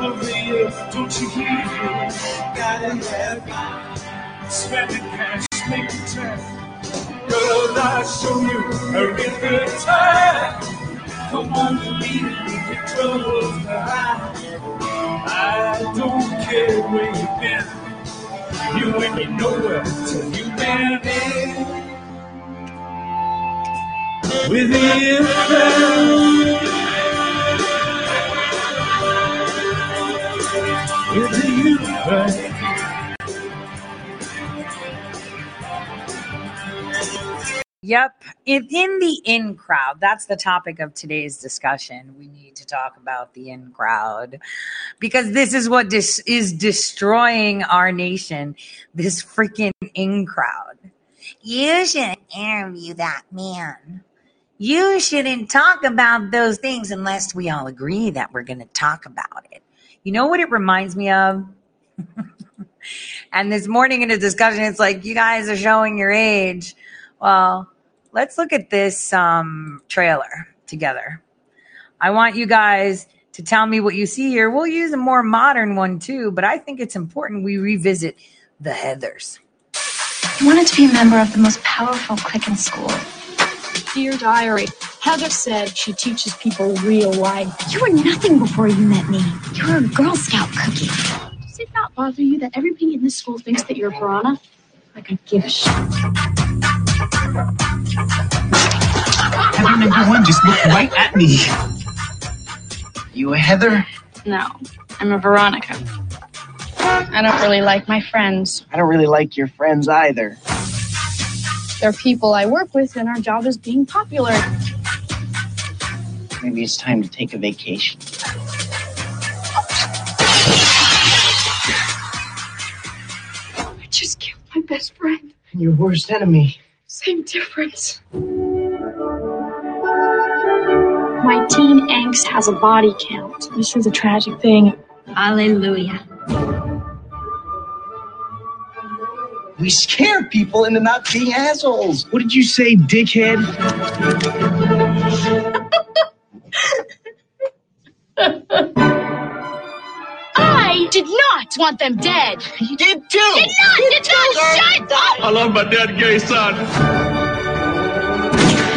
Of year, don't you hear? Girl, I'll show you a time. Come on, your troubles behind. I don't care where you've been. You ain't been nowhere till you've been in. With universe. Yep. In, in the in crowd, that's the topic of today's discussion. We need to talk about the in crowd because this is what dis- is destroying our nation. This freaking in crowd. You shouldn't interview that man. You shouldn't talk about those things unless we all agree that we're going to talk about it. You know what it reminds me of? and this morning in a discussion, it's like, you guys are showing your age. Well, let's look at this um, trailer together. I want you guys to tell me what you see here. We'll use a more modern one too, but I think it's important we revisit the Heathers. I wanted to be a member of the most powerful clique in school. Dear Diary, Heather said she teaches people real life. You were nothing before you met me. You were a Girl Scout cookie. Does it not bother you that everybody in this school thinks that you're a piranha? Like I give a shit. Heather number one just looked right at me. You a Heather? No, I'm a Veronica. I don't really like my friends. I don't really like your friends either. They're people I work with, and our job is being popular. Maybe it's time to take a vacation. I just killed my best friend. And your worst enemy. Same difference. My teen angst has a body count. This is a tragic thing. Hallelujah. We scare people into not being assholes. What did you say, dickhead? I did not want them dead. You did too. You did not. You did not. Shut up. I love my dead gay son.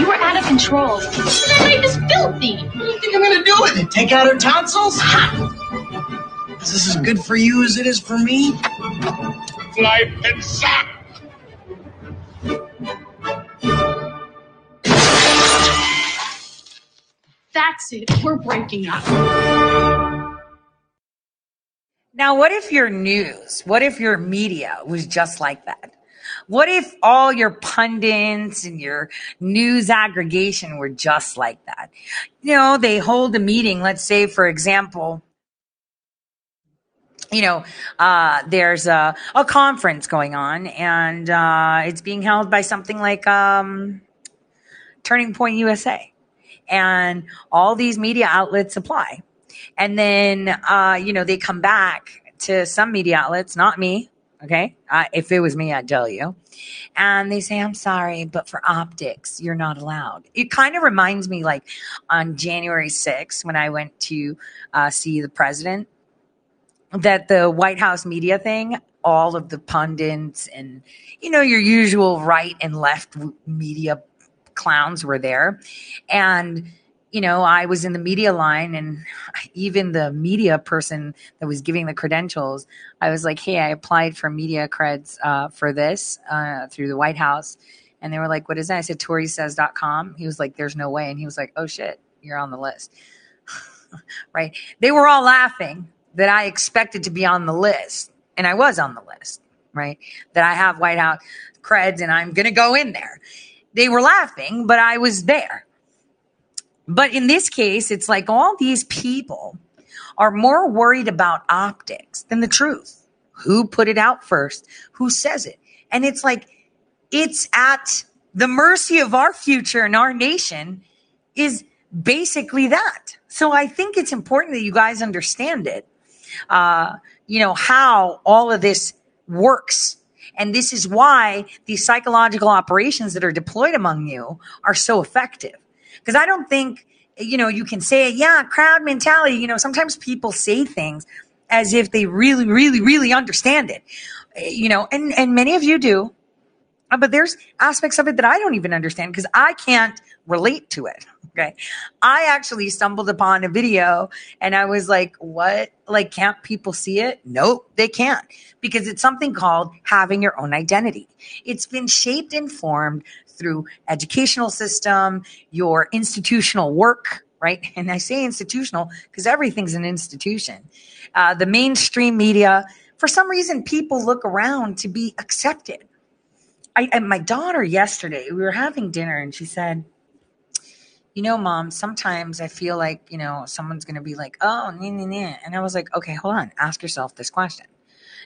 You were out of control. My life is filthy. What do you think I'm gonna do with it? Take out her tonsils? Is this as good for you as it is for me? Life and suck. That's it. We're breaking up. Now, what if your news, what if your media was just like that? What if all your pundits and your news aggregation were just like that? You know, they hold a meeting, let's say, for example, you know, uh, there's a, a conference going on and uh, it's being held by something like um, Turning Point USA. And all these media outlets apply. And then, uh, you know, they come back to some media outlets, not me. Okay. Uh, if it was me, I'd tell you. And they say, I'm sorry, but for optics, you're not allowed. It kind of reminds me like on January 6th when I went to uh, see the president, that the White House media thing, all of the pundits and, you know, your usual right and left media clowns were there. And, you know, I was in the media line and even the media person that was giving the credentials, I was like, hey, I applied for media creds uh, for this uh, through the White House. And they were like, what is that? I said, ToreSays.com. He was like, there's no way. And he was like, oh shit, you're on the list. right. They were all laughing that I expected to be on the list. And I was on the list, right? That I have White House creds and I'm going to go in there. They were laughing, but I was there. But in this case, it's like all these people are more worried about optics than the truth. Who put it out first? Who says it? And it's like, it's at the mercy of our future and our nation is basically that. So I think it's important that you guys understand it. Uh, you know, how all of this works And this is why these psychological operations that are deployed among you are so effective. Because I don't think, you know, you can say, yeah, crowd mentality. You know, sometimes people say things as if they really, really, really understand it. You know, and, and many of you do. Uh, But there's aspects of it that I don't even understand because I can't relate to it. Okay. I actually stumbled upon a video and I was like, what? Like, can't people see it? Nope, they can't because it's something called having your own identity. It's been shaped and formed through educational system, your institutional work, right? And I say institutional because everything's an institution. Uh, the mainstream media, for some reason, people look around to be accepted. I, and my daughter yesterday, we were having dinner and she said, you know, mom, sometimes I feel like, you know, someone's going to be like, oh, nah, nah, nah. And I was like, okay, hold on. Ask yourself this question.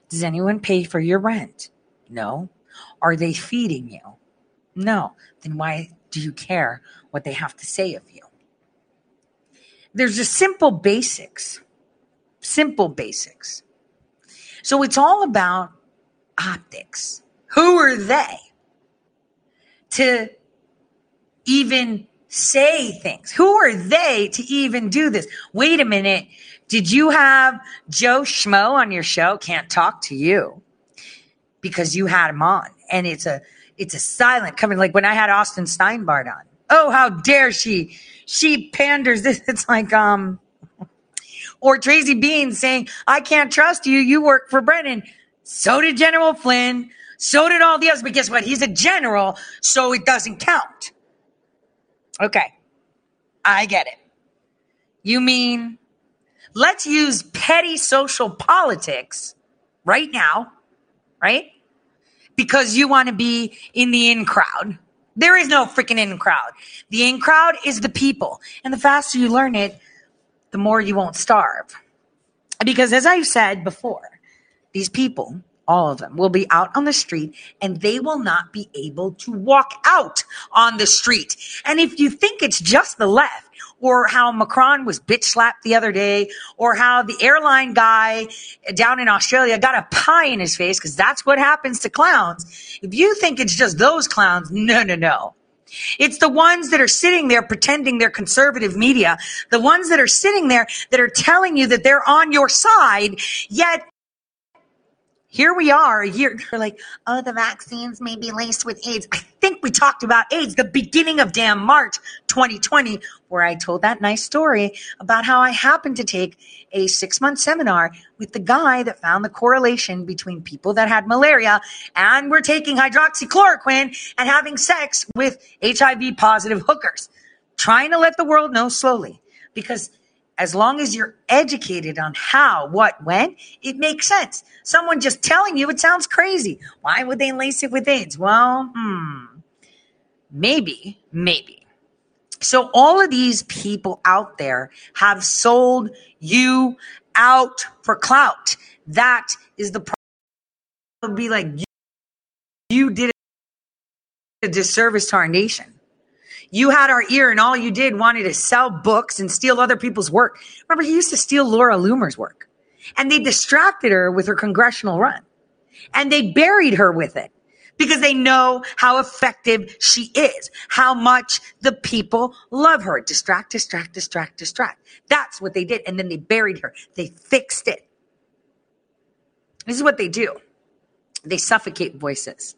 Does anyone pay for your rent? No. Are they feeding you? No. Then why do you care what they have to say of you? There's just simple basics. Simple basics. So it's all about optics. Who are they to even say things? Who are they to even do this? Wait a minute. Did you have Joe Schmo on your show? Can't talk to you because you had him on. And it's a it's a silent coming like when I had Austin Steinbart on. Oh, how dare she? She panders this. It's like um or Tracy Beanz saying, I can't trust you. You work for Brennan. So did General Flynn. So did all the others. But guess what? He's a general, so it doesn't count. Okay. I get it. You mean let's use petty social politics right now, right? Because you want to be in the in crowd. There is no freaking in crowd. The in crowd is the people. And the faster you learn it, the more you won't starve. Because as I've said before, these people, all of them, will be out on the street and they will not be able to walk out on the street. And if you think it's just the left, or how Macron was bitch slapped the other day, or how the airline guy down in Australia got a pie in his face, because that's what happens to clowns. If you think it's just those clowns, no, no, no. It's the ones that are sitting there pretending they're conservative media, the ones that are sitting there that are telling you that they're on your side, yet here we are a year they're like oh the vaccines may be laced with aids. I think we talked about aids the beginning of damn march 2020 where i told that nice story about how i happened to take a six month seminar with the guy that found the correlation between people that had malaria and were taking hydroxychloroquine and having sex with hiv positive hookers. Trying to let the world know slowly because as long as you're educated on how, what, when, it makes sense. Someone just telling you it sounds crazy. Why would they lace it with AIDS? Well, hmm, maybe, maybe. So all of these people out there have sold you out for clout. That is the problem. It'll be like, you, you did a disservice to our nation. You had our ear, and all you did wanted to sell books and steal other people's work. Remember, he used to steal Laura Loomer's work, and they distracted her with her congressional run, and they buried her with it because they know how effective she is, how much the people love her. Distract, distract, distract, distract. That's what they did, and then they buried her. They fixed it. This is what they do. They suffocate voices,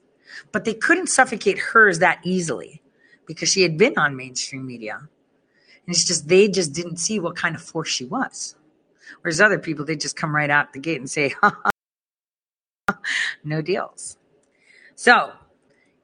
but they couldn't suffocate hers that easily because she had been on mainstream media. And it's just, they just didn't see what kind of force she was. Whereas other people, they just come right out the gate and say, no deals. So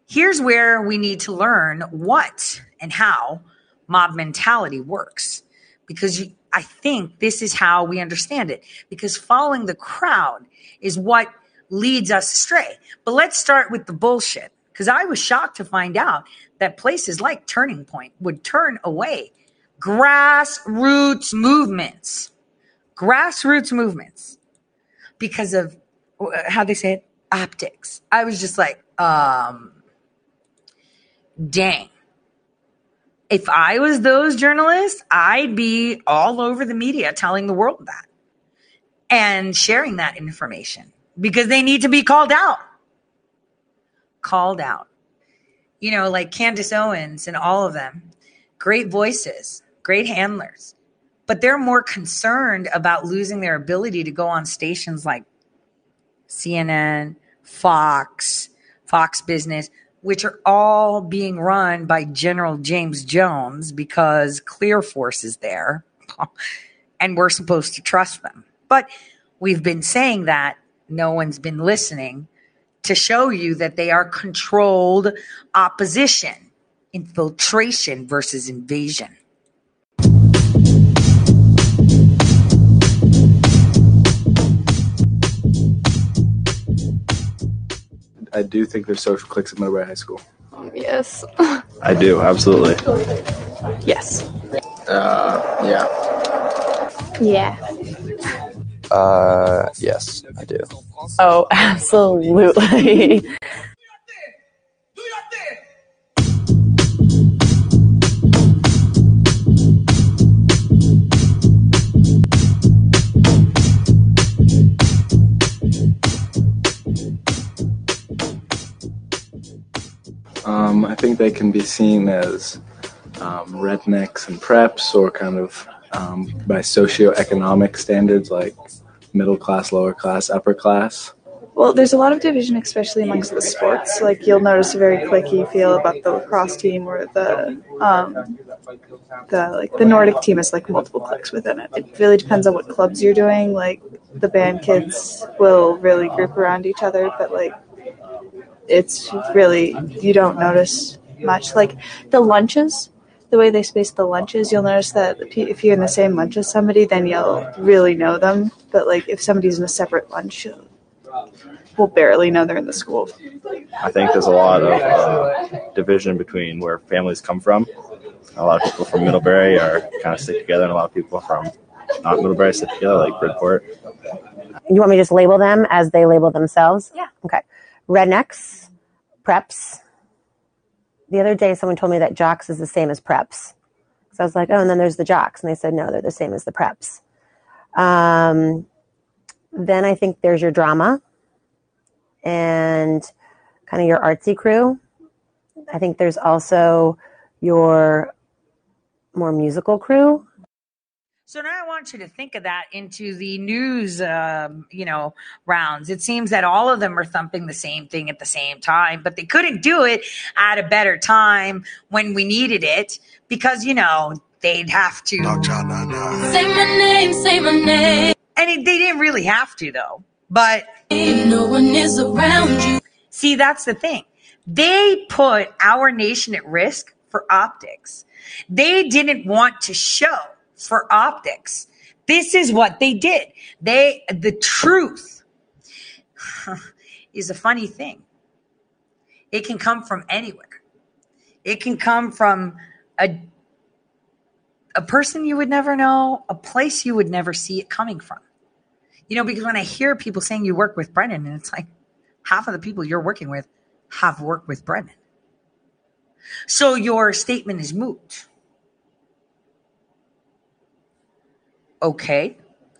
here's where we need to learn what and how mob mentality works. Because you, I think this is how we understand it. Because following the crowd is what leads us astray. But let's start with the bullshit. Because I was shocked to find out that places like Turning Point would turn away grassroots movements, grassroots movements, because of uh, how they say it, optics. I was just like, um, dang. If I was those journalists, I'd be all over the media telling the world that and sharing that information because they need to be called out. called out. You know, like Candace Owens and all of them, great voices, great handlers, but they're more concerned about losing their ability to go on stations like CNN, Fox, Fox Business, which are all being run by General James Jones because Clear Force is there and we're supposed to trust them. But we've been saying that no one's been listening to show you that they are controlled opposition, infiltration versus invasion. I do think there's social cliques at Middlebury High School. Yes. I do, absolutely. Yes. Uh, yeah. Yeah. Uh, yes, I do. Oh, absolutely. Um, I think they can be seen as um, rednecks and preps, or kind of um, by socioeconomic standards like middle class, lower class, upper class. Well, there's a lot of division, especially amongst the sports. Like you'll notice a very clicky feel about the lacrosse team, or the um, the like the Nordic team has like multiple cliques within it. It really depends on what clubs you're doing. Like the band kids will really group around each other, but like it's really you don't notice much. Like the lunches, the way they space the lunches, you'll notice that if you're in the same lunch as somebody, then you'll really know them. But like if somebody's in a separate lunch, we'll barely know they're in the school. I think there's a lot of uh, division between where families come from. A lot of people from Middlebury are kind of stick together, and a lot of people from not Middlebury stick together, like Bridport. You want me to just label them as they label themselves? Yeah. Okay. Rednecks, preps. The other day, someone told me that jocks is the same as preps. So I was like, oh, and then there's the jocks. And they said, no, they're the same as the preps. Um, then I think there's your drama and kind of your artsy crew. I think there's also your more musical crew. So now I want you to think of that into the news, um, you know, rounds. It seems that all of them are thumping the same thing at the same time, but they couldn't do it at a better time when we needed it because, you know, they'd have to. Say my name, say my name. And it, they didn't really have to, though. But No one is around you. see, that's the thing. They put our nation at risk for optics. They didn't want to show for optics. This is what they did. They, the truth is a funny thing. It can come from anywhere. It can come from a, a person you would never know, a place you would never see it coming from. You know, because when I hear people saying you work with Brennan, and it's like half of the people you're working with have worked with Brennan. So your statement is moot. Okay,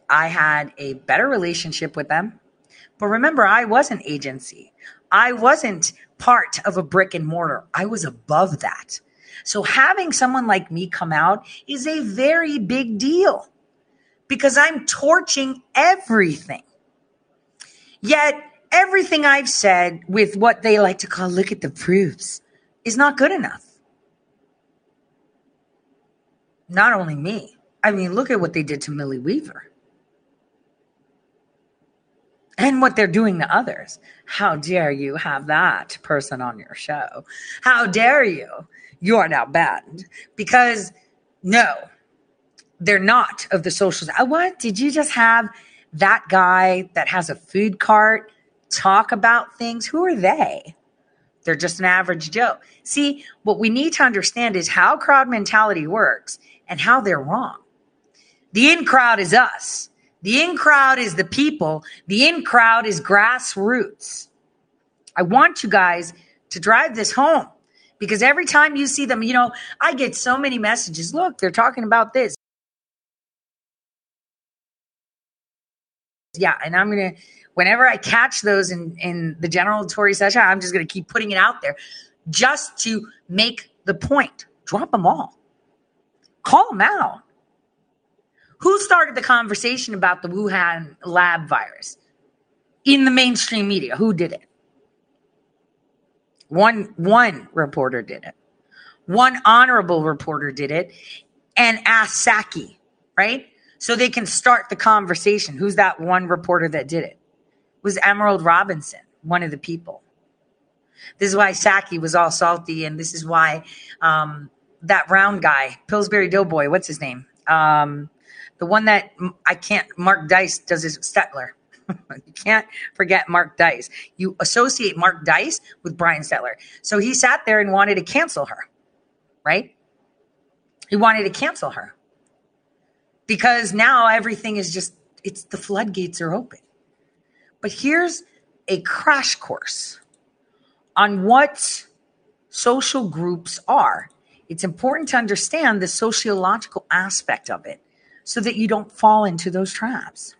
I had a better relationship with them. But remember, I was an agency. I wasn't part of a brick and mortar. I was above that. So having someone like me come out is a very big deal because I'm torching everything. Yet everything I've said with what they like to call look at the proofs is not good enough. Not only me. I mean, look at what they did to Millie Weaver. And what they're doing to others. How dare you have that person on your show? How dare you? You are now banned. Because no, they're not of the socials. Uh, What? Did you just have that guy that has a food cart talk about things? Who are they? They're just an average Joe. See, what we need to understand is how crowd mentality works and how they're wrong. The in crowd is us. The in crowd is the people. The in crowd is grassroots. I want you guys to drive this home because every time you see them, you know, I get so many messages. Look, they're talking about this. Yeah, and I'm gonna whenever I catch those in in the general Tory session, I'm just gonna keep putting it out there, just to make the point. Drop them all. Call them out. Who started the conversation about the Wuhan lab virus in the mainstream media? Who did it? One one reporter did it. One honorable reporter did it and asked Psaki, right? So they can start the conversation. Who's that one reporter that did it? it was Emerald Robinson, one of the people. This is why Psaki was all salty, and this is why um, that round guy, Pillsbury Doughboy, what's his name? Um, the one that I can't, Mark Dice does is Stelter. you can't forget Mark Dice. You associate Mark Dice with Brian Stelter. So he sat there and wanted to cancel her, right? He wanted to cancel her because now everything is just, it's the floodgates are open. But here's a crash course on what social groups are. It's important to understand the sociological aspect of it so that you don't fall into those traps.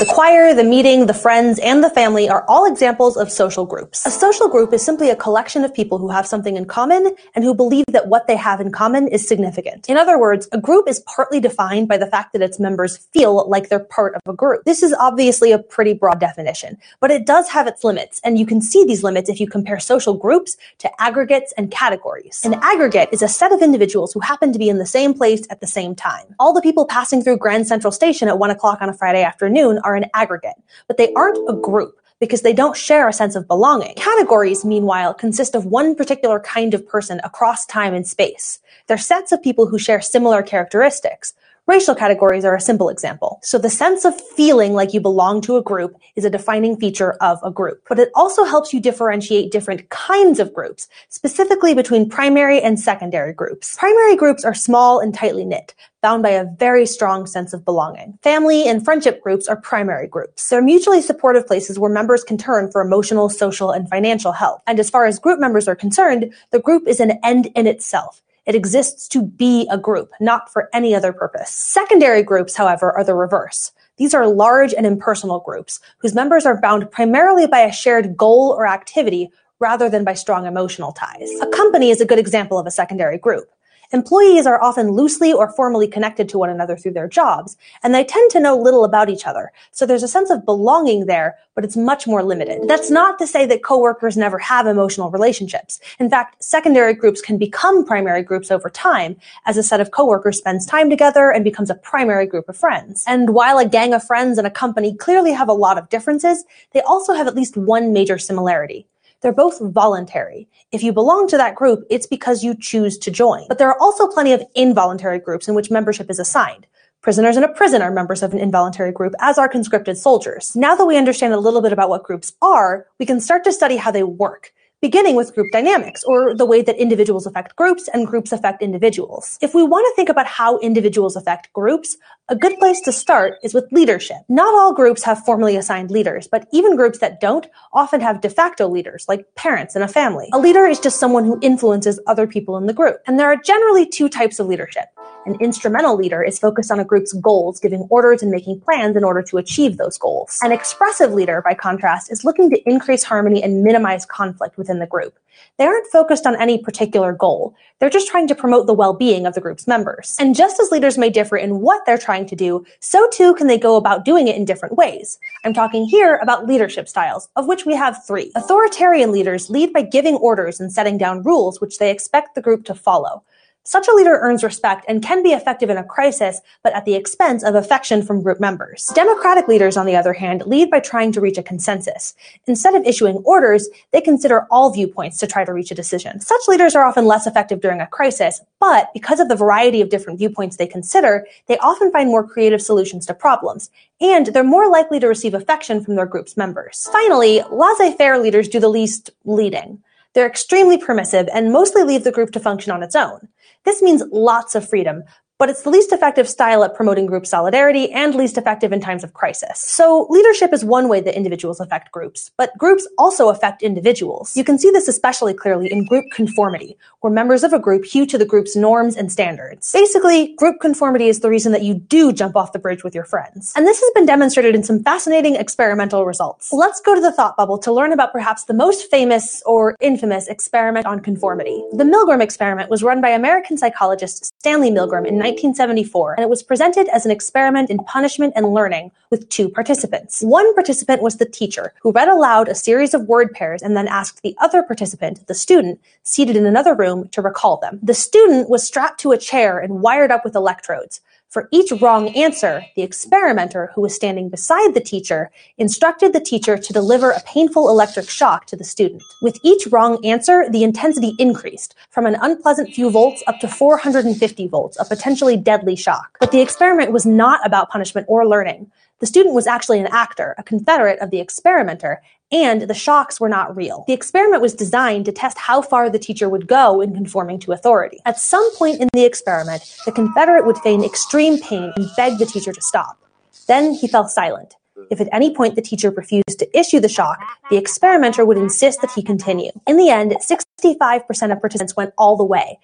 The choir, the meeting, the friends, and the family are all examples of social groups. A social group is simply a collection of people who have something in common and who believe that what they have in common is significant. In other words, a group is partly defined by the fact that its members feel like they're part of a group. This is obviously a pretty broad definition, but it does have its limits, and you can see these limits if you compare social groups to aggregates and categories. An aggregate is a set of individuals who happen to be in the same place at the same time. All the people passing through Grand Central Station at one o'clock on a Friday afternoon are an aggregate, but they aren't a group because they don't share a sense of belonging. Categories, meanwhile, consist of one particular kind of person across time and space. They're sets of people who share similar characteristics. Racial categories are a simple example. So the sense of feeling like you belong to a group is a defining feature of a group. But it also helps you differentiate different kinds of groups, specifically between primary and secondary groups. Primary groups are small and tightly knit, bound by a very strong sense of belonging. Family and friendship groups are primary groups. They're mutually supportive places where members can turn for emotional, social, and financial help. And as far as group members are concerned, the group is an end in itself. It exists to be a group, not for any other purpose. Secondary groups, however, are the reverse. These are large and impersonal groups whose members are bound primarily by a shared goal or activity rather than by strong emotional ties. A company is a good example of a secondary group. Employees are often loosely or formally connected to one another through their jobs, and they tend to know little about each other. So there's a sense of belonging there, but it's much more limited. That's not to say that coworkers never have emotional relationships. In fact, secondary groups can become primary groups over time as a set of coworkers spends time together and becomes a primary group of friends. And while a gang of friends and a company clearly have a lot of differences, they also have at least one major similarity. They're both voluntary. If you belong to that group, it's because you choose to join. But there are also plenty of involuntary groups in which membership is assigned. Prisoners in a prison are members of an involuntary group, as are conscripted soldiers. Now that we understand a little bit about what groups are, we can start to study how they work beginning with group dynamics, or the way that individuals affect groups and groups affect individuals. If we want to think about how individuals affect groups, a good place to start is with leadership. Not all groups have formally assigned leaders, but even groups that don't often have de facto leaders, like parents in a family. A leader is just someone who influences other people in the group. And there are generally two types of leadership. An instrumental leader is focused on a group's goals, giving orders and making plans in order to achieve those goals. An expressive leader, by contrast, is looking to increase harmony and minimize conflict within the group. They aren't focused on any particular goal. They're just trying to promote the well-being of the group's members. And just as leaders may differ in what they're trying to do, so too can they go about doing it in different ways. I'm talking here about leadership styles, of which we have three. Authoritarian leaders lead by giving orders and setting down rules which they expect the group to follow. Such a leader earns respect and can be effective in a crisis, but at the expense of affection from group members. Democratic leaders, on the other hand, lead by trying to reach a consensus. Instead of issuing orders, they consider all viewpoints to try to reach a decision. Such leaders are often less effective during a crisis, but because of the variety of different viewpoints they consider, they often find more creative solutions to problems, and they're more likely to receive affection from their group's members. Finally, laissez-faire leaders do the least leading. They're extremely permissive and mostly leave the group to function on its own. This means lots of freedom, but it's the least effective style at promoting group solidarity and least effective in times of crisis. So leadership is one way that individuals affect groups, but groups also affect individuals. You can see this especially clearly in group conformity, where members of a group hew to the group's norms and standards. Basically, group conformity is the reason that you do jump off the bridge with your friends. And this has been demonstrated in some fascinating experimental results. Let's go to the thought bubble to learn about perhaps the most famous or infamous experiment on conformity. The Milgram experiment was run by American psychologist Stanley Milgram in 1974, and it was presented as an experiment in punishment and learning with two participants. One participant was the teacher, who read aloud a series of word pairs and then asked the other participant, the student, seated in another room, to recall them. The student was strapped to a chair and wired up with electrodes. For each wrong answer, the experimenter, who was standing beside the teacher, instructed the teacher to deliver a painful electric shock to the student. With each wrong answer, the intensity increased from an unpleasant few volts up to 450 volts, a potentially deadly shock. But the experiment was not about punishment or learning. The student was actually an actor, a confederate of the experimenter, and the shocks were not real. The experiment was designed to test how far the teacher would go in conforming to authority. At some point in the experiment, the confederate would feign extreme pain and beg the teacher to stop. Then he fell silent. If at any point the teacher refused to issue the shock, the experimenter would insist that he continue. In the end, 65% of participants went all the way,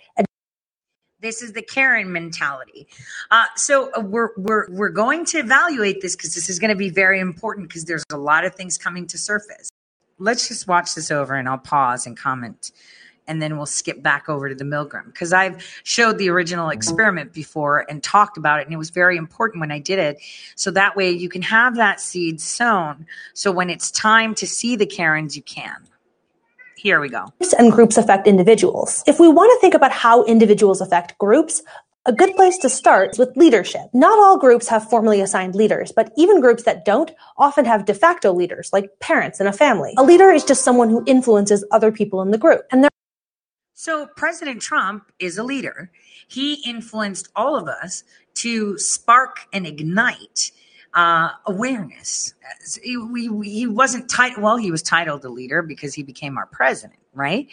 This is the Karen mentality. Uh, so uh, we're we're we're going to evaluate this because this is going to be very important because there's a lot of things coming to surface. Let's just watch this over, and I'll pause and comment, and then we'll skip back over to the Milgram because I've showed the original experiment before and talked about it, and it was very important when I did it. So that way you can have that seed sown. So when it's time to see the Karens, you can. Here we go. And groups affect individuals. If we want to think about how individuals affect groups, a good place to start is with leadership. Not all groups have formally assigned leaders, but even groups that don't often have de facto leaders, like parents in a family. A leader is just someone who influences other people in the group. And there So President Trump is a leader. He influenced all of us to spark and ignite uh, awareness. He, he wasn't titled, well, he was titled a leader because he became our president, right?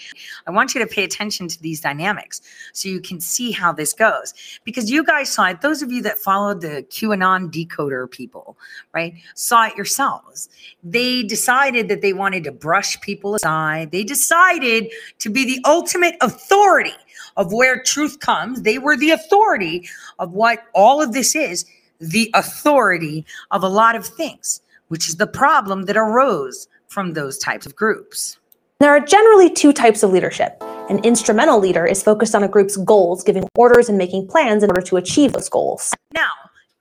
I want you to pay attention to these dynamics so you can see how this goes. Because you guys saw it, those of you that followed the QAnon decoder people, right, saw it yourselves. They decided that they wanted to brush people aside. They decided to be the ultimate authority of where truth comes. They were the authority of what all of this is the authority of a lot of things, which is the problem that arose from those types of groups. There are generally two types of leadership. An instrumental leader is focused on a group's goals, giving orders and making plans in order to achieve those goals. Now,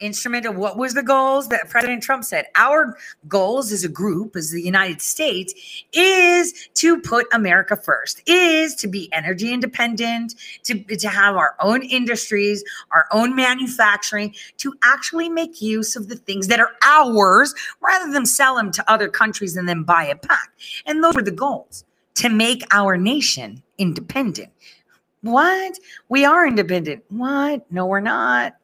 instrumental, what was the goals that President Trump said? Our goals as a group, as the United States, is to put America first, is to be energy independent, to, to have our own industries, our own manufacturing, to actually make use of the things that are ours rather than sell them to other countries and then buy it back. And those were the goals to make our nation independent. What? We are independent. What? No, we're not.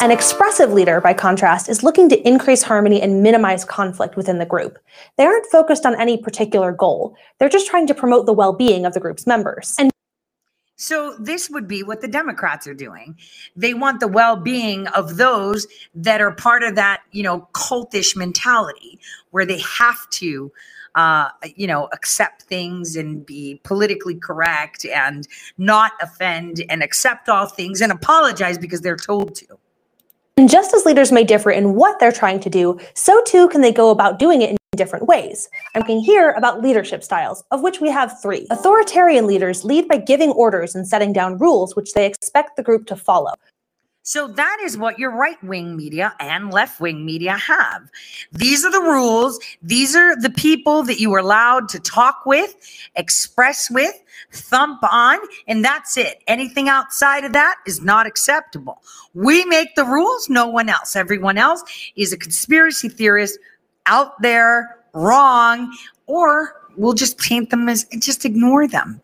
An expressive leader, by contrast, is looking to increase harmony and minimize conflict within the group. They aren't focused on any particular goal. They're just trying to promote the well-being of the group's members. And So this would be what the Democrats are doing. They want the well-being of those that are part of that, you know, cultish mentality where they have to uh, you know, accept things and be politically correct and not offend and accept all things and apologize because they're told to. And just as leaders may differ in what they're trying to do, so too can they go about doing it in different ways. I'm talking here about leadership styles, of which we have three. Authoritarian leaders lead by giving orders and setting down rules which they expect the group to follow. So that is what your right wing media and left wing media have. These are the rules. These are the people that you are allowed to talk with, express with, thump on, and that's it. Anything outside of that is not acceptable. We make the rules, no one else. Everyone else is a conspiracy theorist out there, wrong, or we'll just paint them as just ignore them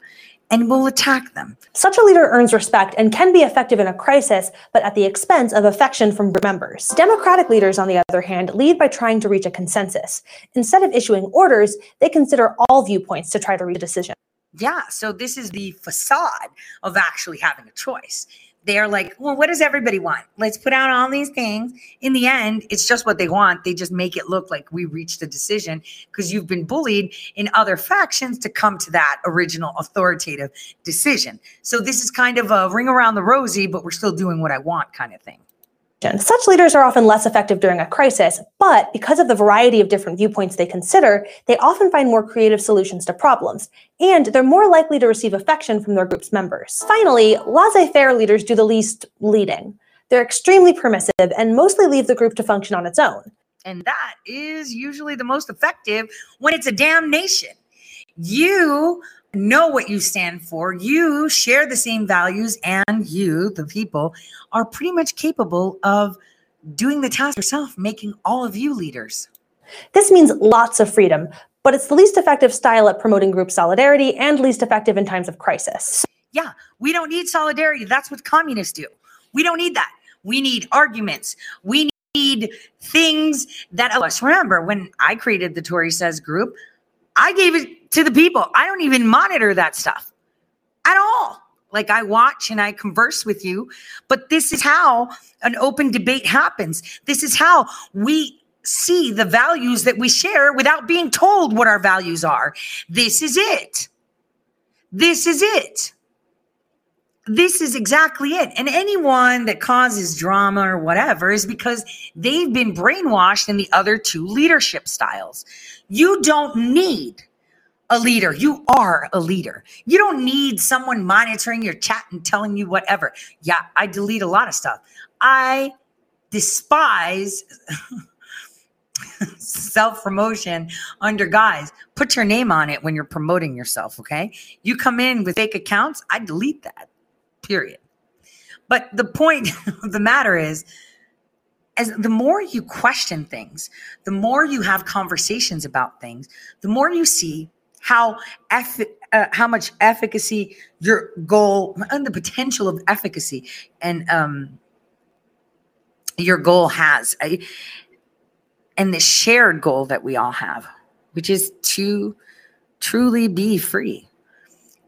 and we'll attack them. Such a leader earns respect and can be effective in a crisis, but at the expense of affection from members. Democratic leaders, on the other hand, lead by trying to reach a consensus. Instead of issuing orders, they consider all viewpoints to try to reach a decision. Yeah, so this is the facade of actually having a choice. They're like, well, what does everybody want? Let's put out all these things. In the end, it's just what they want. They just make it look like we reached a decision because you've been bullied in other factions to come to that original authoritative decision. So this is kind of a ring around the rosy, but we're still doing what I want kind of thing. Such leaders are often less effective during a crisis, but because of the variety of different viewpoints they consider, they often find more creative solutions to problems, and they're more likely to receive affection from their group's members. Finally, laissez faire leaders do the least leading. They're extremely permissive and mostly leave the group to function on its own. And that is usually the most effective when it's a damn nation. You know what you stand for, you share the same values, and you, the people, are pretty much capable of doing the task yourself, making all of you leaders. This means lots of freedom, but it's the least effective style at promoting group solidarity and least effective in times of crisis. Yeah, we don't need solidarity. That's what communists do. We don't need that. We need arguments. We need things that us. Remember, when I created the Tore Says group, I gave it to the people. I don't even monitor that stuff at all. Like I watch and I converse with you, but this is how an open debate happens. This is how we see the values that we share without being told what our values are. This is it. This is it. This is exactly it. And anyone that causes drama or whatever is because they've been brainwashed in the other two leadership styles. You don't need a leader. You are a leader. You don't need someone monitoring your chat and telling you whatever. Yeah, I delete a lot of stuff. I despise self promotion under guys. Put your name on it when you're promoting yourself, okay? You come in with fake accounts, I delete that, period. But the point of the matter is, as the more you question things, the more you have conversations about things, the more you see how eff- uh, how much efficacy your goal and the potential of efficacy and um, your goal has, I, and the shared goal that we all have, which is to truly be free,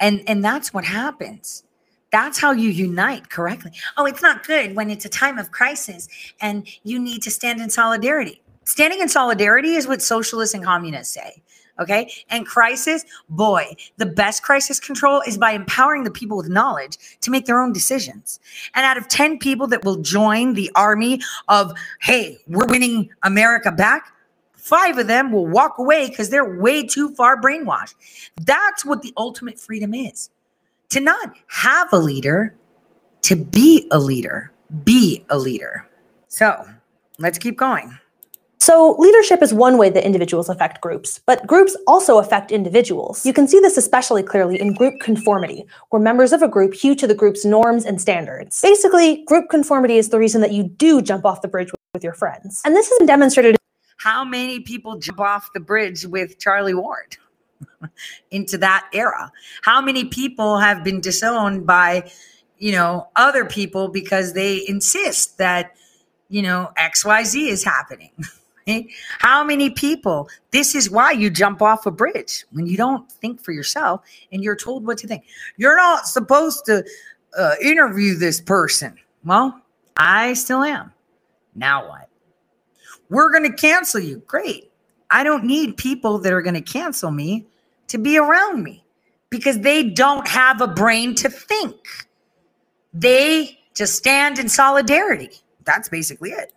and and that's what happens. That's how you unite correctly. Oh, it's not good when it's a time of crisis and you need to stand in solidarity. Standing in solidarity is what socialists and communists say. Okay. And crisis, boy, the best crisis control is by empowering the people with knowledge to make their own decisions. And out of 10 people that will join the army of, hey, we're winning America back, five of them will walk away because they're way too far brainwashed. That's what the ultimate freedom is to not have a leader, to be a leader, be a leader. So let's keep going. So, leadership is one way that individuals affect groups, but groups also affect individuals. You can see this especially clearly in group conformity, where members of a group hew to the group's norms and standards. Basically, group conformity is the reason that you do jump off the bridge with your friends. And this been demonstrated. How many people jump off the bridge with Charlie Ward into that era? How many people have been disowned by, you know, other people because they insist that, you know, XYZ is happening? How many people? This is why you jump off a bridge when you don't think for yourself and you're told what to think. You're not supposed to uh, interview this person. Well, I still am. Now what? We're going to cancel you. Great. I don't need people that are going to cancel me to be around me because they don't have a brain to think. They just stand in solidarity. That's basically it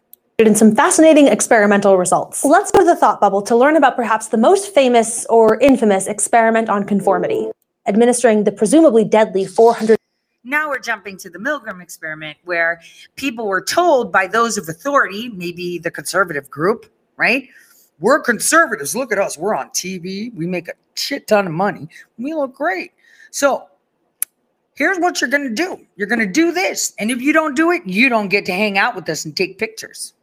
in some fascinating experimental results. Let's go to the thought bubble to learn about perhaps the most famous or infamous experiment on conformity, administering the presumably deadly 400 now we're jumping to the Milgram experiment where people were told by those of authority, maybe the conservative group, right? We're conservatives. Look at us. We're on TV. We make a shit ton of money. We look great. So here's what you're going to do you're going to do this. And if you don't do it, you don't get to hang out with us and take pictures.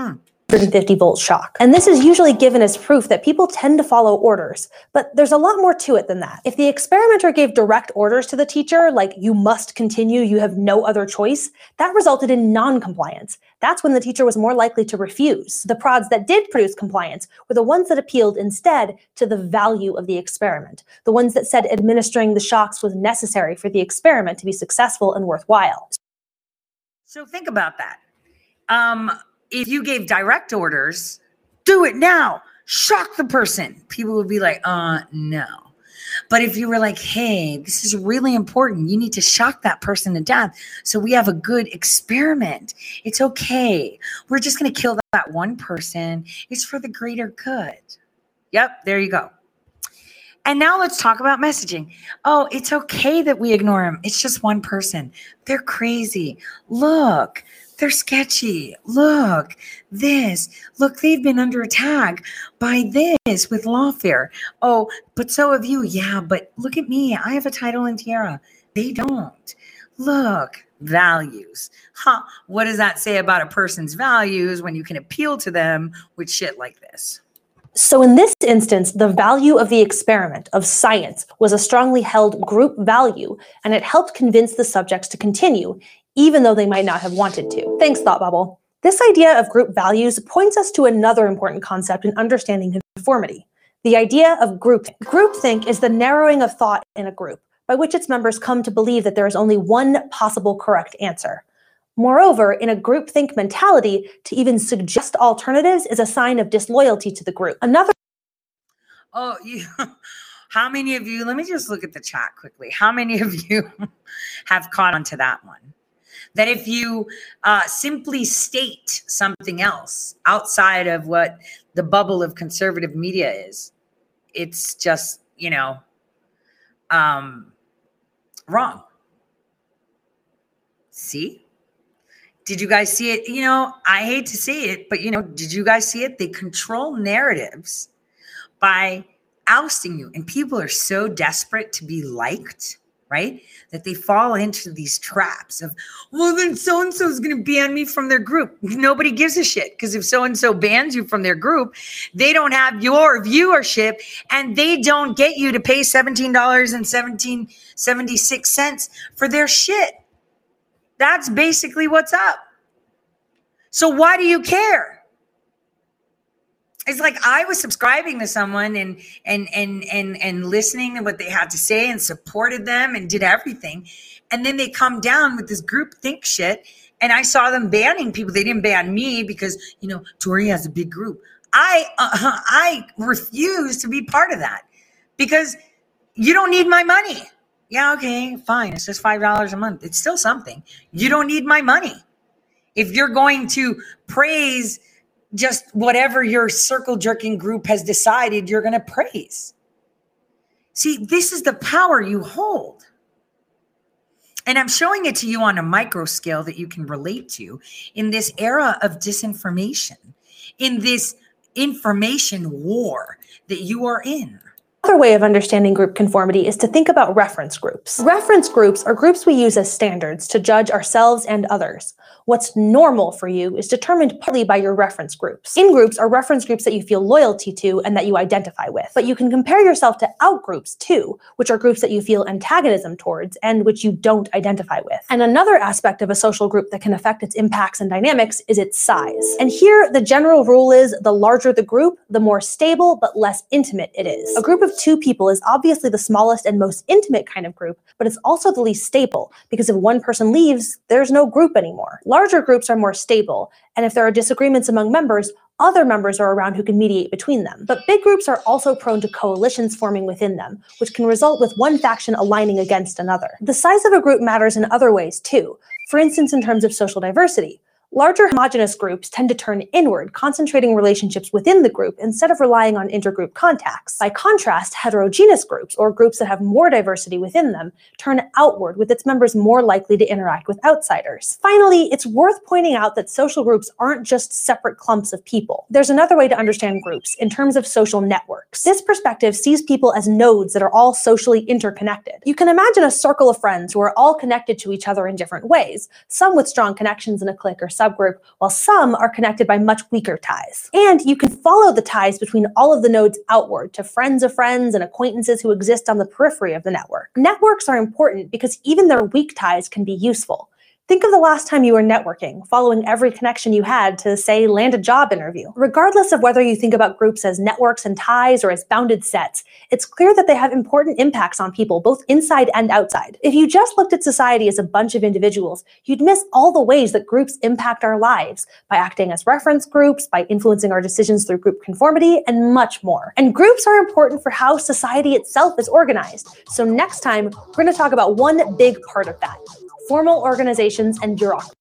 Hmm. 150 volt shock. And this is usually given as proof that people tend to follow orders, but there's a lot more to it than that. If the experimenter gave direct orders to the teacher, like you must continue, you have no other choice, that resulted in non-compliance. That's when the teacher was more likely to refuse. The prods that did produce compliance were the ones that appealed instead to the value of the experiment, the ones that said administering the shocks was necessary for the experiment to be successful and worthwhile. So think about that. Um, if you gave direct orders, do it now, shock the person, people would be like, uh, no. But if you were like, hey, this is really important, you need to shock that person to death so we have a good experiment. It's okay. We're just going to kill that one person. It's for the greater good. Yep, there you go. And now let's talk about messaging. Oh, it's okay that we ignore them. It's just one person. They're crazy. Look, they're sketchy. Look, this. Look, they've been under attack by this with lawfare. Oh, but so have you. Yeah, but look at me. I have a title in Tierra. They don't. Look, values. Huh. What does that say about a person's values when you can appeal to them with shit like this? So, in this instance, the value of the experiment of science was a strongly held group value, and it helped convince the subjects to continue, even though they might not have wanted to. Thanks, Thought Bubble. This idea of group values points us to another important concept in understanding conformity the idea of groupthink. Groupthink is the narrowing of thought in a group, by which its members come to believe that there is only one possible correct answer. Moreover, in a groupthink mentality, to even suggest alternatives is a sign of disloyalty to the group. Another Oh, you how many of you, let me just look at the chat quickly. How many of you have caught on to that one? That if you uh, simply state something else outside of what the bubble of conservative media is, it's just, you know, um, wrong. See? Did you guys see it? You know, I hate to see it, but you know, did you guys see it? They control narratives by ousting you. And people are so desperate to be liked, right? That they fall into these traps of, well, then so and so is going to ban me from their group. Nobody gives a shit because if so and so bans you from their group, they don't have your viewership and they don't get you to pay $17.76 for their shit. That's basically what's up. So why do you care? It's like I was subscribing to someone and and and and and listening to what they had to say and supported them and did everything. And then they come down with this group think shit. And I saw them banning people. They didn't ban me because, you know, Tore has a big group. I uh, I refuse to be part of that because you don't need my money. Yeah, okay, fine. It's just $5 a month. It's still something. You don't need my money. If you're going to praise just whatever your circle jerking group has decided you're going to praise. See, this is the power you hold. And I'm showing it to you on a micro scale that you can relate to in this era of disinformation, in this information war that you are in. Another way of understanding group conformity is to think about reference groups. Reference groups are groups we use as standards to judge ourselves and others. What's normal for you is determined partly by your reference groups. In groups are reference groups that you feel loyalty to and that you identify with. But you can compare yourself to out groups too, which are groups that you feel antagonism towards and which you don't identify with. And another aspect of a social group that can affect its impacts and dynamics is its size. And here, the general rule is the larger the group, the more stable but less intimate it is. A group of two people is obviously the smallest and most intimate kind of group, but it's also the least stable because if one person leaves, there's no group anymore. Larger groups are more stable, and if there are disagreements among members, other members are around who can mediate between them. But big groups are also prone to coalitions forming within them, which can result with one faction aligning against another. The size of a group matters in other ways too, for instance, in terms of social diversity. Larger homogenous groups tend to turn inward, concentrating relationships within the group instead of relying on intergroup contacts. By contrast, heterogeneous groups, or groups that have more diversity within them, turn outward, with its members more likely to interact with outsiders. Finally, it's worth pointing out that social groups aren't just separate clumps of people. There's another way to understand groups, in terms of social networks. This perspective sees people as nodes that are all socially interconnected. You can imagine a circle of friends who are all connected to each other in different ways, some with strong connections in a clique or subgroup, while some are connected by much weaker ties. And you can follow the ties between all of the nodes outward to friends of friends and acquaintances who exist on the periphery of the network. Networks are important because even their weak ties can be useful. Think of the last time you were networking, following every connection you had to, say, land a job interview. Regardless of whether you think about groups as networks and ties or as bounded sets, it's clear that they have important impacts on people, both inside and outside. If you just looked at society as a bunch of individuals, you'd miss all the ways that groups impact our lives by acting as reference groups, by influencing our decisions through group conformity, and much more. And groups are important for how society itself is organized. So next time, we're going to talk about one big part of that formal organizations and bureaucracy.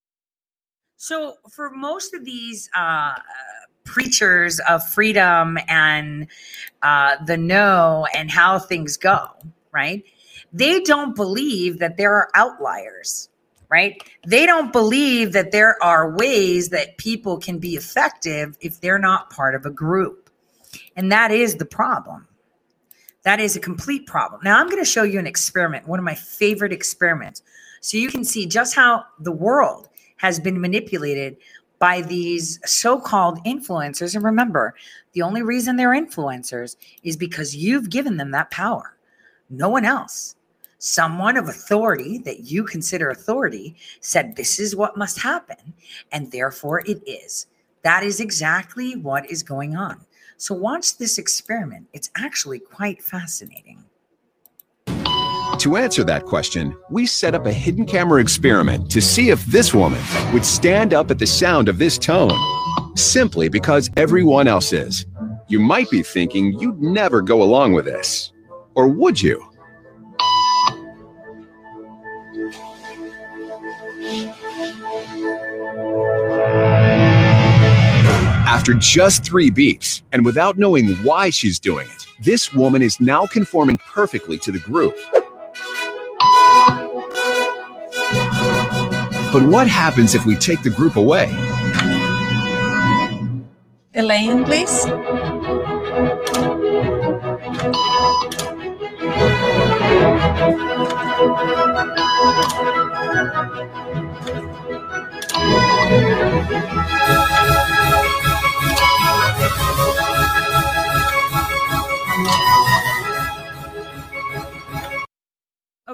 So, for most of these uh, preachers of freedom and uh, the know and how things go, right? They don't believe that there are outliers, right? They don't believe that there are ways that people can be effective if they're not part of a group. And that is the problem. That is a complete problem. Now, I'm going to show you an experiment, one of my favorite experiments. So you can see just how the world has been manipulated by these so called influencers. And remember, the only reason they're influencers is because you've given them that power, no one else. Someone of authority that you consider authority said, This is what must happen, and therefore it is. That is exactly what is going on. So, watch this experiment. It's actually quite fascinating. To answer that question, we set up a hidden camera experiment to see if this woman would stand up at the sound of this tone, simply because everyone else is. You might be thinking you'd never go along with this. Or would you? After just three beeps, and without knowing why she's doing it, this woman is now conforming perfectly to the group. But what happens if we take the group away? Elaine, please.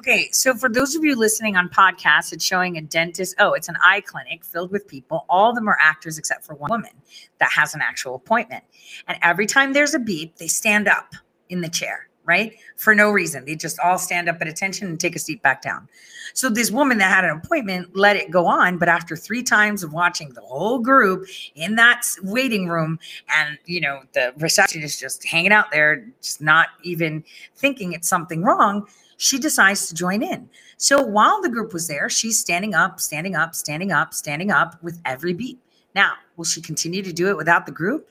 Okay, so for those of you listening on podcasts, it's showing a dentist. Oh, it's an eye clinic filled with people. All of them are actors except for one woman that has an actual appointment. And every time there's a beep, they stand up in the chair, right? For no reason. They just all stand up at attention and take a seat back down. So this woman that had an appointment let it go on, but after three times of watching the whole group in that waiting room and, you know, the receptionist just hanging out there, just not even thinking it's something wrong, she decides to join in. So while the group was there, she's standing up, standing up, standing up, standing up with every beat. Now, will she continue to do it without the group?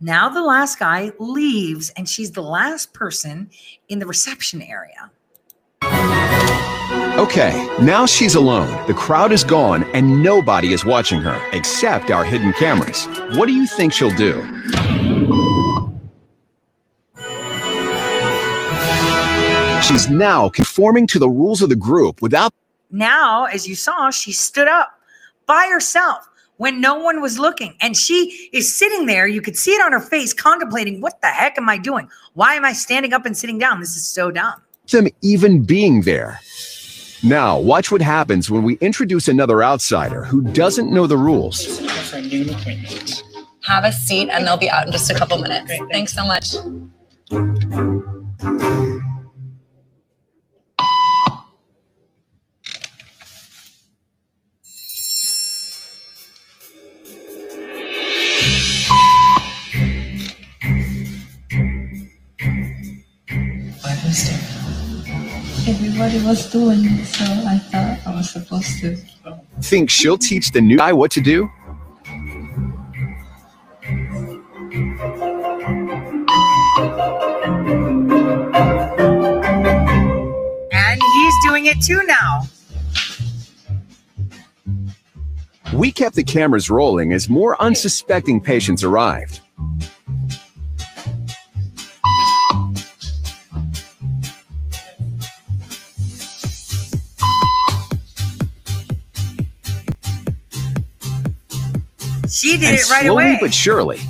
Now the last guy leaves and she's the last person in the reception area. Okay, now she's alone. The crowd is gone and nobody is watching her except our hidden cameras. What do you think she'll do? She's now conforming to the rules of the group without Now, as you saw, she stood up by herself when no one was looking. And she is sitting there. You could see it on her face, contemplating, what the heck am I doing? Why am I standing up and sitting down? This is so dumb. them even being there. Now, watch what happens when we introduce another outsider who doesn't know the rules. Have a seat and they'll be out in just a couple minutes. Thanks so much. Everybody was doing so I thought I was supposed to. Think she'll teach the new guy what to do? And he's doing it too now. We kept the cameras rolling as more unsuspecting patients arrived. Did and it right slowly away. but surely.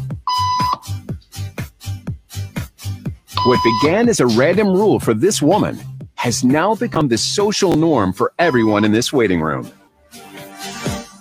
What began as a random rule for this woman has now become the social norm for everyone in this waiting room.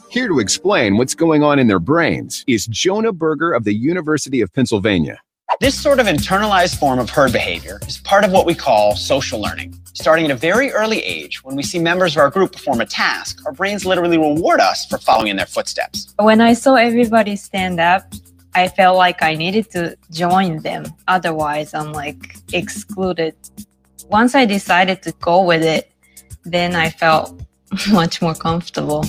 Here to explain what's going on in their brains is Jonah Berger of the University of Pennsylvania. This sort of internalized form of herd behavior is part of what we call social learning. Starting at a very early age, when we see members of our group perform a task, our brains literally reward us for following in their footsteps. When I saw everybody stand up, I felt like I needed to join them. Otherwise, I'm like excluded. Once I decided to go with it, then I felt much more comfortable.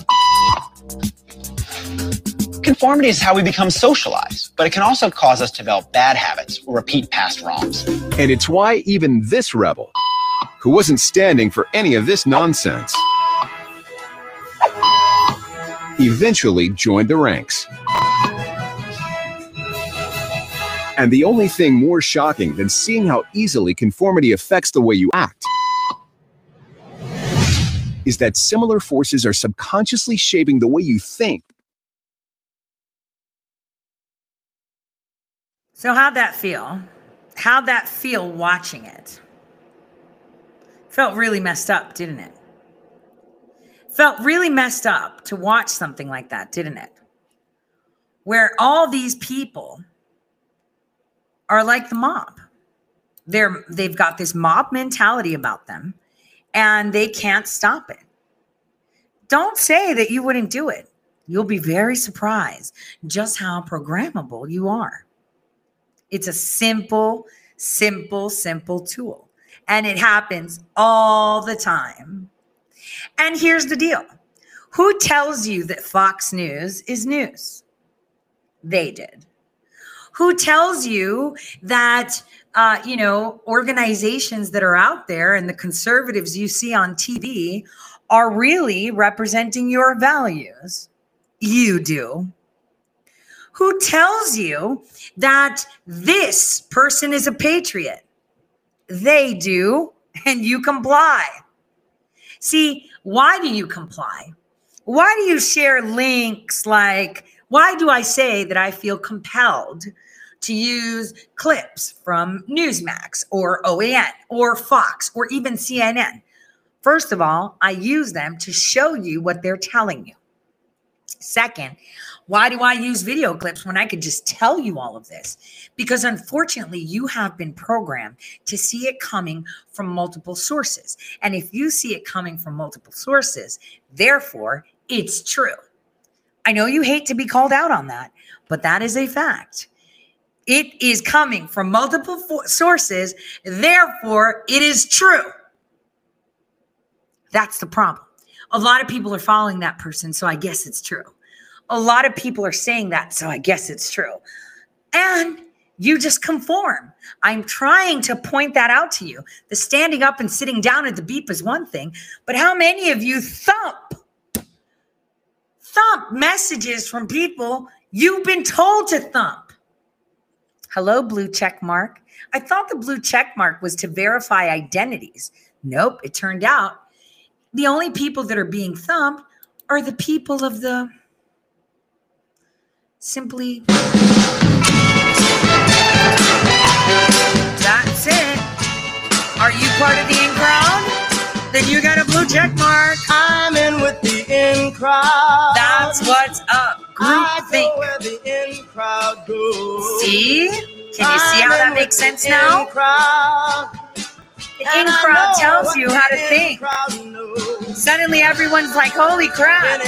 Conformity is how we become socialized, but it can also cause us to develop bad habits or repeat past wrongs. And it's why even this rebel, who wasn't standing for any of this nonsense, eventually joined the ranks. And the only thing more shocking than seeing how easily conformity affects the way you act is that similar forces are subconsciously shaping the way you think. So how'd that feel? How'd that feel watching it? Felt really messed up, didn't it? Felt really messed up to watch something like that, didn't it? Where all these people are like the mob. They're they've got this mob mentality about them and they can't stop it. Don't say that you wouldn't do it. You'll be very surprised just how programmable you are. It's a simple, simple, simple tool. And it happens all the time. And here's the deal who tells you that Fox News is news? They did. Who tells you that, uh, you know, organizations that are out there and the conservatives you see on TV are really representing your values? You do. Who tells you that this person is a patriot? They do, and you comply. See, why do you comply? Why do you share links like, why do I say that I feel compelled to use clips from Newsmax or OAN or Fox or even CNN? First of all, I use them to show you what they're telling you. Second, why do I use video clips when I could just tell you all of this? Because unfortunately, you have been programmed to see it coming from multiple sources. And if you see it coming from multiple sources, therefore, it's true. I know you hate to be called out on that, but that is a fact. It is coming from multiple fo- sources, therefore, it is true. That's the problem. A lot of people are following that person, so I guess it's true. A lot of people are saying that, so I guess it's true. And you just conform. I'm trying to point that out to you. The standing up and sitting down at the beep is one thing, but how many of you thump, thump messages from people you've been told to thump? Hello, blue check mark. I thought the blue check mark was to verify identities. Nope, it turned out the only people that are being thumped are the people of the simply that's it. Are you part of the in crowd? Then you got a blue check mark. I'm in with the in crowd. that's what's up. I group think. go where the in crowd goes. see? Can you see how that makes sense now? Crowd. The in crowd tells you how to think suddenly everyone's like holy crap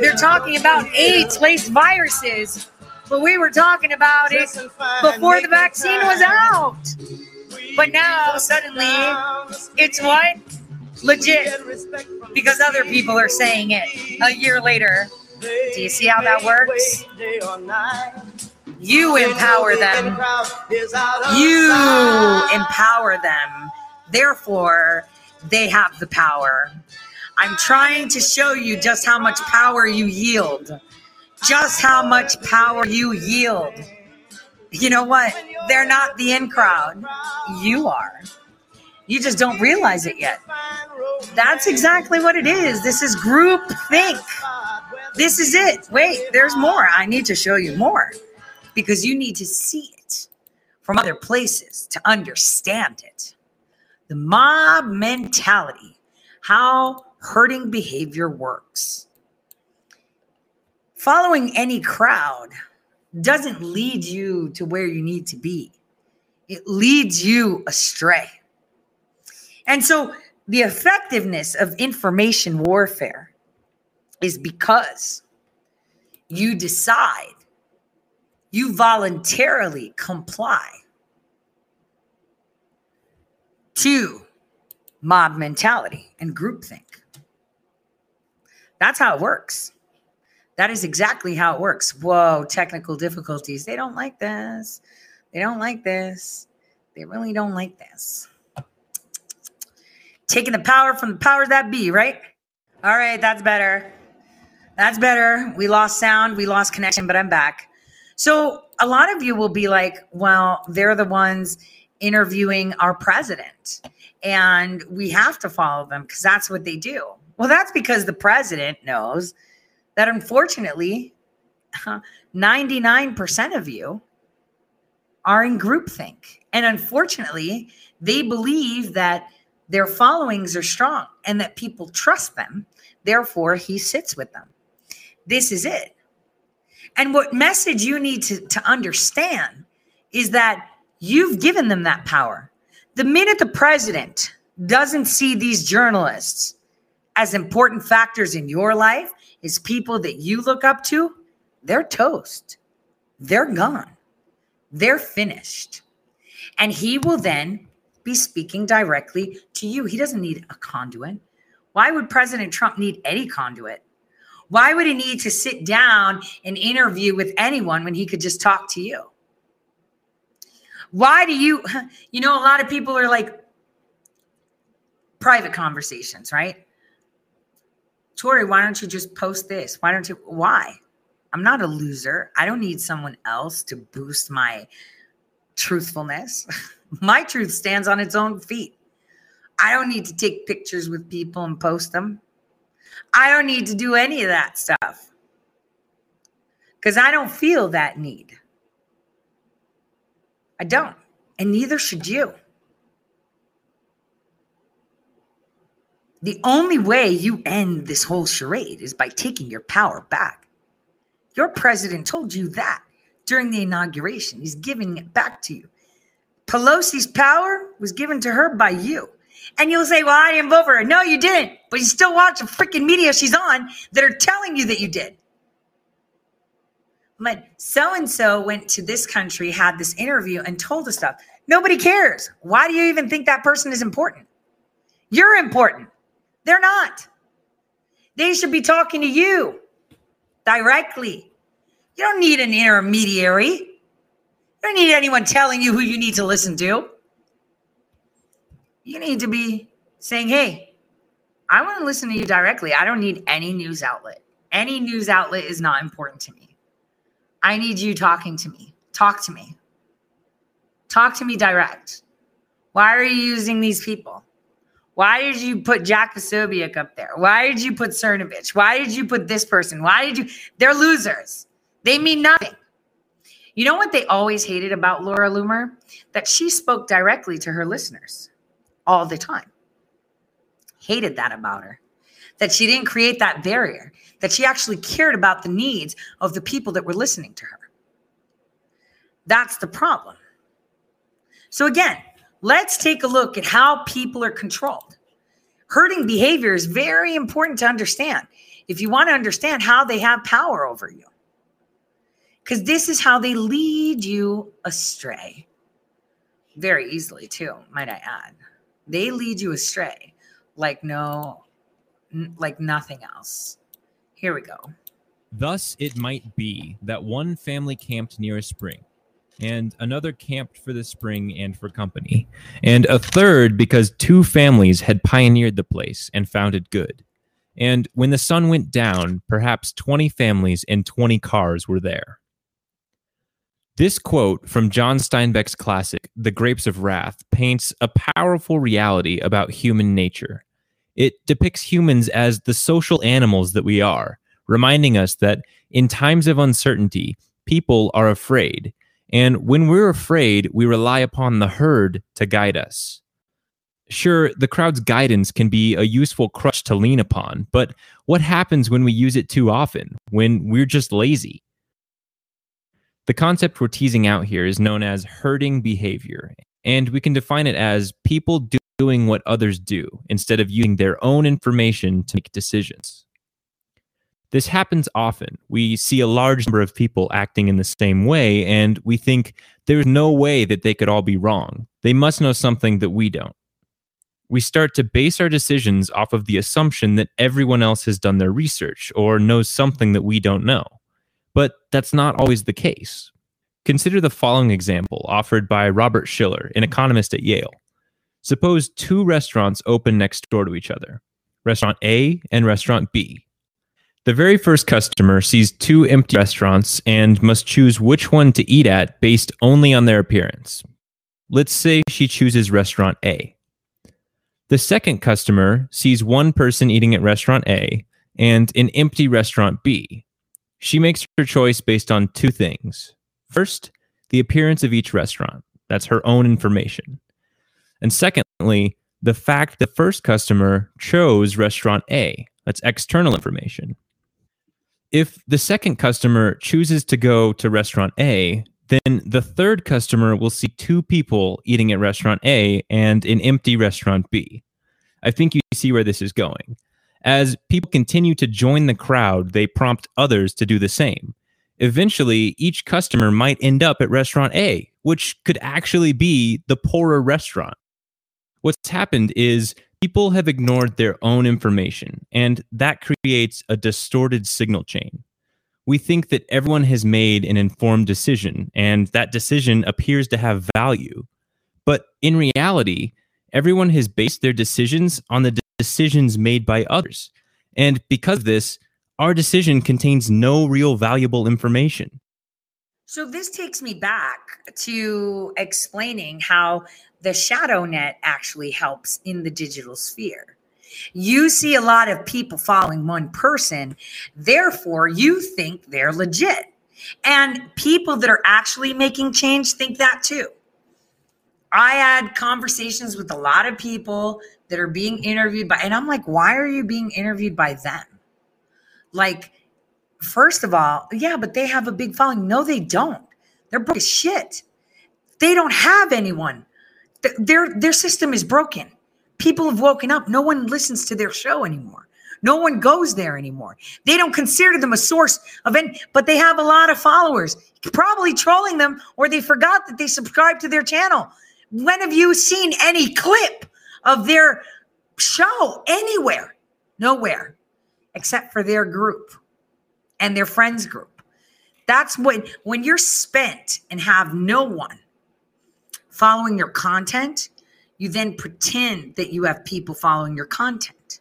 they're talking about AIDS laced viruses, but we were talking about it before the vaccine was out. But now suddenly it's what? Legit. Because other people are saying it a year later. Do you see how that works? You empower them. You empower them. Therefore, they have the power. I'm trying to show you just how much power you yield. Just how much power you yield. You know what? They're not the in crowd. You are. You just don't realize it yet. That's exactly what it is. This is group think. This is it. Wait, there's more. I need to show you more because you need to see it from other places to understand it. The mob mentality, how herding behavior works. Following any crowd doesn't lead you to where you need to be, it leads you astray. And so the effectiveness of information warfare is because you decide, you voluntarily comply to mob mentality and groupthink. That's how it works. That is exactly how it works. Whoa, technical difficulties. They don't like this. They don't like this. They really don't like this. Taking the power from the powers that be, right? All right, that's better. That's better. We lost sound, we lost connection, but I'm back. So, a lot of you will be like, well, they're the ones interviewing our president, and we have to follow them because that's what they do. Well, that's because the president knows that unfortunately, 99% of you are in groupthink. And unfortunately, they believe that their followings are strong and that people trust them. Therefore, he sits with them. This is it. And what message you need to, to understand is that you've given them that power. The minute the president doesn't see these journalists as important factors in your life, is people that you look up to, they're toast. They're gone. They're finished. And he will then be speaking directly to you. He doesn't need a conduit. Why would President Trump need any conduit? Why would he need to sit down and interview with anyone when he could just talk to you? Why do you, you know, a lot of people are like private conversations, right? Tore, why don't you just post this? Why don't you? Why? I'm not a loser. I don't need someone else to boost my truthfulness. my truth stands on its own feet. I don't need to take pictures with people and post them. I don't need to do any of that stuff because I don't feel that need. I don't. And neither should you. The only way you end this whole charade is by taking your power back. Your president told you that during the inauguration. He's giving it back to you. Pelosi's power was given to her by you. And you'll say, Well, I didn't vote for her. No, you didn't. But you still watch the freaking media she's on that are telling you that you did. But so and so went to this country, had this interview, and told us stuff. Nobody cares. Why do you even think that person is important? You're important. They're not. They should be talking to you directly. You don't need an intermediary. You don't need anyone telling you who you need to listen to. You need to be saying, hey, I want to listen to you directly. I don't need any news outlet. Any news outlet is not important to me. I need you talking to me. Talk to me. Talk to me direct. Why are you using these people? Why did you put Jack Posobiec up there? Why did you put Cernovich? Why did you put this person? Why did you? They're losers. They mean nothing. You know what they always hated about Laura Loomer? That she spoke directly to her listeners all the time. Hated that about her. That she didn't create that barrier, that she actually cared about the needs of the people that were listening to her. That's the problem. So, again, Let's take a look at how people are controlled. Herding behavior is very important to understand if you want to understand how they have power over you. Because this is how they lead you astray. Very easily, too, might I add. They lead you astray like no, like nothing else. Here we go. Thus, it might be that one family camped near a spring and another camped for the spring and for company, and a third because two families had pioneered the place and found it good. And when the sun went down, perhaps 20 families and 20 cars were there. This quote from John Steinbeck's classic, The Grapes of Wrath, paints a powerful reality about human nature. It depicts humans as the social animals that we are, reminding us that in times of uncertainty, people are afraid, and when we're afraid, we rely upon the herd to guide us. Sure, the crowd's guidance can be a useful crutch to lean upon, but what happens when we use it too often, when we're just lazy? The concept we're teasing out here is known as herding behavior, and we can define it as people do- doing what others do instead of using their own information to make decisions. This happens often. We see a large number of people acting in the same way, and we think there's no way that they could all be wrong. They must know something that we don't. We start to base our decisions off of the assumption that everyone else has done their research or knows something that we don't know. But that's not always the case. Consider the following example offered by Robert Shiller, an economist at Yale. Suppose two restaurants open next door to each other Restaurant A and Restaurant B. The very first customer sees two empty restaurants and must choose which one to eat at based only on their appearance. Let's say she chooses Restaurant A. The second customer sees one person eating at Restaurant A and an empty Restaurant B. She makes her choice based on two things. First, the appearance of each restaurant. That's her own information. And secondly, the fact the first customer chose restaurant A. That's external information. If the second customer chooses to go to restaurant A, then the third customer will see two people eating at restaurant A and an empty restaurant B. I think you see where this is going. As people continue to join the crowd, they prompt others to do the same. Eventually, each customer might end up at restaurant A, which could actually be the poorer restaurant. What's happened is people have ignored their own information, and that creates a distorted signal chain. We think that everyone has made an informed decision, and that decision appears to have value. But in reality, everyone has based their decisions on the decisions made by others. And because of this, our decision contains no real valuable information. So this takes me back to explaining how the shadow net actually helps in the digital sphere. You see a lot of people following one person, therefore, you think they're legit. And people that are actually making change think that too. I had conversations with a lot of people that are being interviewed by, and I'm like, why are you being interviewed by them? Like, first of all, yeah, but they have a big following. No, they don't. They're broke as shit. They don't have anyone. Th- Their their system is broken. People have woken up. No one listens to their show anymore. No one goes there anymore. They don't consider them a source of any, but they have a lot of followers, probably trolling them, or they forgot that they subscribe to their channel. When have you seen any clip of their show anywhere? Nowhere, except for their group and their friends group. That's when when you're spent and have no one following your content, you then pretend that you have people following your content.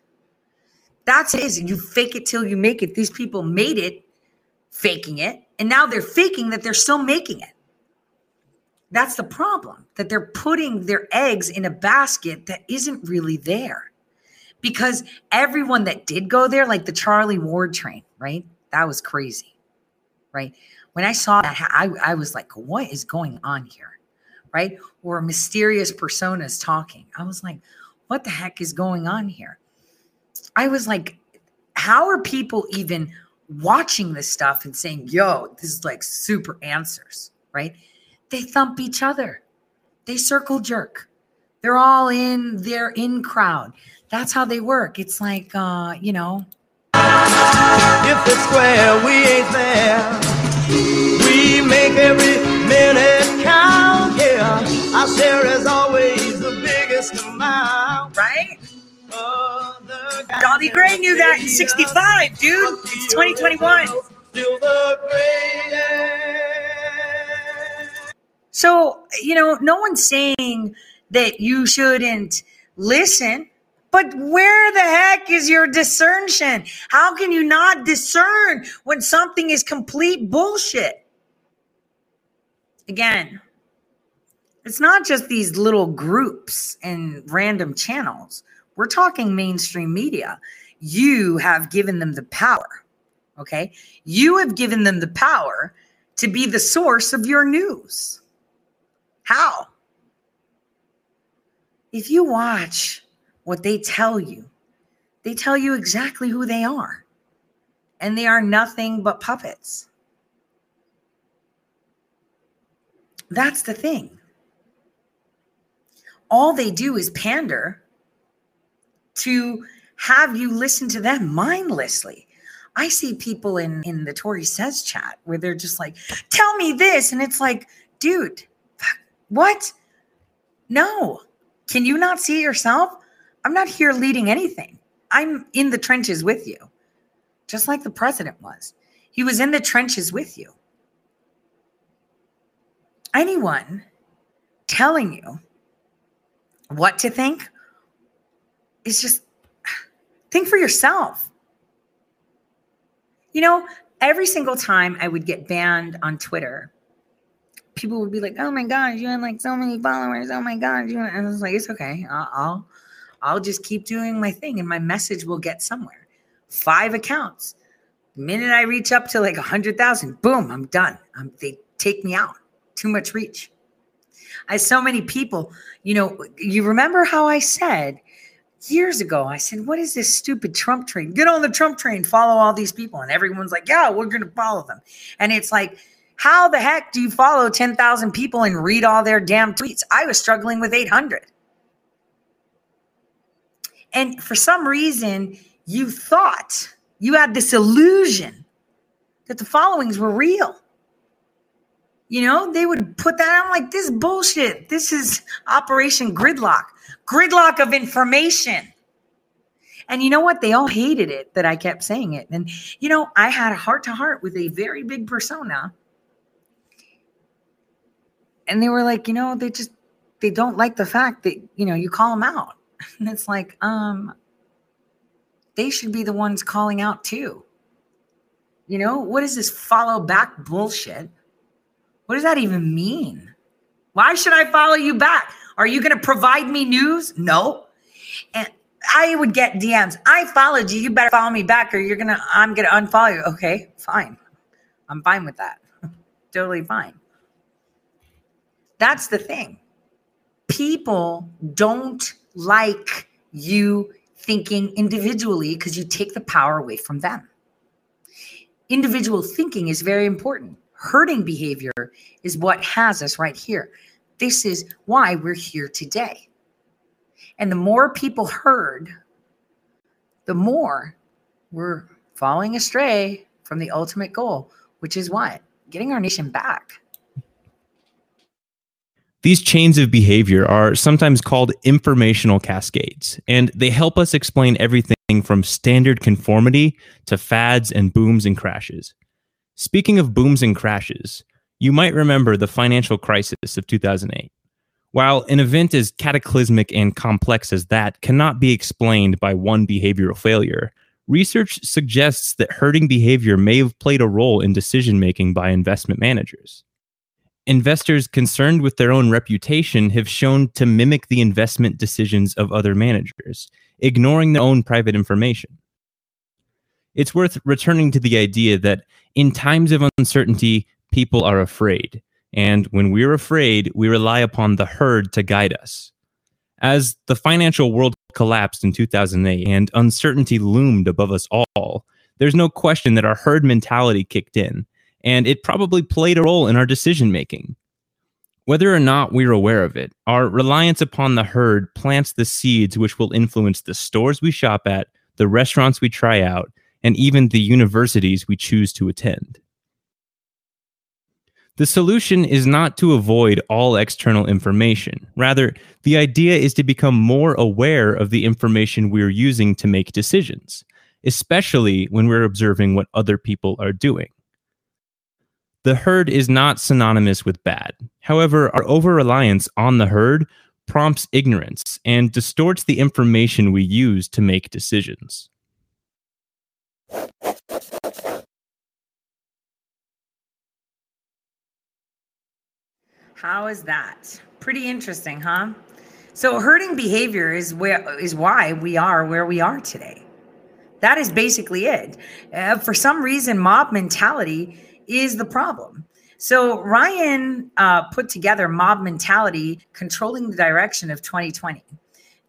That's it is. You fake it till you make it. These people made it faking it, and now they're faking that they're still making it. That's the problem that they're putting their eggs in a basket that isn't really there. Because everyone that did go there, like the Charlie Ward train, right? That was crazy, right? When I saw that, I, I was like, what is going on here, right? Or mysterious personas talking. I was like, what the heck is going on here? I was like, how are people even watching this stuff and saying, yo, this is like super answers, right? They thump each other. They circle jerk. They're all in their in crowd. That's how they work. It's like uh, you know, If it's square, we ain't there. We make every minute count. Yeah, our share is always the biggest amount. Right? Dobie Gray knew that in 65, dude. It's 2021. So, you know, no one's saying that you shouldn't listen, but where the heck is your discernment? How can you not discern when something is complete bullshit? Again, it's not just these little groups and random channels. We're talking mainstream media. You have given them the power. Okay. You have given them the power to be the source of your news. How? if you watch what they tell you, they tell you exactly who they are. And they are nothing but puppets. That's the thing. All they do is pander to have you listen to them mindlessly. I see people in in the Tore Says chat where they're just like, "Tell me this," and it's like, dude, what? No, can you not see yourself? I'm not here leading anything. I'm in the trenches with you, just like the president was. He was in the trenches with you. Anyone telling you what to think is just think for yourself. You know, every single time I would get banned on Twitter, people would be like, "Oh my gosh, you have like so many followers. Oh my god!" You and I was like, "It's okay. I'll, I'll, I'll just keep doing my thing, and my message will get somewhere." Five accounts. The minute I reach up to like a hundred thousand, boom, I'm done. I'm, they take me out. Too much reach. I so many people. You know, you remember how I said years ago, I said, What is this stupid Trump train? Get on the Trump train, follow all these people. And everyone's like, Yeah, we're going to follow them. And it's like, how the heck do you follow 10,000 people and read all their damn tweets? I was struggling with 800. And for some reason, you thought you had this illusion that the followings were real. You know, they would put that on like this bullshit. This is Operation Gridlock, gridlock of information. And you know what? They all hated it that I kept saying it. And, you know, I had a heart to heart with a very big persona. And they were like, you know, they just, they don't like the fact that, you know, you call them out. And it's like, um, they should be the ones calling out too. You know, what is this follow back bullshit? What does that even mean? Why should I follow you back? Are you going to provide me news? No. And I would get DMs. I followed you. You better follow me back or you're going to, I'm going to unfollow you. Okay, fine. I'm fine with that. totally fine. That's the thing. People don't like you thinking individually because you take the power away from them. Individual thinking is very important. Herding behavior is what has us right here. This is why we're here today. And the more people herd, the more we're falling astray from the ultimate goal, which is what? Getting our nation back. These chains of behavior are sometimes called informational cascades, and they help us explain everything from standard conformity to fads and booms and crashes. Speaking of booms and crashes, you might remember the financial crisis of 2008. While an event as cataclysmic and complex as that cannot be explained by one behavioral failure, research suggests that herding behavior may have played a role in decision making by investment managers. Investors concerned with their own reputation have shown to mimic the investment decisions of other managers, ignoring their own private information. It's worth returning to the idea that in times of uncertainty, people are afraid. And when we're afraid, we rely upon the herd to guide us. As the financial world collapsed in 2008 and uncertainty loomed above us all, there's no question that our herd mentality kicked in and it probably played a role in our decision making. Whether or not we're aware of it, our reliance upon the herd plants the seeds which will influence the stores we shop at, the restaurants we try out, and even the universities we choose to attend. The solution is not to avoid all external information. Rather, the idea is to become more aware of the information we're using to make decisions, especially when we're observing what other people are doing. The herd is not synonymous with bad. However, our over reliance on the herd prompts ignorance and distorts the information we use to make decisions. How is that? Pretty interesting, huh? So herding behavior is where is why we are where we are today. That is basically it. Uh, for some reason, mob mentality is the problem. So Ryan uh, put together mob mentality controlling the direction of 2020.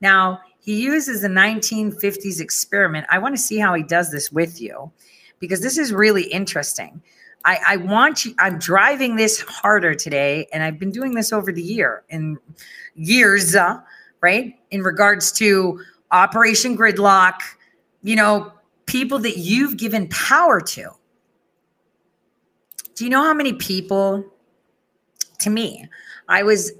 Now he uses the 1950s experiment. I want to see how he does this with you because this is really interesting. I, I want you, I'm driving this harder today, and I've been doing this over the year and years, uh, right? In regards to Operation Gridlock, you know, people that you've given power to. Do you know how many people, to me, I was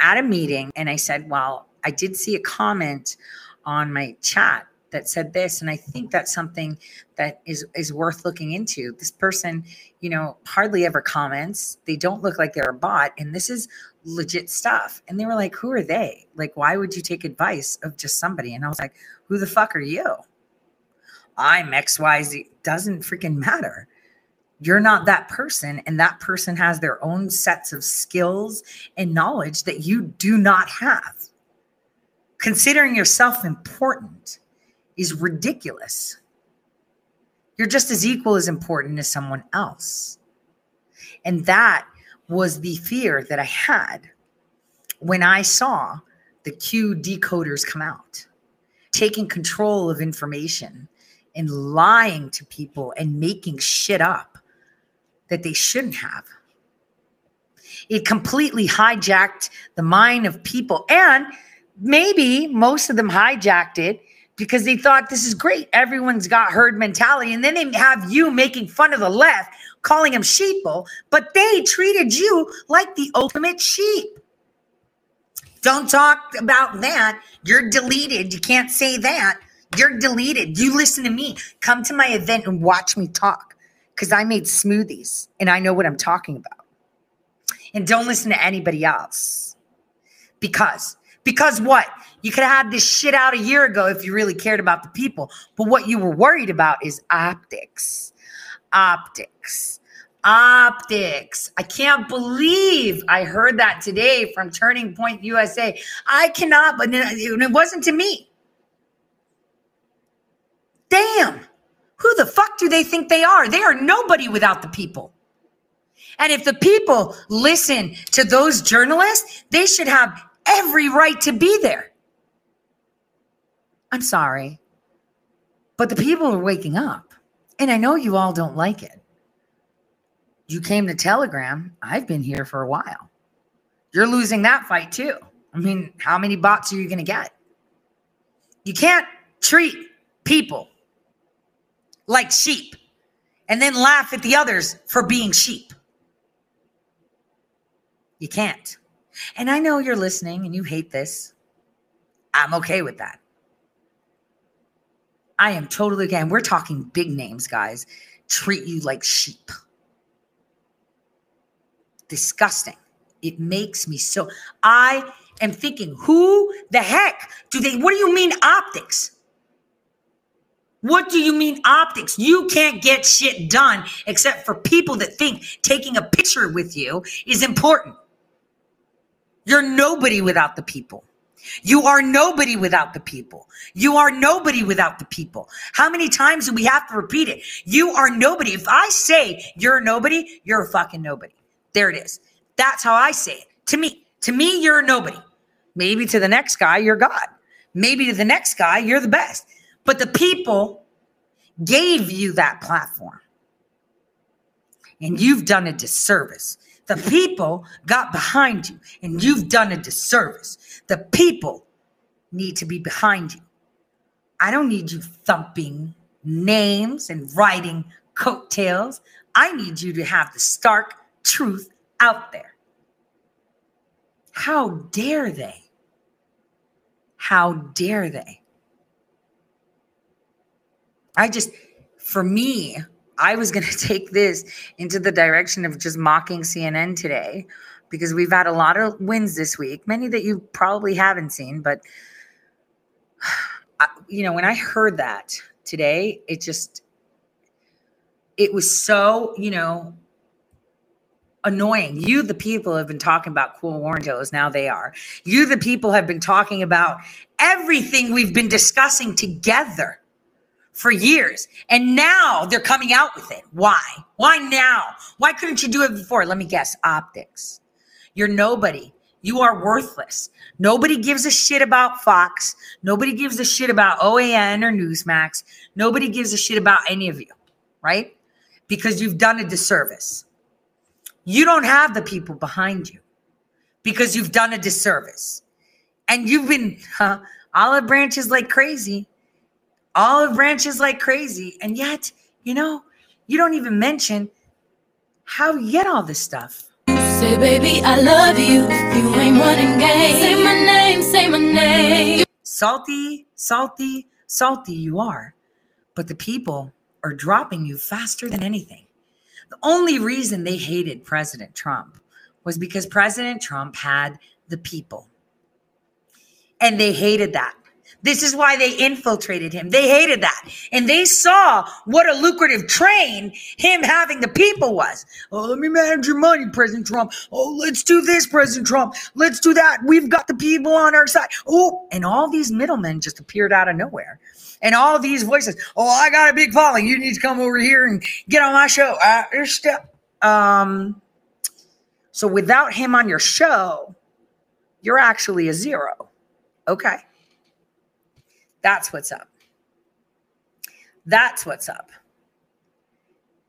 at a meeting and I said, Well, I did see a comment on my chat that said this and i think that's something that is is worth looking into. This person you know hardly ever comments. They don't look like they're a bot and this is legit stuff. And they were like who are they? Like why would you take advice of just somebody? And i was like who the fuck are you? I'm xyz doesn't freaking matter you're not that person and that person has their own sets of skills and knowledge that you do not have considering yourself important is ridiculous. You're just as equal as important as someone else. And that was the fear that I had when I saw the Q decoders come out, taking control of information and lying to people and making shit up that they shouldn't have. It completely hijacked the mind of people. And maybe most of them hijacked it because they thought this is great. Everyone's got herd mentality. And then they have you making fun of the left, calling them sheeple, but they treated you like the ultimate sheep. Don't talk about that. You're deleted. You can't say that. You're deleted. You listen to me. Come to my event and watch me talk because I made smoothies and I know what I'm talking about. And don't listen to anybody else. Because, because what? You could have had this shit out a year ago if you really cared about the people. But what you were worried about is optics. Optics. Optics. I can't believe I heard that today from Turning Point USA. I cannot, but it wasn't to me. Damn. Who the fuck do they think they are? They are nobody without the people. And if the people listen to those journalists, they should have every right to be there. I'm sorry, but the people are waking up. And I know you all don't like it. You came to Telegram. I've been here for a while. You're losing that fight too. I mean, how many bots are you going to get? You can't treat people like sheep and then laugh at the others for being sheep. You can't. And I know you're listening and you hate this. I'm okay with that. I am totally again. We're talking big names, guys. Treat you like sheep. Disgusting. It makes me so. I am thinking, who the heck do they? What do you mean optics? What do you mean optics? You can't get shit done except for people that think taking a picture with you is important. You're nobody without the people. You are nobody without the people. You are nobody without the people. How many times do we have to repeat it? You are nobody. If I say you're nobody, you're a fucking nobody. There it is. That's how I say it. To me, to me, you're nobody. Maybe to the next guy, you're God. Maybe to the next guy, you're the best. But the people gave you that platform. And you've done a disservice. The people got behind you, and you've done a disservice. The people need to be behind you. I don't need you thumping names and writing coattails. I need you to have the stark truth out there. How dare they? How dare they? I just, for me, I was going to take this into the direction of just mocking CNN today because we've had a lot of wins this week, many that you probably haven't seen. But, you know, when I heard that today, it just, it was so, you know, annoying. You, the people, have been talking about cool oranges. Now they are. You, the people, have been talking about everything we've been discussing together for years. And now they're coming out with it. Why? Why now? Why couldn't you do it before? Let me guess optics. You're nobody. You are worthless. Nobody gives a shit about Fox. Nobody gives a shit about OAN or Newsmax. Nobody gives a shit about any of you, right? Because you've done a disservice. You don't have the people behind you because you've done a disservice. And you've been huh, olive branches like crazy, olive branches like crazy. And yet, you know, you don't even mention how you get all this stuff. Say, baby, I love you. You ain't running game. Say my name, say my name. Salty, salty, salty you are. But the people are dropping you faster than anything. The only reason they hated President Trump was because President Trump had the people. And they hated that. This is why they infiltrated him. They hated that. And they saw what a lucrative train him having the people was. Oh, let me manage your money, President Trump. Oh, let's do this, President Trump. Let's do that. We've got the people on our side. Oh, and all these middlemen just appeared out of nowhere. And all these voices. Oh, I got a big following. You need to come over here and get on my show. Uh, step. Um, so without him on your show, you're actually a zero. Okay. That's what's up. That's what's up.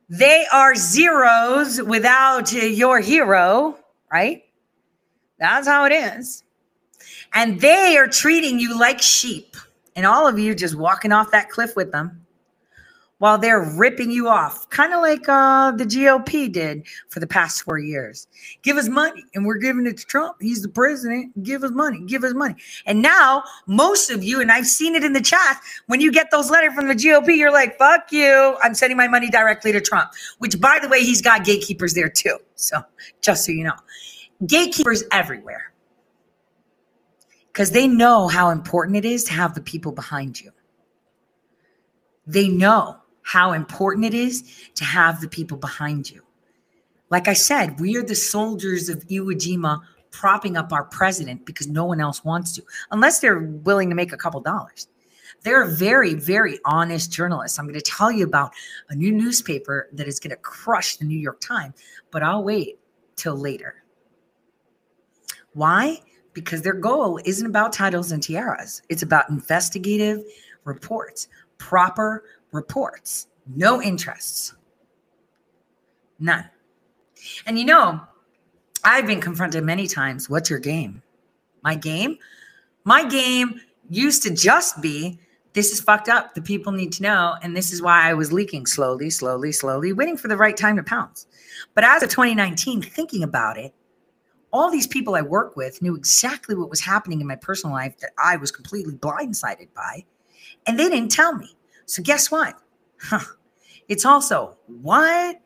They are zeros without your hero, right? That's how it is. And they are treating you like sheep. And all of you just walking off that cliff with them while they're ripping you off, kind of like uh, the GOP did for the past four years. Give us money, and we're giving it to Trump. He's the president. Give us money. Give us money. And now, most of you, and I've seen it in the chat, when you get those letters from the GOP, you're like, fuck you. I'm sending my money directly to Trump, which, by the way, he's got gatekeepers there too. So, just so you know, gatekeepers everywhere because they know how important it is to have the people behind you. They know how important it is to have the people behind you. Like I said, we are the soldiers of Iwo Jima propping up our president because no one else wants to, unless they're willing to make a couple dollars. They're very, very honest journalists. I'm going to tell you about a new newspaper that is going to crush the New York Times, but I'll wait till later. Why? Because their goal isn't about titles and tiaras, it's about investigative reports, proper reports, no interests. None. And you know, I've been confronted many times. What's your game? My game? My game used to just be this is fucked up. The people need to know. And this is why I was leaking slowly, slowly, slowly, waiting for the right time to pounce. But as of 2019, thinking about it, all these people I work with knew exactly what was happening in my personal life that I was completely blindsided by. And they didn't tell me. So guess what? Huh. It's also what?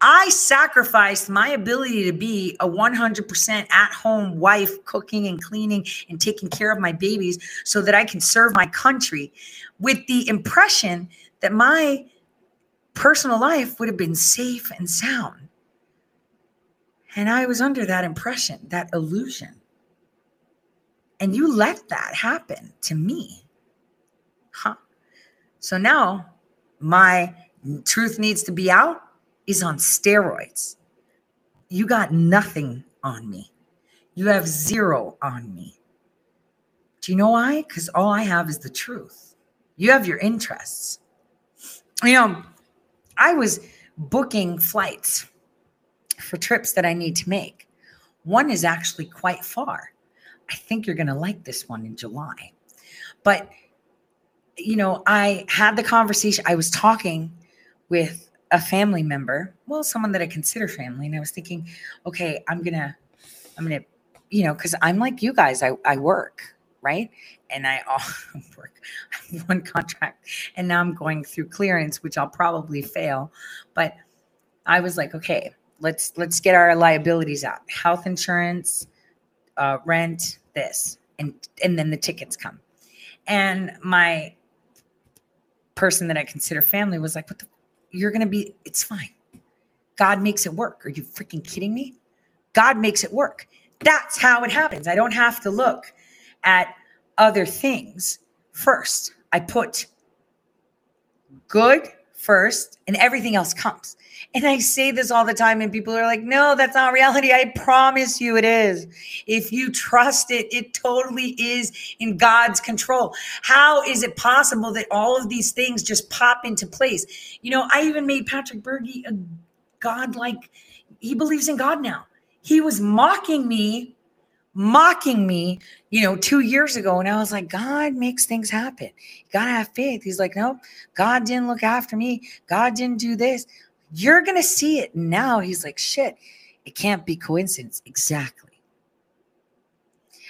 I sacrificed my ability to be a 100% at home wife, cooking and cleaning and taking care of my babies so that I can serve my country with the impression that my personal life would have been safe and sound. And I was under that impression, that illusion. And you let that happen to me. Huh. So now my truth needs to be out is on steroids. You got nothing on me. You have zero on me. Do you know why? Because all I have is the truth. You have your interests. You know, I was booking flights for trips that I need to make. One is actually quite far. I think you're going to like this one in July. But, you know, I had the conversation, I was talking with a family member, well, someone that I consider family. And I was thinking, okay, I'm going to, I'm going to, you know, because I'm like you guys, I, I work, right? And I all work, one contract, and now I'm going through clearance, which I'll probably fail. But I was like, okay, let's let's get our liabilities out health insurance uh, rent this and and then the tickets come and my person that i consider family was like what the you're gonna be it's fine. God makes it work. Are you freaking kidding me? God makes it work. That's how it happens. I don't have to look at other things first. I put good first and everything else comes. And I say this all the time, and people are like, no, that's not reality. I promise you it is. If you trust it, it totally is in God's control. How is it possible that all of these things just pop into place? You know, I even made Patrick Bergy a God like, he believes in God now. He was mocking me mocking me, you know, two years ago. And I was like, God makes things happen. You got to have faith. He's like, no, God didn't look after me. God didn't do this. You're going to see it now. He's like, shit, it can't be coincidence. Exactly.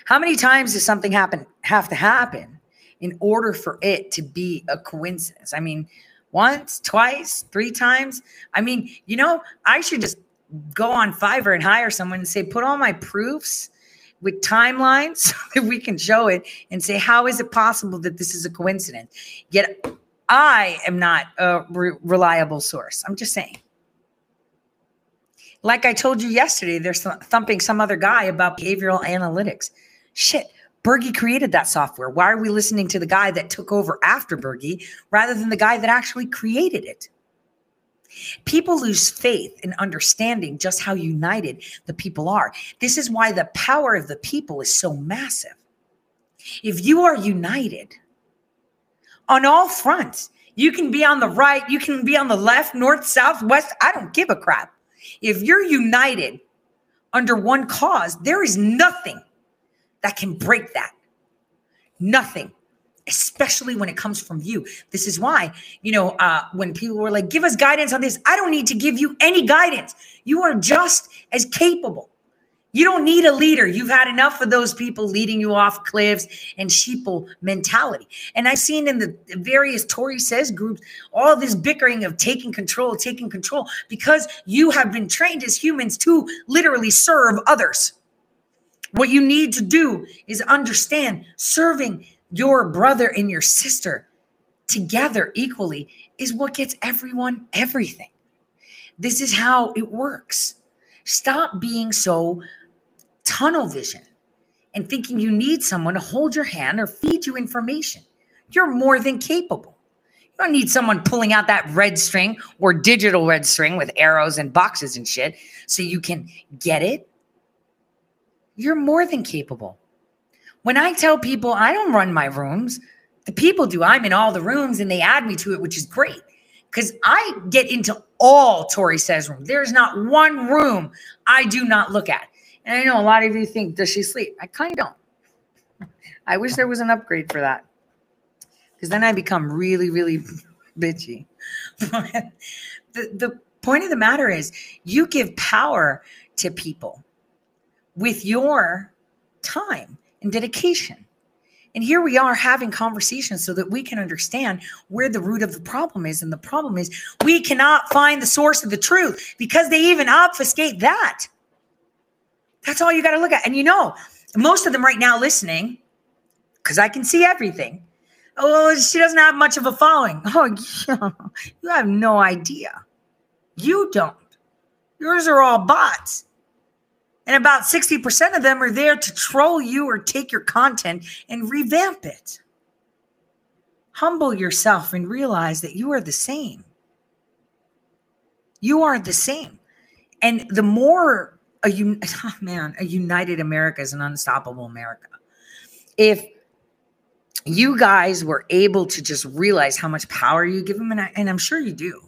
How many times does something happen have to happen in order for it to be a coincidence? I mean, once, twice, three times. I mean, you know, I should just go on Fiverr and hire someone and say, put all my proofs with timelines that we can show it and say, how is it possible that this is a coincidence? Yet I am not a re- reliable source. I'm just saying. Like I told you yesterday, they're thumping some other guy about behavioral analytics. Shit, Bergy created that software. Why are we listening to the guy that took over after Bergy rather than the guy that actually created it? People lose faith in understanding just how united the people are. This is why the power of the people is so massive. If you are united on all fronts, you can be on the right, you can be on the left, north, south, west. I don't give a crap. If you're united under one cause, there is nothing that can break that. Nothing especially when it comes from you. This is why, you know, uh, when people were like, give us guidance on this, I don't need to give you any guidance. You are just as capable. You don't need a leader. You've had enough of those people leading you off cliffs and sheeple mentality. And I've seen in the various Tore Says groups all this bickering of taking control, taking control, because you have been trained as humans to literally serve others. What you need to do is understand serving your brother and your sister together equally is what gets everyone everything. This is how it works. Stop being so tunnel vision and thinking you need someone to hold your hand or feed you information. You're more than capable. You don't need someone pulling out that red string or digital red string with arrows and boxes and shit so you can get it. You're more than capable. When I tell people I don't run my rooms, the people do. I'm in all the rooms and they add me to it, which is great because I get into all Tore Says room. There's not one room I do not look at. And I know a lot of you think, does she sleep? I kind of don't. I wish there was an upgrade for that because then I become really, really bitchy. The, the point of the matter is, you give power to people with your time and dedication. And here we are having conversations so that we can understand where the root of the problem is. And the problem is we cannot find the source of the truth because they even obfuscate that. That's all you got to look at. And you know, most of them right now listening, because I can see everything. Oh, she doesn't have much of a following. Oh, you have no idea. You don't. Yours are all bots. And about 60% of them are there to troll you or take your content and revamp it. Humble yourself and realize that you are the same. You are the same. And the more a oh man, a united America is an unstoppable America. If you guys were able to just realize how much power you give them, and, I, and I'm sure you do,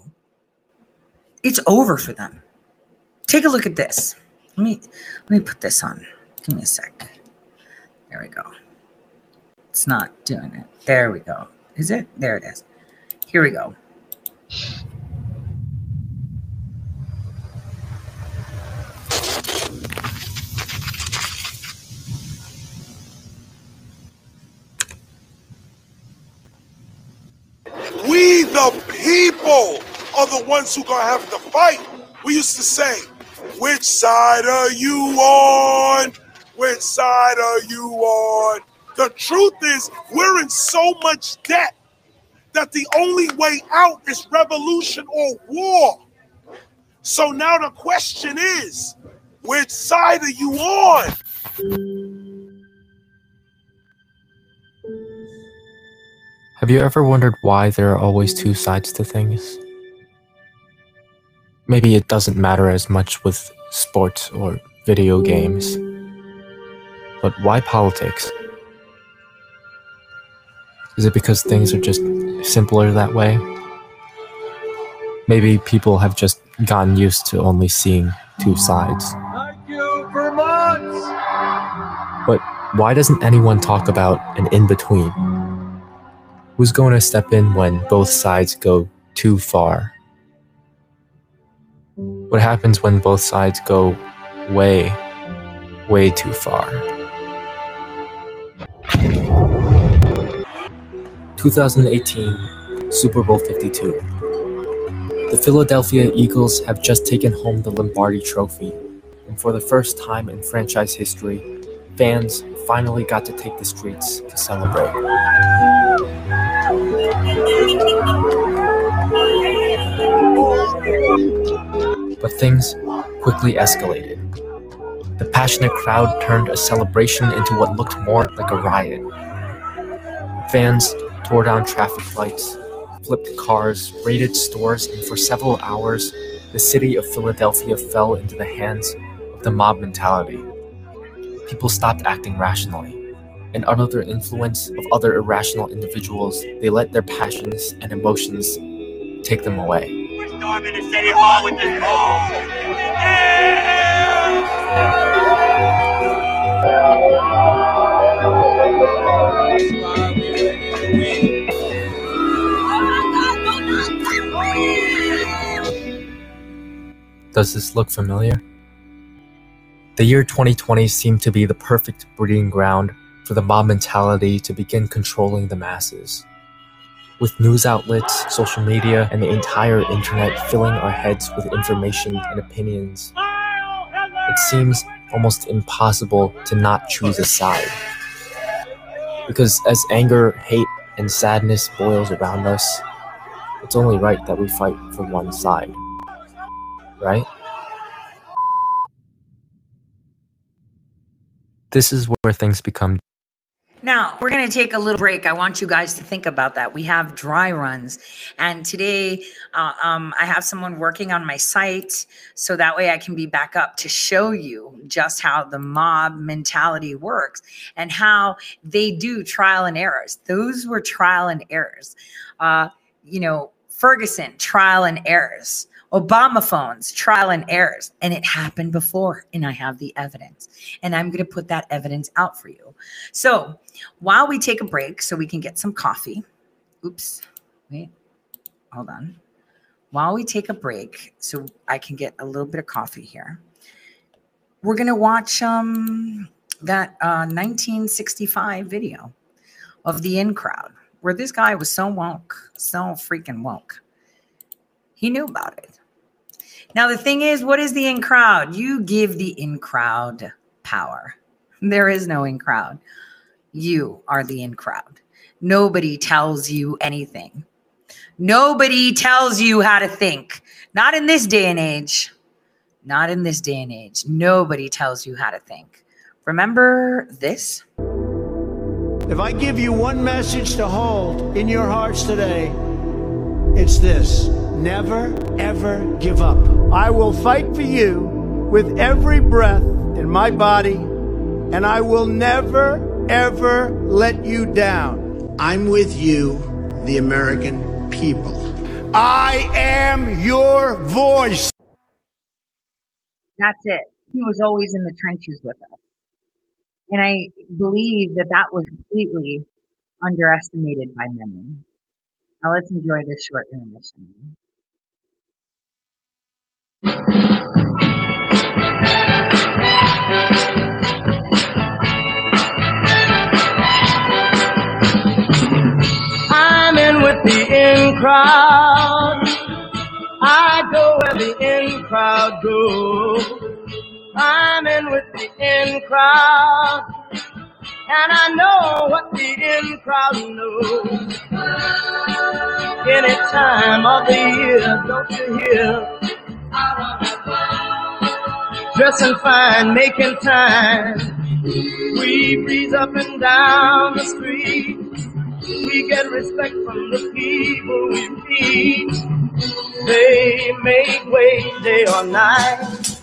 it's over for them. Take a look at this. Let me let me put this on. Give me a sec. There we go. It's not doing it. There we go. Is it? There it is. Here we go. We the people are the ones who gonna have to fight. We used to say, which side are you on? Which side are you on? The truth is, we're in so much debt that the only way out is revolution or war. So now the question is, which side are you on? Have you ever wondered why there are always two sides to things? Maybe it doesn't matter as much with sports or video games. But why politics? Is it because things are just simpler that way? Maybe people have just gotten used to only seeing two sides. Thank you, Vermont! But why doesn't anyone talk about an in between? Who's going to step in when both sides go too far? What happens when both sides go way, way too far? 2018 Super Bowl 52. The Philadelphia Eagles have just taken home the Lombardi Trophy, and for the first time in franchise history, fans finally got to take the streets to celebrate. But things quickly escalated. The passionate crowd turned a celebration into what looked more like a riot. Fans tore down traffic lights, flipped cars, raided stores, and for several hours, the city of Philadelphia fell into the hands of the mob mentality. People stopped acting rationally, and under the influence of other irrational individuals, they let their passions and emotions take them away. Storming the city hall with. Does this look familiar? The year 2020 seemed to be the perfect breeding ground for the mob mentality to begin controlling the masses. With news outlets, social media, and the entire internet filling our heads with information and opinions, it seems almost impossible to not choose a side. Because as anger, hate, and sadness boils around us, it's only right that we fight for one side. Right? This is where things become Now, we're going to take a little break. I want you guys to think about that. We have dry runs. And today, uh, um, I have someone working on my site so that way I can be back up to show you just how the mob mentality works and how they do trial and errors. Those were trial and errors. Uh, you know, Ferguson, trial and errors. Obama phones, trial and errors. And it happened before, and I have the evidence. And I'm going to put that evidence out for you. So while we take a break so we can get some coffee, oops, wait, hold on. While we take a break so I can get a little bit of coffee here, we're going to watch um, that uh, 1965 video of the in crowd where this guy was so woke, so freaking woke. He knew about it. Now, the thing is, what is the in crowd? You give the in crowd power. There is no in crowd. You are the in crowd. Nobody tells you anything. Nobody tells you how to think. Not in this day and age. Not in this day and age. Nobody tells you how to think. Remember this? If I give you one message to hold in your hearts today, it's this never, ever give up. I will fight for you with every breath in my body, and I will never, ever let you down. I'm with you, the American people. I am your voice. That's it. He was always in the trenches with us. And I believe that that was completely underestimated by many. Now let's enjoy this short intermission. I'm in with the in crowd. I go where the in crowd goes. I'm in with the in crowd. And I know what the in crowd knows. Any time of the year, don't you hear? Dressing fine, making time. We breeze up and down the street. We get respect from the people we feed. They make way day or night.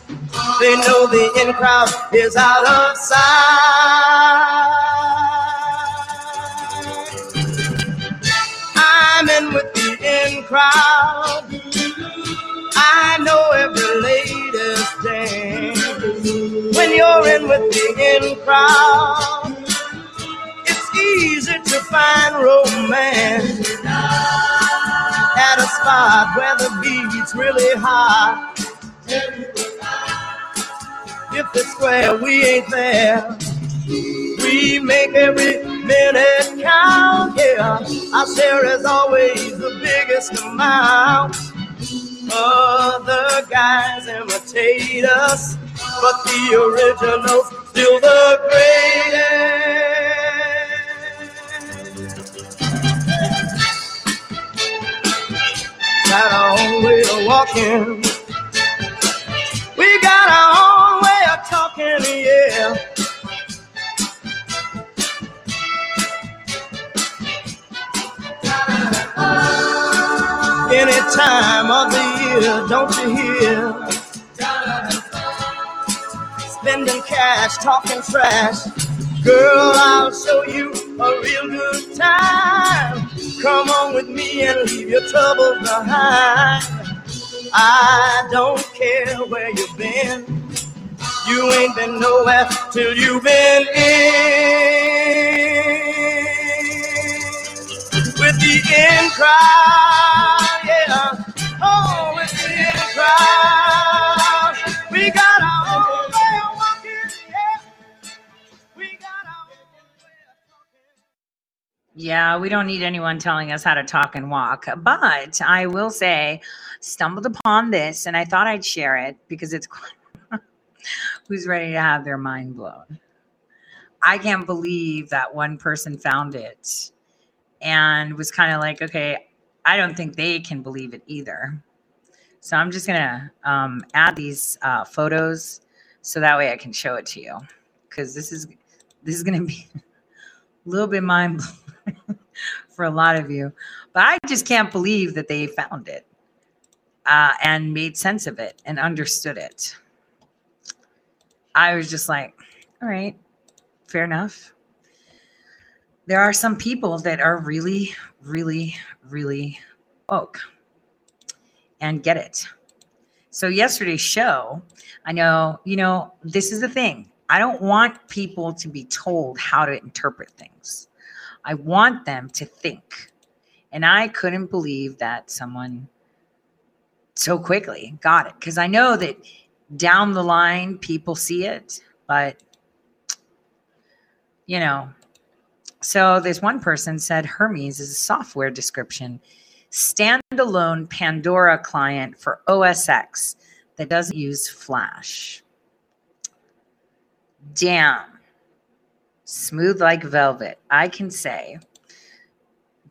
They know the in crowd is out of sight. I'm in with the in crowd. I know every latest dance. When you're in with the in crowd, it's easy to find romance at a spot where the beat's really hot. If it's square, we ain't there. We make every minute count. Yeah, our share is always the biggest amount. Other guys imitate us, but the original's still the greatest. Got our own way of walking. We got our own way of talking, yeah. Any time of the year, don't you hear? Spending cash, talking trash. Girl, I'll show you a real good time. Come on with me and leave your troubles behind. I don't care where you've been. You ain't been nowhere till you've been in. With the in crowd, yeah. We don't need anyone telling us how to talk and walk. But I will say, stumbled upon this and I thought I'd share it because it's who's ready to have their mind blown. I can't believe that one person found it and was kind of like, okay, I don't think they can believe it either. So I'm just gonna um, add these uh, photos so that way I can show it to you because this is this is gonna be a little bit mind blowing for a lot of you. But I just can't believe that they found it uh, and made sense of it and understood it. I was just like, all right, fair enough. There are some people that are really, really, really woke and get it. So, yesterday's show, I know, you know, this is the thing. I don't want people to be told how to interpret things. I want them to think. And I couldn't believe that someone so quickly got it because I know that down the line people see it, but you know. So this one person said Hermes is a software description, standalone Pandora client for OS X that doesn't use Flash. Damn. Smooth like velvet. I can say,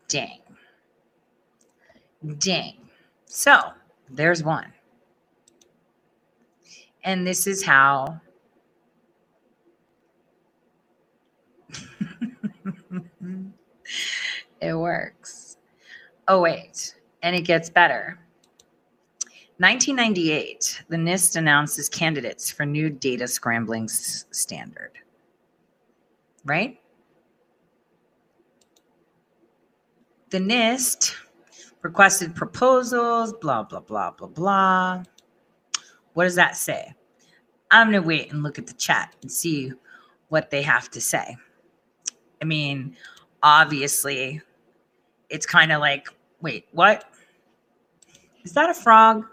dang. Dang. So there's one. And this is how it works. Oh, wait. And it gets better. 1998, the NIST announces candidates for new data scrambling s- standard. Right? The NIST requested proposals, blah, blah, blah, blah, blah. What does that say? I'm going to wait and look at the chat and see what they have to say. I mean, obviously, it's kind of like, wait, what? Is that a frog?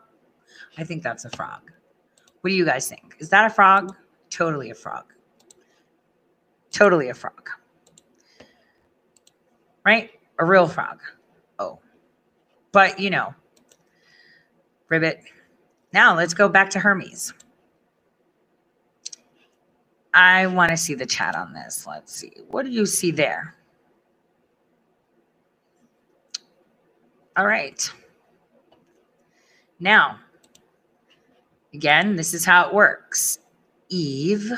I think that's a frog. What do you guys think? Is that a frog? Totally a frog. Totally a frog. Right? A real frog. Oh. But, you know, ribbit. Now let's go back to Hermes. I want to see the chat on this. Let's see. What do you see there? All right. Now, again, this is how it works Eve,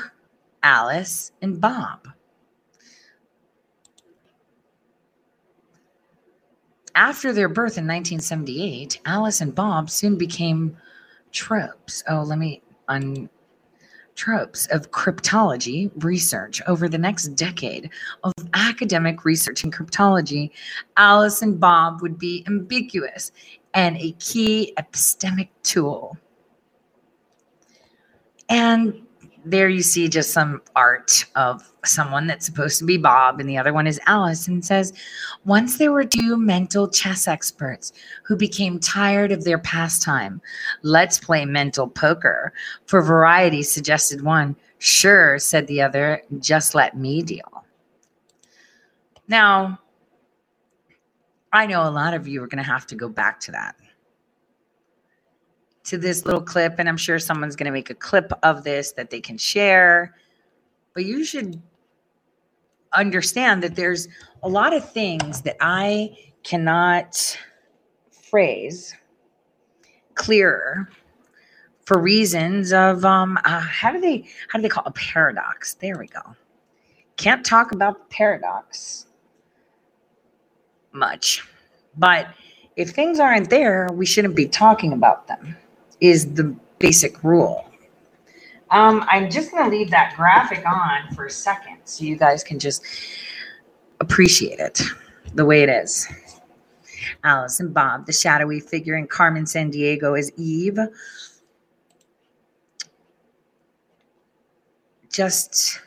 Alice, and Bob. After their birth in 1978, Alice and Bob soon became tropes. Oh, let me un tropes of cryptology research over the next decade of academic research in cryptology. Alice and Bob would be ambiguous and a key epistemic tool. And there you see just some art of someone that's supposed to be Bob and the other one is Alice and says, Once there were two mental chess experts who became tired of their pastime. Let's play mental poker. For variety, suggested one. Sure, said the other, just let me deal. Now, I know a lot of you are going to have to go back to that to this little clip, and I'm sure someone's going to make a clip of this that they can share. But you should understand that there's a lot of things that I cannot phrase clearer for reasons of um uh, how do they how do they call it? a paradox there we go can't talk about the paradox much but if things aren't there we shouldn't be talking about them is the basic rule. Um, I'm just going to leave that graphic on for a second so you guys can just appreciate it the way it is. Alice and Bob, the shadowy figure in Carmen Sandiego is Eve. Just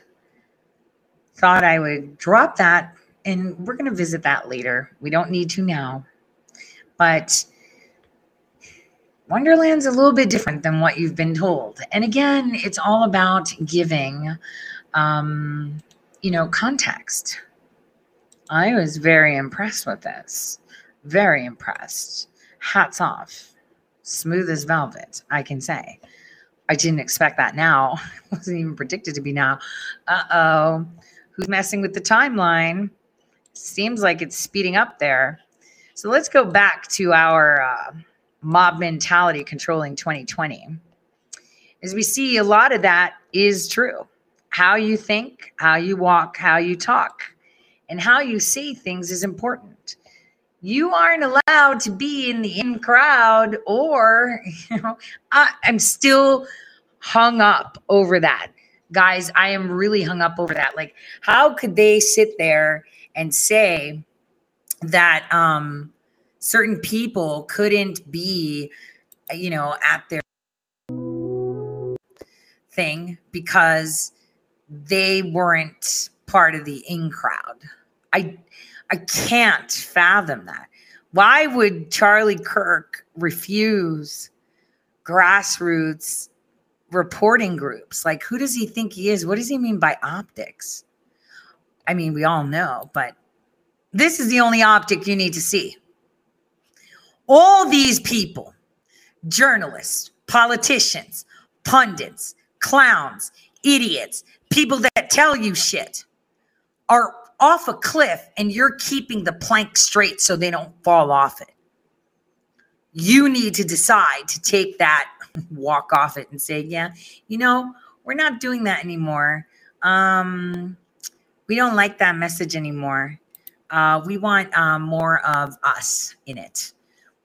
thought I would drop that and we're going to visit that later. We don't need to now. But Wonderland's a little bit different than what you've been told. And again, it's all about giving, um, you know, context. I was very impressed with this. Very impressed. Hats off. Smooth as velvet, I can say. I didn't expect that now. Wasn't even predicted to be now. Uh oh. Who's messing with the timeline? Seems like it's speeding up there. So let's go back to our. Uh, mob mentality controlling 2020. As we see, a lot of that is true. How you think, how you walk, how you talk, and how you say things is important. You aren't allowed to be in the in crowd, or, you know, I, I'm still hung up over that. Guys, I am really hung up over that. Like, how could they sit there and say that, um, certain people couldn't be you know at their thing because they weren't part of the in crowd. I i can't fathom that. Why would charlie kirk refuse grassroots reporting groups? Like who does he think he is? What does he mean by optics? I mean we all know but this is the only optic you need to see all these people, journalists, politicians, pundits, clowns, idiots, people that tell you shit, are off a cliff and you're keeping the plank straight so they don't fall off it. You need to decide to take that walk off it and say, yeah, you know, we're not doing that anymore. Um, we don't like that message anymore. Uh, we want um, more of us in it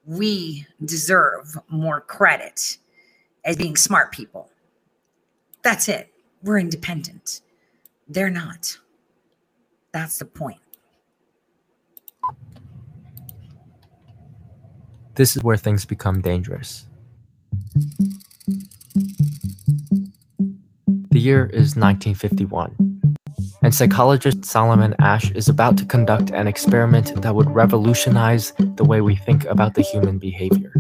we deserve more credit as being smart people. That's it. We're independent. They're not. That's the point. This is where things become dangerous. The year is 1951 and psychologist Solomon Asch is about to conduct an experiment that would revolutionize the way we think about the human behavior.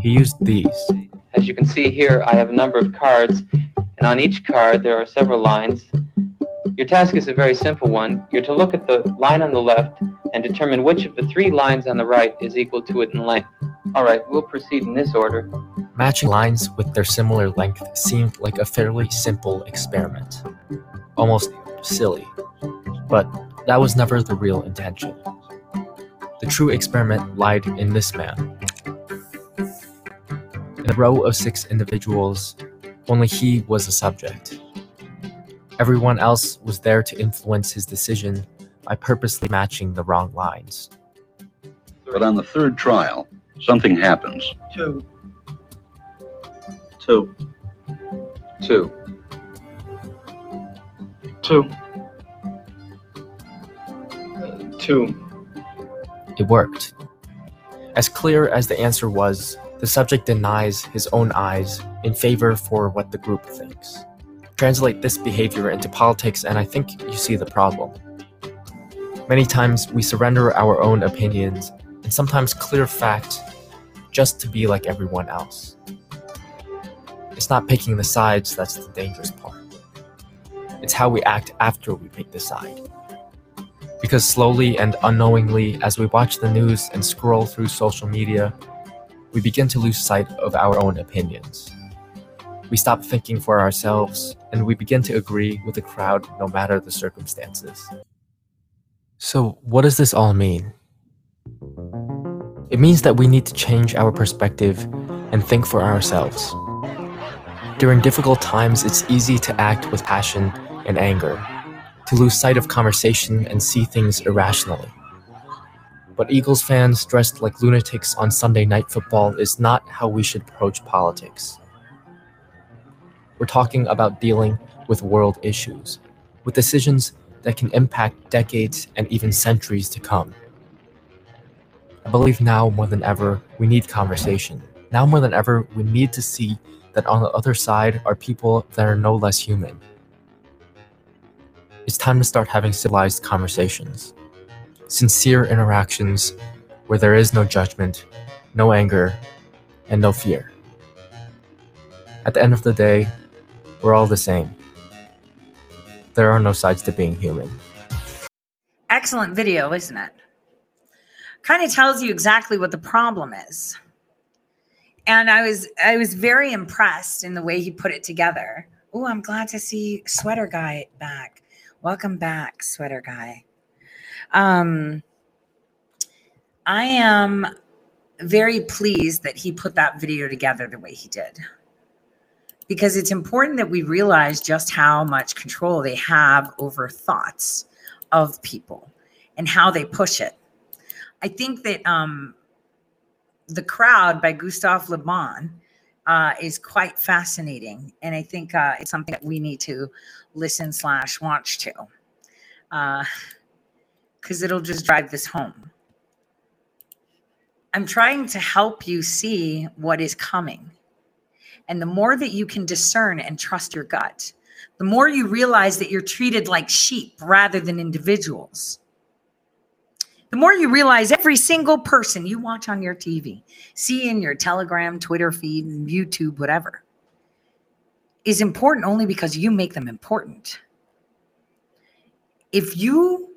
He used these. As you can see here, I have a number of cards, and on each card there are several lines. Your task is a very simple one. You're to look at the line on the left and determine which of the three lines on the right is equal to it in length. All right, we'll proceed in this order. Matching lines with their similar length seemed like a fairly simple experiment. Almost silly. But that was never the real intention. The true experiment lied in this man. In a row of six individuals, only he was a subject. Everyone else was there to influence his decision by purposely matching the wrong lines. But on the third trial, something happens. Two. Two. Two. Two. Two. It worked. As clear as the answer was, the subject denies his own eyes in favor for what the group thinks. Translate this behavior into politics, and I think you see the problem. Many times we surrender our own opinions and sometimes clear fact just to be like everyone else. It's not picking the sides that's the dangerous part. It's how we act after we pick the side. Because slowly and unknowingly, as we watch the news and scroll through social media, we begin to lose sight of our own opinions. We stop thinking for ourselves, and we begin to agree with the crowd no matter the circumstances. So, what does this all mean? It means that we need to change our perspective and think for ourselves. During difficult times, it's easy to act with passion and anger, to lose sight of conversation and see things irrationally. But Eagles fans dressed like lunatics on Sunday night football is not how we should approach politics. We're talking about dealing with world issues, with decisions that can impact decades and even centuries to come. I believe now more than ever, we need conversation. Now more than ever, we need to see that on the other side are people that are no less human. It's time to start having civilized conversations, sincere interactions where there is no judgment, no anger, and no fear. At the end of the day, we're all the same. There are no sides to being human. Excellent video, isn't it? Kind of tells you exactly what the problem is. And I was I was very impressed in the way he put it together. Oh, I'm glad to see Sweater Guy back. Welcome back, Sweater Guy. Um, I am very pleased that he put that video together the way he did. Because it's important that we realize just how much control they have over thoughts of people and how they push it. I think that um, the crowd by Gustave Le Bon uh, is quite fascinating, and I think uh, it's something that we need to listen slash watch to, because it'll just drive this home. I'm trying to help you see what is coming, and the more that you can discern and trust your gut, the more you realize that you're treated like sheep rather than individuals the more you realize every single person you watch on your TV, see in your Telegram, Twitter feed, YouTube, whatever, is important only because you make them important. If you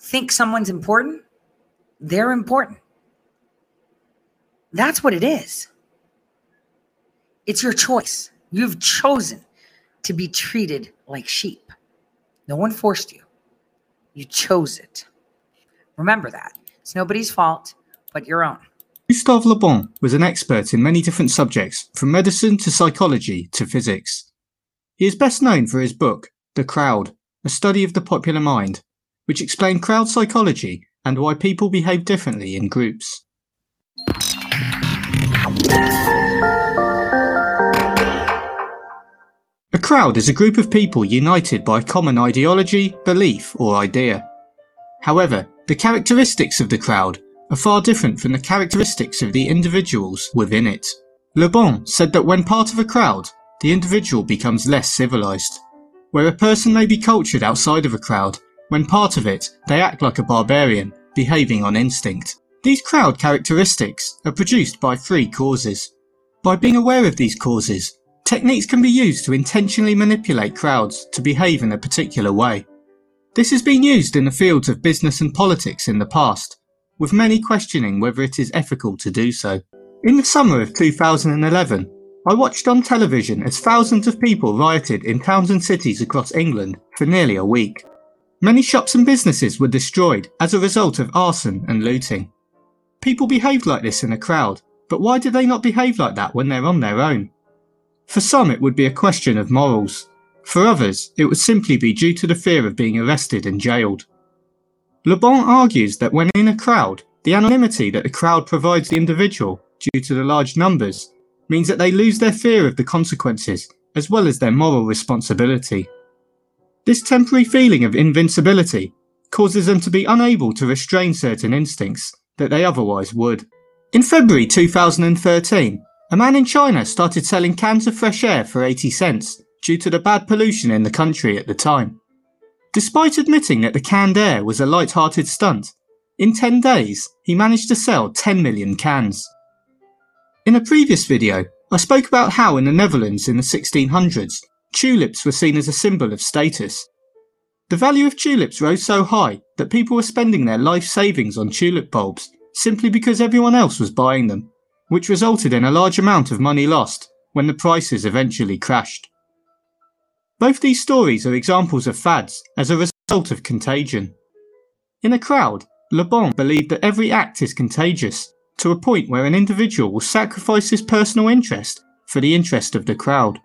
think someone's important, they're important. That's what it is. It's your choice. You've chosen to be treated like sheep. No one forced you, you chose it. Remember that. It's nobody's fault but your own. Gustave Le Bon was an expert in many different subjects, from medicine to psychology to physics. He is best known for his book, The Crowd, a study of the popular mind, which explained crowd psychology and why people behave differently in groups. A crowd is a group of people united by a common ideology, belief, or idea. However, the characteristics of the crowd are far different from the characteristics of the individuals within it. Le Bon said that when part of a crowd, the individual becomes less civilized. Where a person may be cultured outside of a crowd, when part of it, they act like a barbarian, behaving on instinct. These crowd characteristics are produced by three causes. By being aware of these causes, techniques can be used to intentionally manipulate crowds to behave in a particular way. This has been used in the fields of business and politics in the past, with many questioning whether it is ethical to do so. In the summer of 2011, I watched on television as thousands of people rioted in towns and cities across England for nearly a week. Many shops and businesses were destroyed as a result of arson and looting. People behaved like this in a crowd, but why do they not behave like that when they're on their own? For some, it would be a question of morals. For others, it would simply be due to the fear of being arrested and jailed. Le Bon argues that when in a crowd, the anonymity that the crowd provides the individual due to the large numbers means that they lose their fear of the consequences as well as their moral responsibility. This temporary feeling of invincibility causes them to be unable to restrain certain instincts that they otherwise would. In February 2013, a man in China started selling cans of fresh air for 80 cents due to the bad pollution in the country at the time. Despite admitting that the canned air was a light-hearted stunt, in 10 days he managed to sell 10 million cans. In a previous video, I spoke about how in the Netherlands in the 1600s, tulips were seen as a symbol of status. The value of tulips rose so high that people were spending their life savings on tulip bulbs simply because everyone else was buying them, which resulted in a large amount of money lost when the prices eventually crashed. Both these stories are examples of fads as a result of contagion. In a crowd, Le Bon believed that every act is contagious to a point where an individual will sacrifice his personal interest for the interest of the crowd.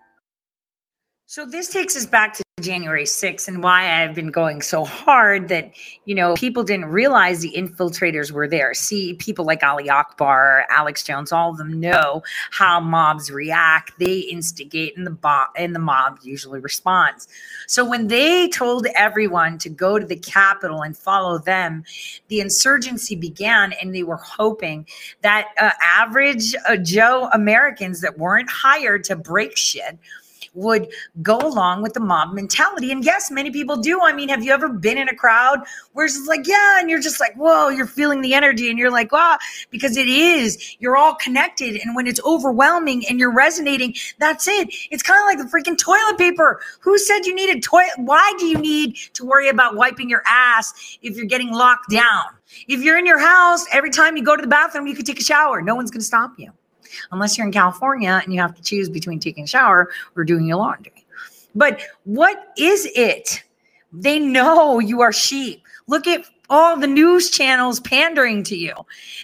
So this takes us back to January 6th and why I've been going so hard that, you know, people didn't realize the infiltrators were there. See, people like Ali Akbar, Alex Jones, all of them know how mobs react. They instigate and the mob and the mob usually responds. So when they told everyone to go to the Capitol and follow them, the insurgency began and they were hoping that uh, average uh, Joe Americans that weren't hired to break shit would go along with the mob mentality. And yes, many people do. I mean, have you ever been in a crowd where it's like, yeah, and you're just like, whoa, you're feeling the energy and you're like, wow, because it is, you're all connected. And when it's overwhelming and you're resonating, that's it. It's kind of like the freaking toilet paper. Who said you needed toilet? Why do you need to worry about wiping your ass if you're getting locked down? If you're in your house, every time you go to the bathroom, you can take a shower. No one's going to stop you unless you're in California and you have to choose between taking a shower or doing your laundry. But what is it? They know you are sheep. Look at all the news channels pandering to you.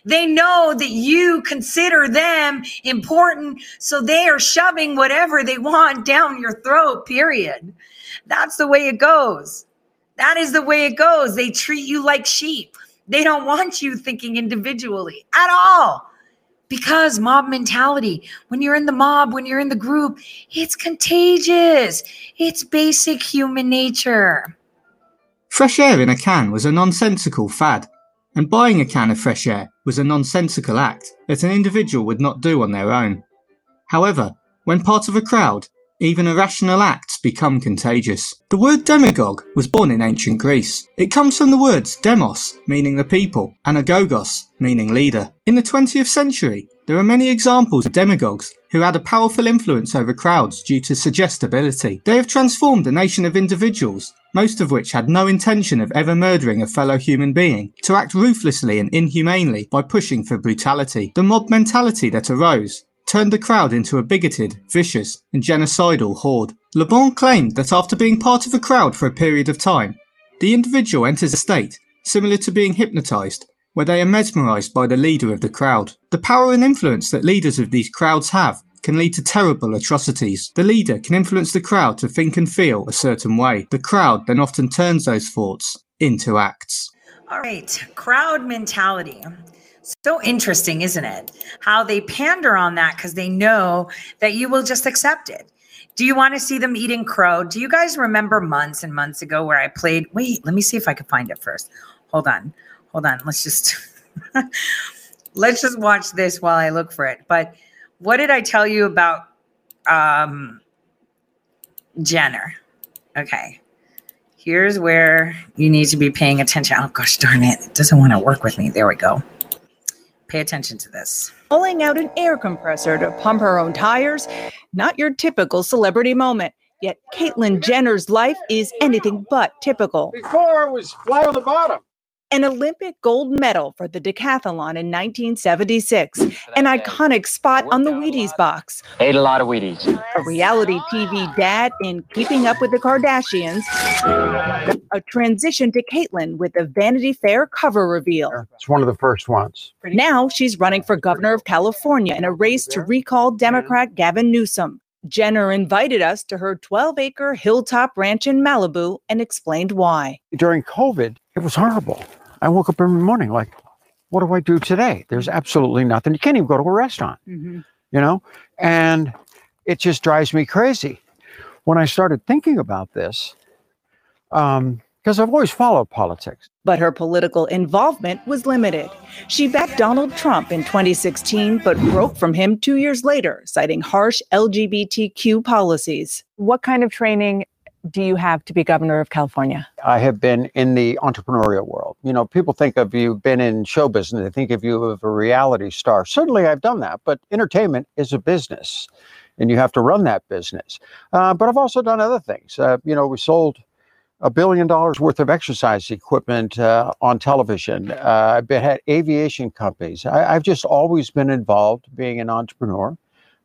They know that you consider them important, so they are shoving whatever they want down your throat, period. That's the way it goes. That is the way it goes. They treat you like sheep. They don't want you thinking individually at all because mob mentality when you're in the mob when you're in the group it's contagious it's basic human nature Fresh air in a can was a nonsensical fad, and buying a can of fresh air was a nonsensical act that an individual would not do on their own. However, when part of a crowd, even irrational acts become contagious. The word demagogue was born in ancient Greece. It comes from the words demos, meaning the people, and agogos, meaning leader. In the 20th century, there are many examples of demagogues who had a powerful influence over crowds due to suggestibility. They have transformed a nation of individuals, most of which had no intention of ever murdering a fellow human being, to act ruthlessly and inhumanely by pushing for brutality. The mob mentality that arose turned the crowd into a bigoted, vicious, and genocidal horde. Le Bon claimed that after being part of a crowd for a period of time, the individual enters a state similar to being hypnotized, where they are mesmerized by the leader of the crowd. The power and influence that leaders of these crowds have can lead to terrible atrocities. The leader can influence the crowd to think and feel a certain way. The crowd then often turns those thoughts into acts. all right crowd mentality so interesting isn't it? How they pander on that because they know that you will just accept it. Do you want to see them eating crow? Do you guys remember months and months ago where i played wait let me see if i can find it first. Hold on hold on let's just let's just watch this while i look for it. But what did i tell you about um jenner? Okay here's where you need to be paying attention. Oh gosh darn it it doesn't want to work with me. There we go pay attention to this pulling out an air compressor to pump her own tires. Not your typical celebrity moment. Yet Caitlyn Jenner's life is anything but typical. Before it was flat on the bottom. An Olympic gold medal for the decathlon in 1976, an iconic spot on the Wheaties box, Ate a lot of Wheaties. a reality TV dad in Keeping Up with the Kardashians, a transition to Caitlyn with the Vanity Fair cover reveal. It's one of the first ones. Now she's running for governor of California in a race to recall Democrat Gavin Newsom. Jenner invited us to her 12 acre hilltop ranch in Malibu and explained why. During COVID, it was horrible. I woke up every morning like, what do I do today? There's absolutely nothing. You can't even go to a restaurant, Mhm. you know? And it just drives me crazy. When I started thinking about this, because I've always followed politics. But her political involvement was limited. She backed Donald Trump in 2016, but broke from him two years later, citing harsh LGBTQ policies. What kind of training do you have to be governor of California? I have been in the entrepreneurial world. You know, people think of you been in show business, they think of you as a reality star. Certainly, I've done that, but entertainment is a business, and you have to run that business. Uh, but I've also done other things. Uh, you know, we sold a billion dollars worth of exercise equipment uh, on television. Uh, I've been had aviation companies. I, I've just always been involved, being an entrepreneur,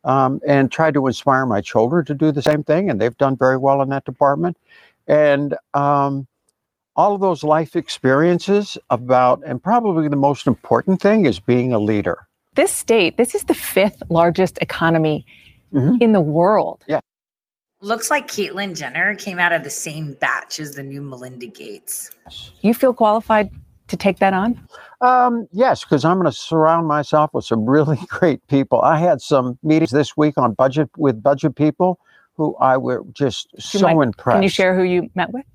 um, and tried to inspire my children to do the same thing, and they've done very well in that department. And um, all of those life experiences about, and probably the most important thing is being a leader. This state, this is the fifth largest economy in the world. Yeah. Looks like Caitlyn Jenner came out of the same batch as the new Melinda Gates. You feel qualified to take that on? Um, yes, because I'm going to surround myself with some really great people. I had some meetings this week on budget with budget people who I were just Do you so mind- impressed. Can you share who you met with?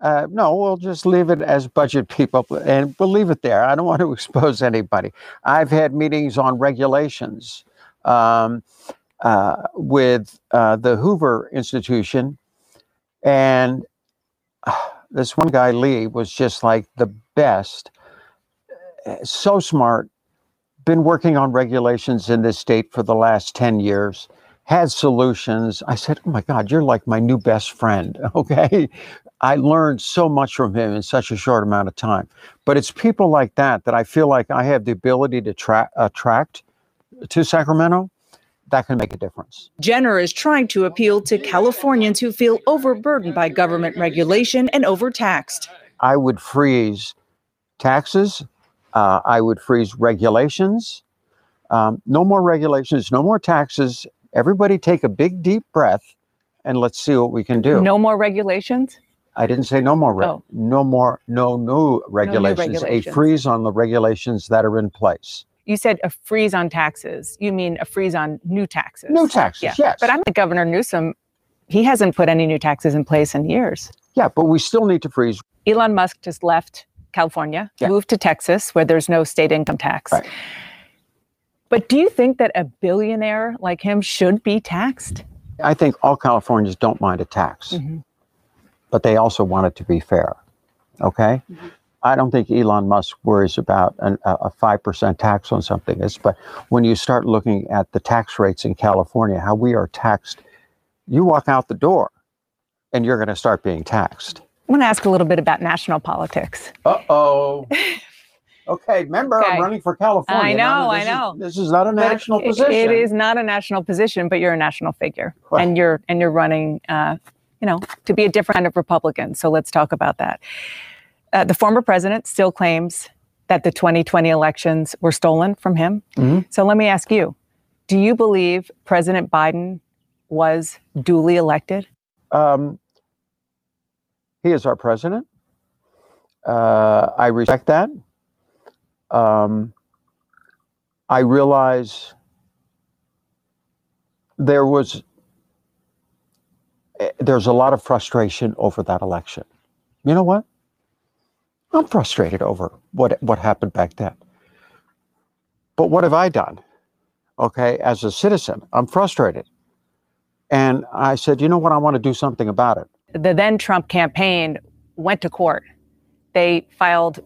Uh, no, we'll just leave it as budget people and we'll leave it there. I don't want to expose anybody. I've had meetings on regulations um, uh, with uh, the Hoover Institution, and this one guy, Lee, was just like the best. Uh, So smart, been working on regulations in this state for the last 10 years, had solutions. I said, Oh my God, you're like my new best friend. Okay. I learned so much from him in such a short amount of time. But it's people like that that I feel like I have the ability to tra- attract to Sacramento that can make a difference. Jenner is trying to appeal to Californians who feel overburdened by government regulation and overtaxed. I would freeze taxes. Uh, I would freeze regulations. Um, no more regulations, no more taxes. Everybody take a big, deep breath and let's see what we can do. No more regulations? I didn't say no more, re- Oh. no more, no new regulations. regulations. A freeze on the regulations that are in place. You said a freeze on taxes. You mean a freeze on new taxes? New taxes, Yeah. yes. But I'm like Governor Newsom. He hasn't put any new taxes in place in years. Yeah, but we still need to freeze. Elon Musk just left California, yeah. moved to Texas, where there's no state income tax. Right. But do you think that a billionaire like him should be taxed? I think all Californians don't mind a tax, Mm-hmm. but they also want it to be fair. Okay? I don't think Elon Musk worries about an, a a 5% tax on something. It's, but when you start looking at the tax rates in California, how we are taxed, you walk out the door and you're going to start being taxed. I want to ask a little bit about national politics. Uh oh. Okay, remember, I'm running for California. I know, I this is- know. this is not a national it- position. It is not a national position, but you're a national figure, and you're and you're running, uh, you know, to be a different kind of Republican. So let's talk about that. Uh, the former president still claims that the 2020 elections were stolen from him. Mhm. So let me ask you: Do you believe President Biden was duly elected? Um, he is our president. Uh, I respect that. Um, I realize there was eh, there's a lot of frustration over that election. You know what? I'm frustrated over what what happened back then. But what have I done? Okay, as a citizen, I'm frustrated. And I said, you know what? I want to do something about it. the then Trump campaign went to court. They filed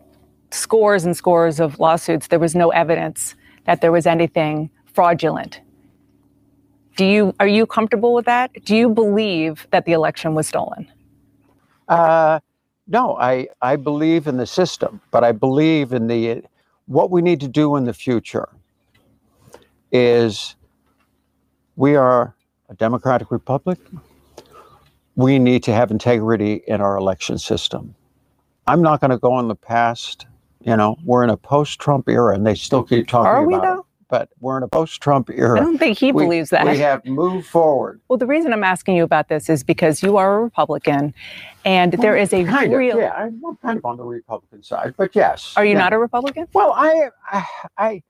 scores and scores of lawsuits. There was no evidence that there was anything fraudulent. Do you are you comfortable with that? Do you believe that the election was stolen? Uh, no, I, I believe in the system, but I believe in the what we need to do in the future is we are a democratic republic. We need to have integrity in our election system. I'm not going to go in the past. You know, we're in a post-Trump era, and they still keep talking Are we about. though? But we're in a post-Trump era. I don't think he We- believes that. We have moved forward. Well, the reason I'm asking you about this is because you are a Republican, and there is a kind real. Of, yeah, I'm kind of on the Republican side, but yes. Are you yeah. not a Republican? Well, I, I, I,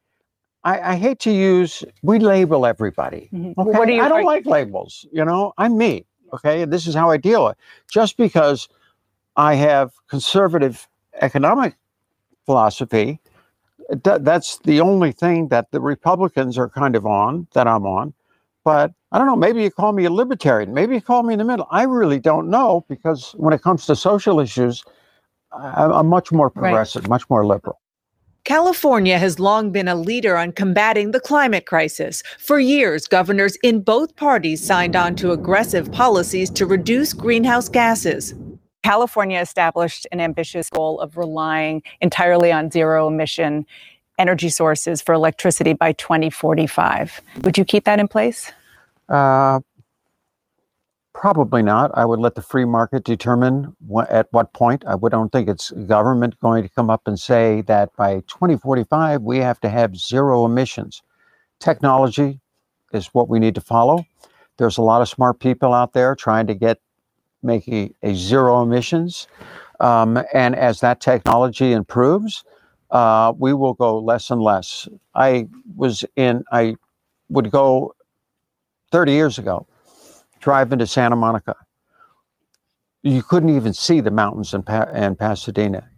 I, I hate to use. We label everybody. Mhm. Okay? What do you- I don't like labels. You know, I'm me. Okay, and this is how I deal with. it. Just because I have conservative economic philosophy, that's the only thing that the Republicans are kind of on that I'm on. But I don't know. Maybe you call me a libertarian. Maybe you call me in the middle. I really don't know because when it comes to social issues, I'm much more Right. progressive, much more liberal. California has long been a leader on combating the climate crisis. For years, governors in both parties signed on to aggressive policies to reduce greenhouse gases. California established an ambitious goal of relying entirely on zero emission energy sources for electricity by 2045. Would you keep that in place? Uh, probably not. I would let the free market determine wh- at what point. I would don't think it's government going to come up and say that by 2045 we have to have zero emissions. Technology is what we need to follow. There's a lot of smart people out there trying to get making a zero emissions, um, and as that technology improves, uh, we will go less and less. I was in. I would go 30 years ago, drive into Santa Monica. You couldn't even see the mountains in, pa- in Pasadena.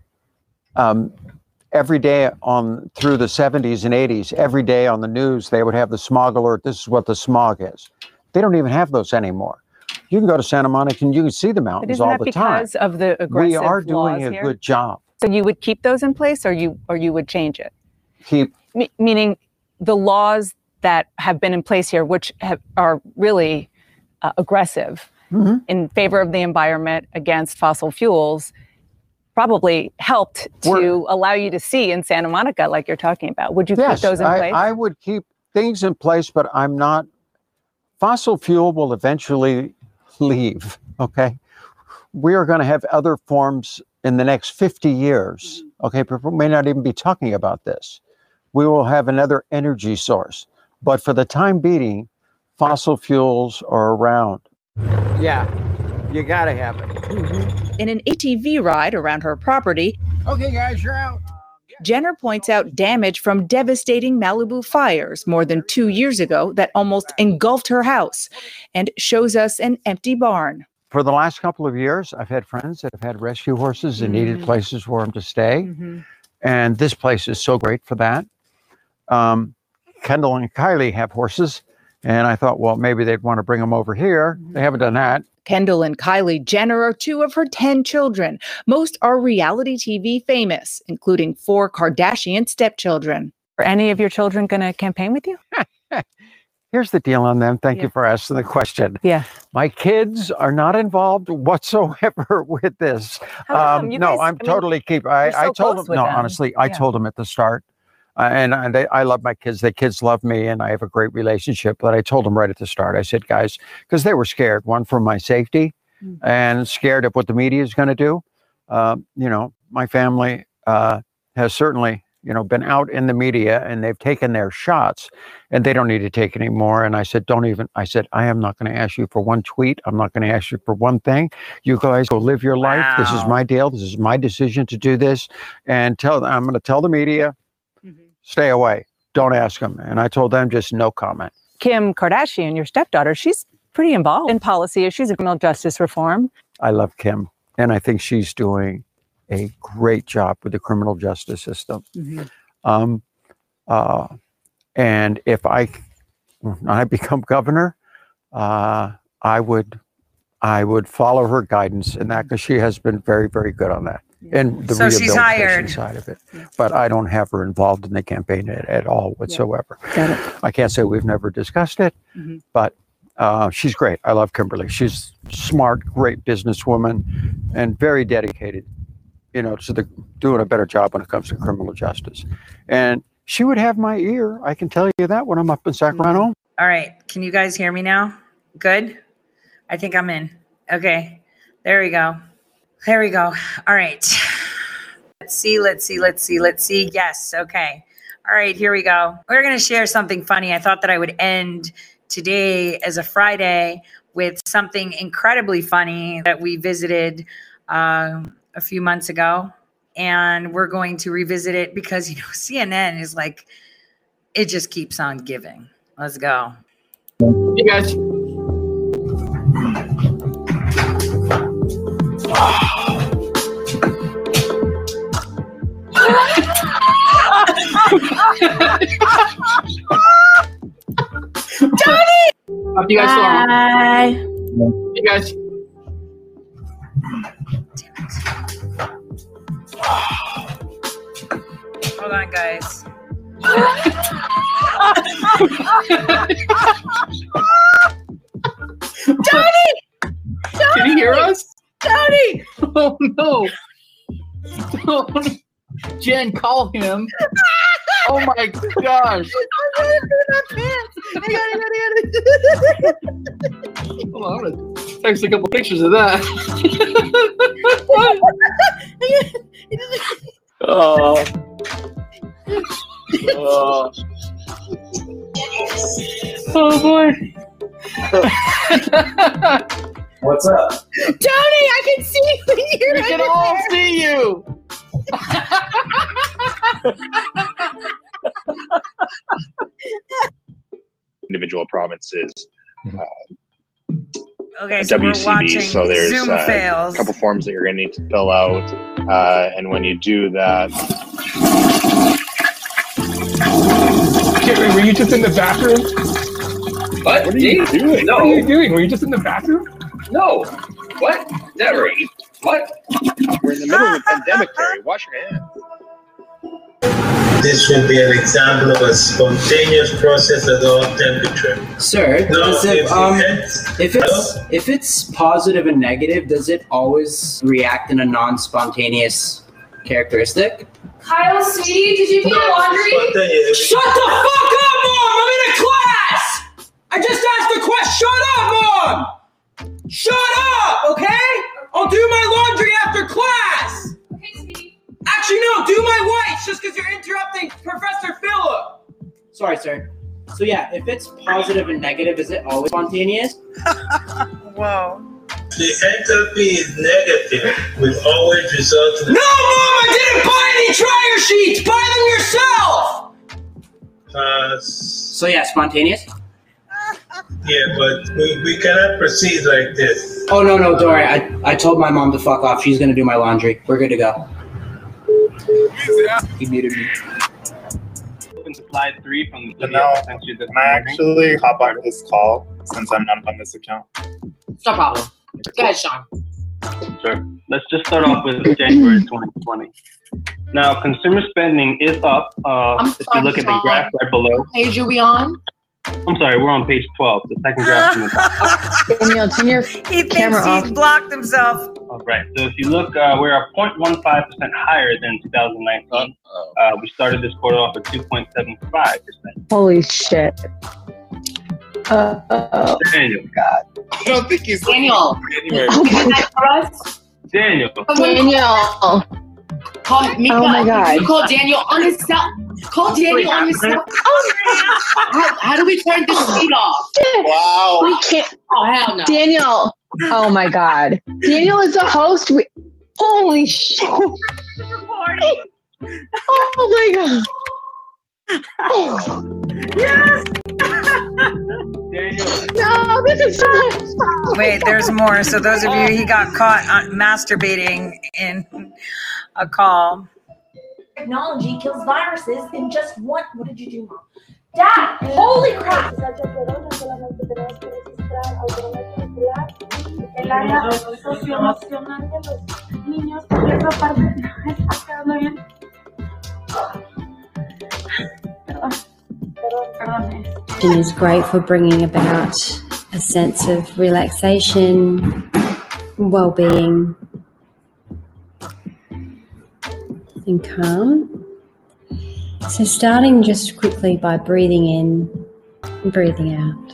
Um, every day on through the 70s and 80s, every day on the news, they would have the smog alert. This is what the smog is. They don't even have those anymore. You can go to Santa Monica and you can see the mountains all the time. because of the aggressive We are doing a here? good job. So you would keep those in place, or you or you would change it? Keep Me- meaning the laws that have been in place here, which have, are really uh, aggressive Mm-hmm. in favor of the environment against fossil fuels, probably helped to We're- allow you to see in Santa Monica, like you're talking about. Would you yes, keep those in I, place? I would keep things in place, but I'm not. Fossil fuel will eventually leave. Okay, we are going to have other forms in the next 50 years. Mm-hmm. Okay, people may not even be talking about this. We will have another energy source, but for the time being, fossil fuels are around. Yeah, you got to have it. In an ATV ride around her property, Okay, guys, you're out. Jenner points out damage from devastating Malibu fires more than two years ago that almost engulfed her house and shows us an empty barn. For the last couple of years, I've had friends that have had rescue horses and needed Mhm. places for them to stay. and this place is so great for that. Um, Kendall and Kylie have horses, and I thought, well, maybe they'd want to bring them over here. They haven't done that. Kendall and Kylie Jenner are two of her 10 children. Most are reality TV famous, including four Kardashian stepchildren. Are any of your children going to campaign with you? Here's the deal on them. Thank you for asking the question. Yeah. My kids are not involved whatsoever with this. Um, you no, guys- I'm I mean, totally keep. I, so I told them. No, them. honestly, I Yeah. told them at the start, uh, and, and they, I love my kids. The kids love me, and I have a great relationship. But I told them right at the start. I said, guys, because they were scared. One for my safety, Mm. and scared of what the media is going to do. Um, you know, my family uh, has certainly, you know, been out in the media, and they've taken their shots, and they don't need to take any more. And I said, don't even. I said, I am not going to ask you for one tweet. I'm not going to ask you for one thing. You guys go live your life. This is my deal. This is my decision to do this, and tell. I'm going to tell the media, Mm-hmm. Stay away. Don't ask them. And I told them just no comment. Kim Kardashian, your stepdaughter, she's pretty involved in policy issues of criminal justice reform. I love Kim, and I think she's doing a great job with the criminal justice system. Um, uh, and if I, I become governor, uh, I would, I would follow her guidance in that because she has been very, very good on that. And the So she's rehabilitation hired. side of it, but I don't have her involved in the campaign at, at all whatsoever. I can't say we've never discussed it, Mhm. but uh, she's great. I love Kimberly. She's smart, great businesswoman, and very dedicated. You know, to the doing a better job when it comes to criminal justice. And she would have my ear. I can tell you that when I'm up in Sacramento. All right. Can you guys hear me now? Good. I think I'm in. Okay. There we go. There we go. All right. Let's see. Let's see. Let's see. Let's see. Yes. Okay. All right, here we go. We're going to share something funny. I thought that I would end today as a Friday with something incredibly funny that we visited uh, a few months ago. And we're going to revisit it because, you know, CNN is like, it just keeps on giving. Let's go. You guys. Johnny! Up you guys saw Bye. You guys. Hold on, guys. Johnny! Can he hear us? Johnny! Oh no! Oh, Don't. Jen, call him. Oh my gosh! Hold on, I'm gonna text a couple pictures of that. oh. oh. Oh boy. What's up? Tony, I can see you. You're We can all see you. individual provinces. Uh, Okay, so we're WCB. watching So there's Zoom uh, fails. a couple forms that you're going to need to fill out, uh, and when you do that, Jerry, were you just in the bathroom? What? What are you doing? No. What are you doing? Were you just in the bathroom? No, what? Never. What? We're in the middle of a pandemic, Terry. Wash your hands. This will be an example of a spontaneous process at all temperature. Sir, No, does it, if um, it's- if it's if it's positive and negative, does it always react in a non-spontaneous characteristic? Kyle, sweetie, did you do your laundry? Shut the fuck up, mom! I'm in a class. I just asked a question. Shut up, mom! Shut up, okay? I'll do my laundry after class. Okay, Steve. Actually, no, do my whites just because you're interrupting Professor Philip. Sorry, sir. So yeah, if it's positive and negative, is it always spontaneous? Whoa. The enthalpy is negative, will always result in No, mom, I didn't buy any dryer sheets. Buy them yourself. Uh, So yeah, spontaneous. Yeah, but we, we cannot proceed like this. Oh no, no, don't worry. I I told my mom to fuck off. She's gonna do my laundry. We're good to go. He muted me. Open to slide three from the So now, I sent you this can I actually hop on this call since I'm not on this account? No problem. Go ahead, Sean. Sure. Let's just start off with January 2020. Now, consumer spending is up. Uh, I'm if you sorry, look at the graph right below, Page are we on? I'm sorry, we're on page 12, the second graph from the top. Danielle, turn your He camera thinks off. he blocked himself. All right. So if you look, uh, we're 0.15% higher than 2019. Uh, we started this quarter off at 2.75%. Holy shit. Uh, Daniel. God. I don't think he's Daniel. January. For us? Daniel. Daniel. Call Mika. Oh my God. You call Daniel on his cell. Call Daniel on his cell. Oh, how, how do we turn this oh. feed off? Wow. we can't. Oh, hell no. Daniel. Oh my God. Daniel is the host. We, holy shit. Oh my God. Oh. Yes. No, this is so Wait, there's more. So those of you, he got caught uh, masturbating in a call. Technology kills viruses in just one. What did you do, Mom? Dad, holy crap! perdón. Is great for bringing about a sense of relaxation, well and calm. So, starting just quickly by breathing in and breathing out.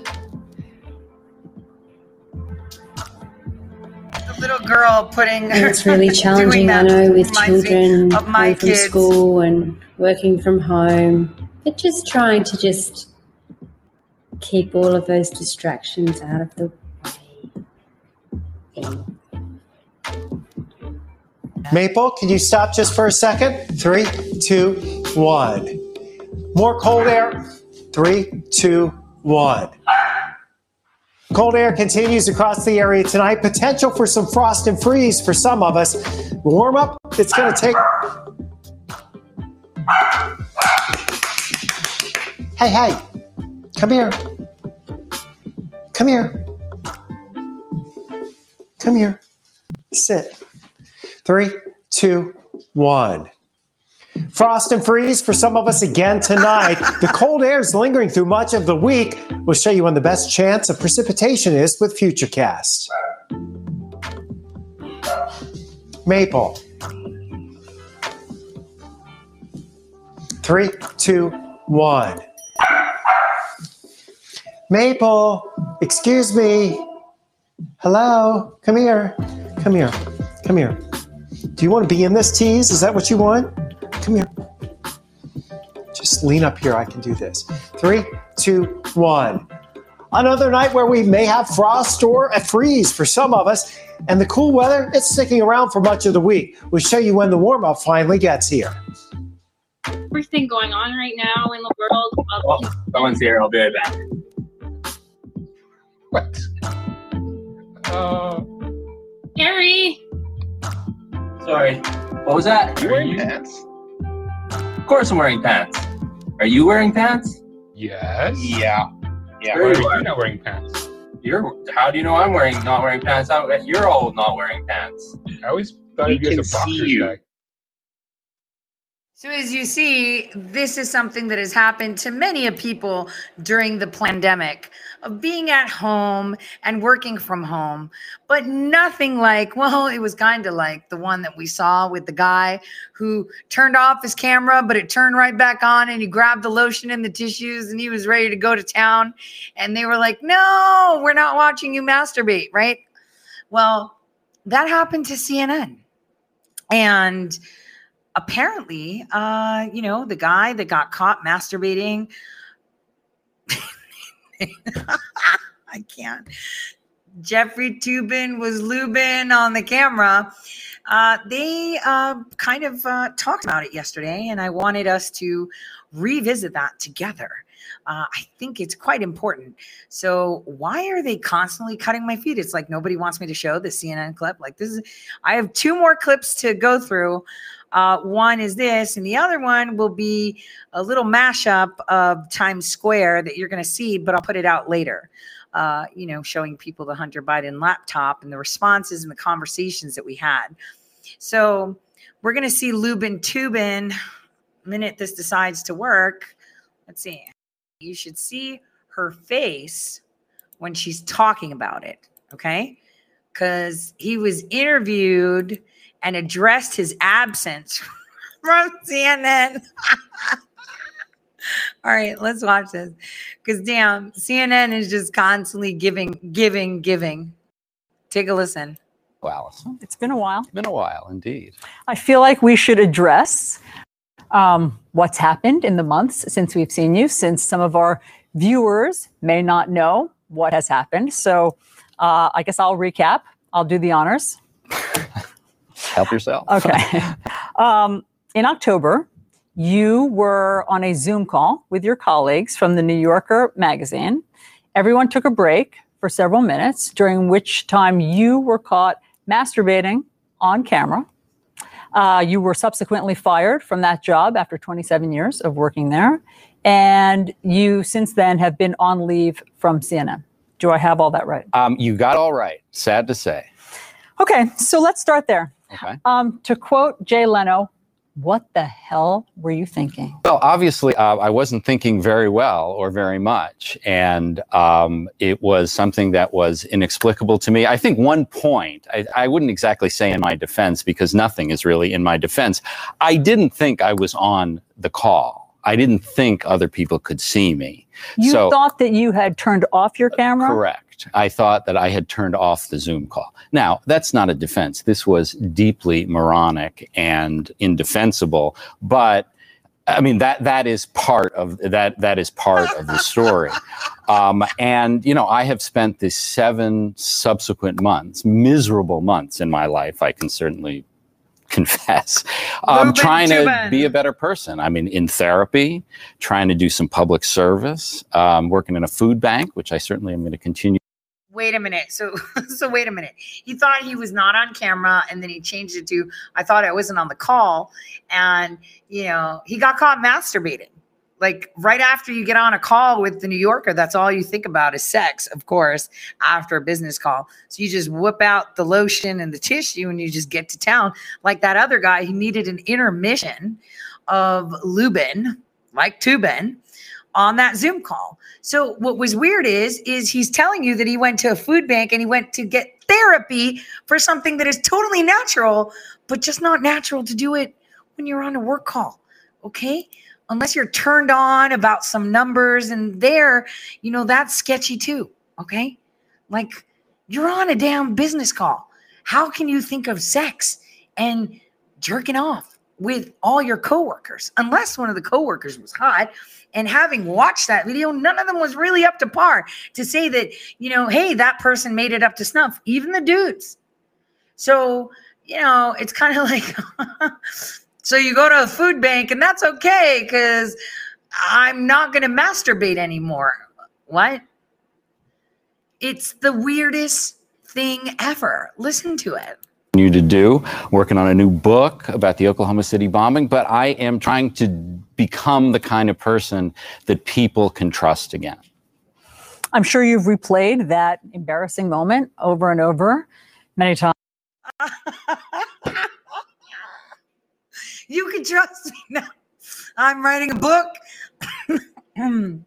The little girl putting. And it's really challenging, I know, with children my from school and working from home. But just trying to just keep all of those distractions out of the Maple, can you stop just for a second? Three, two, one. More cold air. Three, two, one. Cold air continues across the area tonight. Potential for some frost and freeze for some of us. Warm up, it's going to take. Hey, hey, come here. Come here. Come here. Sit. Three, two, one. Frost and freeze for some of us again tonight. the cold air is lingering through much of the week. We'll show you when the best chance of precipitation is with Futurecast. Maple. Three, two, one. Maple, excuse me. Hello, come here. Come here. Come here. Do you want to be in this tease? Is that what you want? Come here. Just lean up here. I can do this. Three, two, one. Another night where we may have frost or a freeze for some of us. And the cool weather, it's sticking around for much of the week. We'll show you when the warm up finally gets here. Everything going on right now in the world. of- Oh, someone's here. I'll be right back. What? Uh, Harry, Sorry. What was that? You wearing pants? Of course I'm wearing pants. Are you wearing pants? yes. Yeah. Yeah. Why are you not wearing pants? You're. How do you know I'm wearing not wearing pants? I'm, you're all not wearing pants. I always thought of you as a boxer guy. So, as you see, this is something that has happened to many of people during the pandemic of being at home and working from home, but nothing like, well, it was kind of like the one that we saw with the guy who turned off his camera, but it turned right back on and he grabbed the lotion and the tissues and he was ready to go to town. And they were like, no, we're not watching you masturbate, right? Well, that happened to CNN. And apparently, uh, you know, the guy that got caught masturbating. I can't. Jeffrey Toobin was Lubin on the camera. Uh, they uh, kind of uh, talked about it yesterday, and I wanted us to revisit that together. Uh, I think it's quite important. So, why are they constantly cutting my feed? It's like nobody wants me to show the CNN clip. Like, this is, I have two more clips to go through. Uh, one is this, and the other one will be a little mashup of Times Square that you're going to see, but I'll put it out later. Uh, you know, showing people the Hunter Biden laptop and the responses and the conversations that we had. So we're going to see Lubin Toobin minute this decides to work. Let's see. You should see her face when she's talking about it. Okay. Because he was interviewed and addressed his absence from CNN. All right, let's watch this. Because damn, CNN is just constantly giving, giving, giving. Take a listen. Alisyn. It's been a while. It's been a while, indeed. I feel like we should address um, what's happened in the months since we've seen you, since some of our viewers may not know what has happened. So uh, I guess I'll recap. I'll do the honors. Help yourself. Okay. um, in October, you were on a Zoom call with your colleagues from the New Yorker magazine. Everyone took a break for several minutes, during which time you were caught masturbating on camera. Uh, you were subsequently fired from that job after 27 years of working there. And you, since then, have been on leave from CNN. Do I have all that right? Um, you got all right. Sad to say. Okay, so let's start there. Okay. Um, to quote Jay Leno, what the hell were you thinking? Well, obviously, uh, I wasn't thinking very well or very much. And um, it was something that was inexplicable to me. I think one point, I, I wouldn't exactly say in my defense because nothing is really in my defense. I didn't think I was on the call. I didn't think other people could see me. You so, thought that you had turned off your camera? Correct. Shocked. I thought that I had turned off the Zoom call. Now, that's not a defense. This was deeply moronic and indefensible, but I mean that that is part of that that is part of the story. Um, and you know, I have spent the seven subsequent months, miserable months in my life. I can certainly confess. Um, trying to be a better person. I mean, in therapy, trying to do some public service, um, working in a food bank, which I certainly am going to continue. Wait a minute. So so wait a minute. He thought he was not on camera and then he changed it to I thought I wasn't on the call and you know, he got caught masturbating. Like right after you get on a call with the New Yorker, that's all you think about is sex, of course, after a business call. So you just whip out the lotion and the tissue and you just get to town. Like that other guy, he needed an intermission of Lubin, like Toobin, on that Zoom call. So what was weird is is he's telling you that he went to a food bank and he went to get therapy for something that is totally natural, but just not natural to do it when you're on a work call. Okay? Unless you're turned on about some numbers and there, you know, that's sketchy too. Okay? Like you're on a damn business call. How can you think of sex and jerking off with all your coworkers? Unless one of the coworkers was hot. And having watched that video, none of them was really up to par to say that, you know, hey, that person made it up to snuff, even the dudes. So, you know, it's kind of like, so you go to a food bank and that's okay because I'm not going to masturbate anymore. What? It's the weirdest thing ever. Listen to it. Continue to do, working on a new book about the Oklahoma City bombing, but I am trying to become the kind of person that people can trust again. I'm sure you've replayed that embarrassing moment over and over many times. You can trust me now. I'm writing a book. oh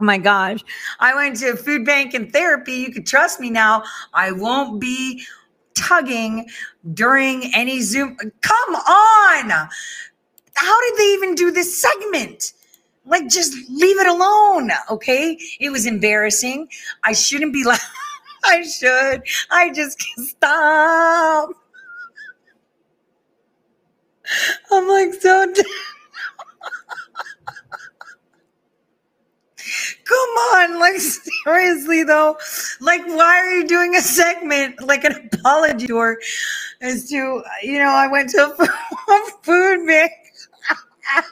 my gosh. I went to a food bank and therapy. You can trust me now. I won't be tugging during any Zoom. Come on. How did they even do this segment? Like, just leave it alone. Okay. It was embarrassing. I shouldn't be like, I should. I just can't stop. I'm like so. Come on, like seriously though, like why are you doing a segment like an apology tour as to you know I went to a food bank.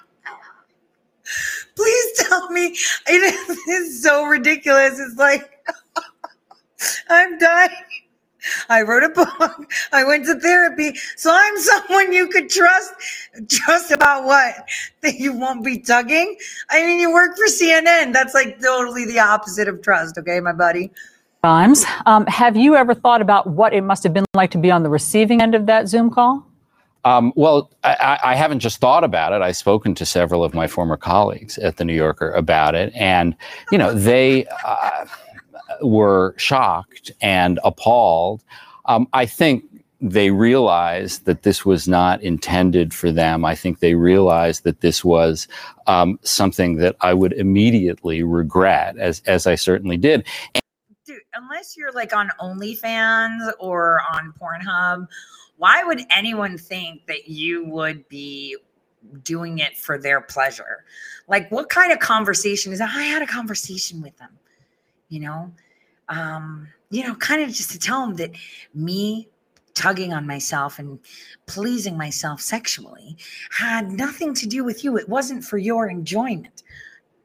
Please tell me it's so ridiculous. It's like I'm dying. I wrote a book. I went to therapy. So I'm someone you could trust. Trust about what? That you won't be tugging? I mean, you work for CNN. That's like totally the opposite of trust, okay, my buddy? Times. Um, have you ever thought about what it must have been like to be on the receiving end of that Zoom call? Um, well, I, I I haven't just thought about it. I've spoken to several of my former colleagues at the New Yorker about it, and you know they uh, were shocked and appalled. Um, I think they realized that this was not intended for them. I think they realized that this was um, something that I would immediately regret, as as I certainly did. Dude, unless you're like on OnlyFans or on Pornhub, why would anyone think that you would be doing it for their pleasure? Like, what kind of conversation is? that? I had a conversation with them, you know, um, you know, kind of just to tell them that me tugging on myself and pleasing myself sexually had nothing to do with you. It wasn't for your enjoyment.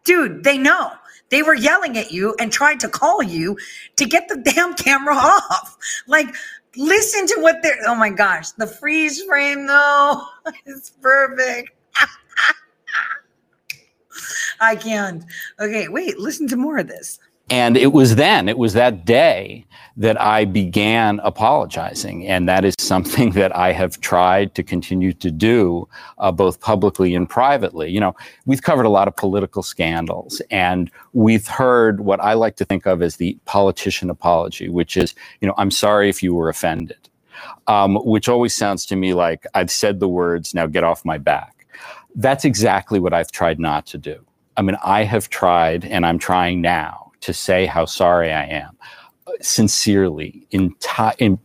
Dude, they know. They were yelling at you and tried to call you to get the damn camera off. Like, listen to what they're. Oh my gosh, the freeze frame though is perfect. I can't. Okay, wait, listen to more of this. And it was then, it was that day that I began apologizing. And that is something that I have tried to continue to do, uh, both publicly and privately. You know, we've covered a lot of political scandals, and we've heard what I like to think of as the politician apology, which is, you know, I'm sorry if you were offended, um, which always sounds to me like I've said the words, now get off my back. That's exactly what I've tried not to do. I mean, I have tried, and I'm trying now to say how sorry I am. sincerely, in, in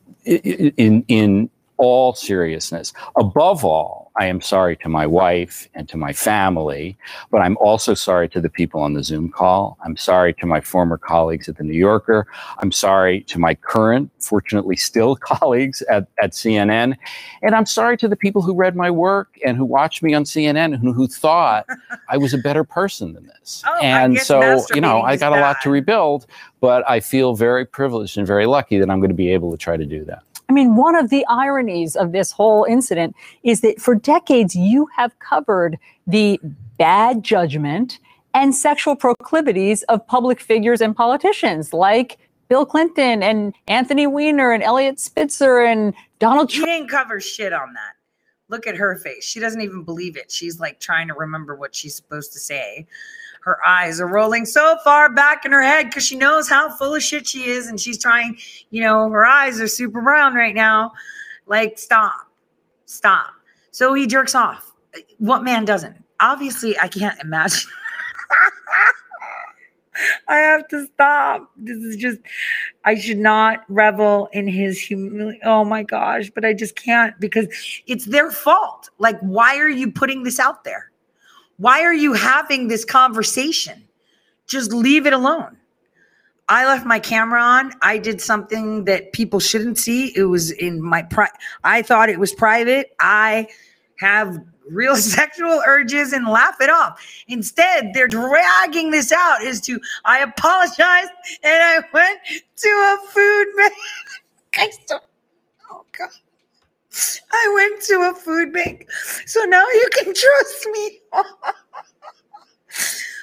in in all seriousness. Above all, I am sorry to my wife and to my family, but I'm also sorry to the people on the Zoom call. I'm sorry to my former colleagues at the New Yorker. I'm sorry to my current, fortunately still colleagues at, at CNN. And I'm sorry to the people who read my work and who watched me on CNN and who, who thought I was a better person than this. Oh, and so, you know, I got a lot to rebuild, but I feel very privileged and very lucky that I'm going to be able to try to do that. I mean, one of the ironies of this whole incident is that for decades you have covered the bad judgment and sexual proclivities of public figures and politicians like Bill Clinton and Anthony Weiner and Elliot Spitzer and Donald Trump. didn't cover shit on that. Look at her face. She doesn't even believe it. She's like trying to remember what she's supposed to say. Her eyes are rolling so far back in her head because she knows how full of shit she is. And she's trying, you know, her eyes are super brown right now. Like, stop, stop. So he jerks off. What man doesn't? Obviously, I can't imagine. I have to stop. This is just, I should not revel in his humility. Oh my gosh, but I just can't because it's their fault. Like, why are you putting this out there? Why are you having this conversation? Just leave it alone. I left my camera on. I did something that people shouldn't see. It was in my pri- I thought it was private. I have real sexual urges and laugh it off. Instead, they're dragging this out as to I apologized and I went to a food oh God. I went to a food bank. So now you can trust me.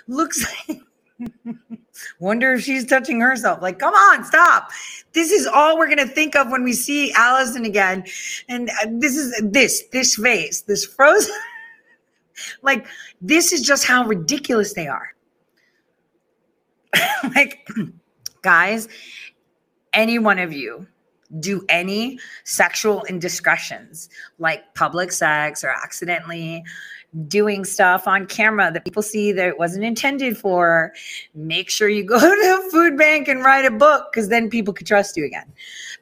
Looks like Wonder if she's touching herself. Like, come on, stop. This is all we're gonna think of when we see Alisyn again. And uh, this is this, this face, this frozen. like, this is just how ridiculous they are. like, guys, any one of you do any sexual indiscretions, like public sex or accidentally doing stuff on camera that people see that it wasn't intended for, make sure you go to a food bank and write a book because then people could trust you again.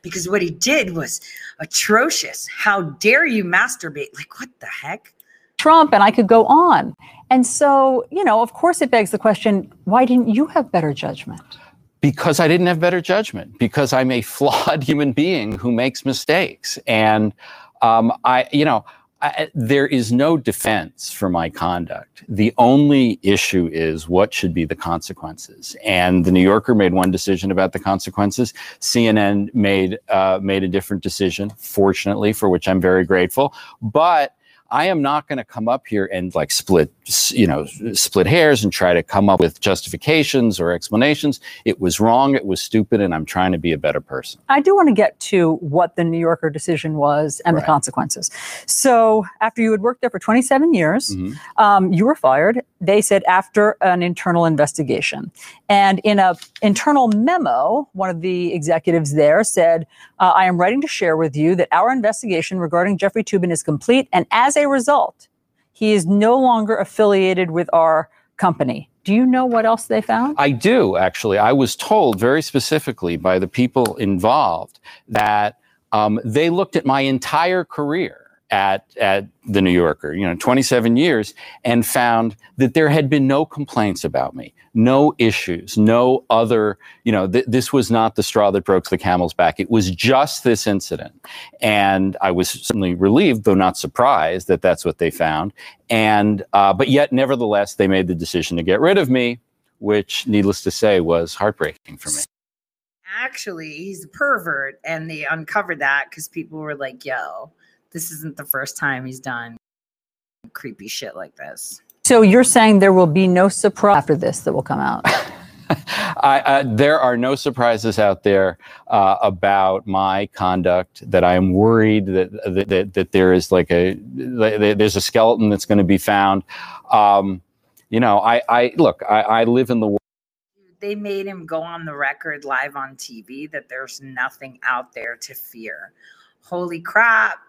Because what he did was atrocious. How dare you masturbate? Like, what the heck? Trump, and I could go on. And so, you know, of course, it begs the question why didn't you have better judgment? Because I didn't have better judgment, because I'm a flawed human being who makes mistakes. And um, I, you know, I, there is no defense for my conduct. The only issue is what should be the consequences. And the New Yorker made one decision about the consequences. CNN made uh, made a different decision, fortunately, for which I'm very grateful. But I am not going to come up here and like split, you know, split hairs and try to come up with justifications or explanations. It was wrong. It was stupid. And I'm trying to be a better person. I do want to get to what the New Yorker decision was and the consequences. So, after you had worked there for 27 years, um, you were fired. They said after an internal investigation, and in a internal memo, one of the executives there said, uh, "I am writing to share with you that our investigation regarding Jeffrey Toobin is complete, and as a result, he is no longer affiliated with our company." Do you know what else they found? I do actually. I was told very specifically by the people involved that um, they looked at my entire career at at the New Yorker, you know, 27 years, and found that there had been no complaints about me, no issues, no other, you know, th- this was not the straw that broke the camel's back. It was just this incident, and I was certainly relieved, though not surprised, that that's what they found. And uh, but yet, nevertheless, they made the decision to get rid of me, which, needless to say, was heartbreaking for me. Actually, he's a pervert, and they uncovered that because people were like, yo, this isn't the first time he's done creepy shit like this. So you're saying there will be no surprise after this that will come out? I, uh, there are no surprises out there uh, about my conduct. That I am worried that that, that, that there is like a that there's a skeleton that's going to be found. Um, you know, I, I look. I, I live in the world. They made him go on the record live on TV that there's nothing out there to fear. Holy crap.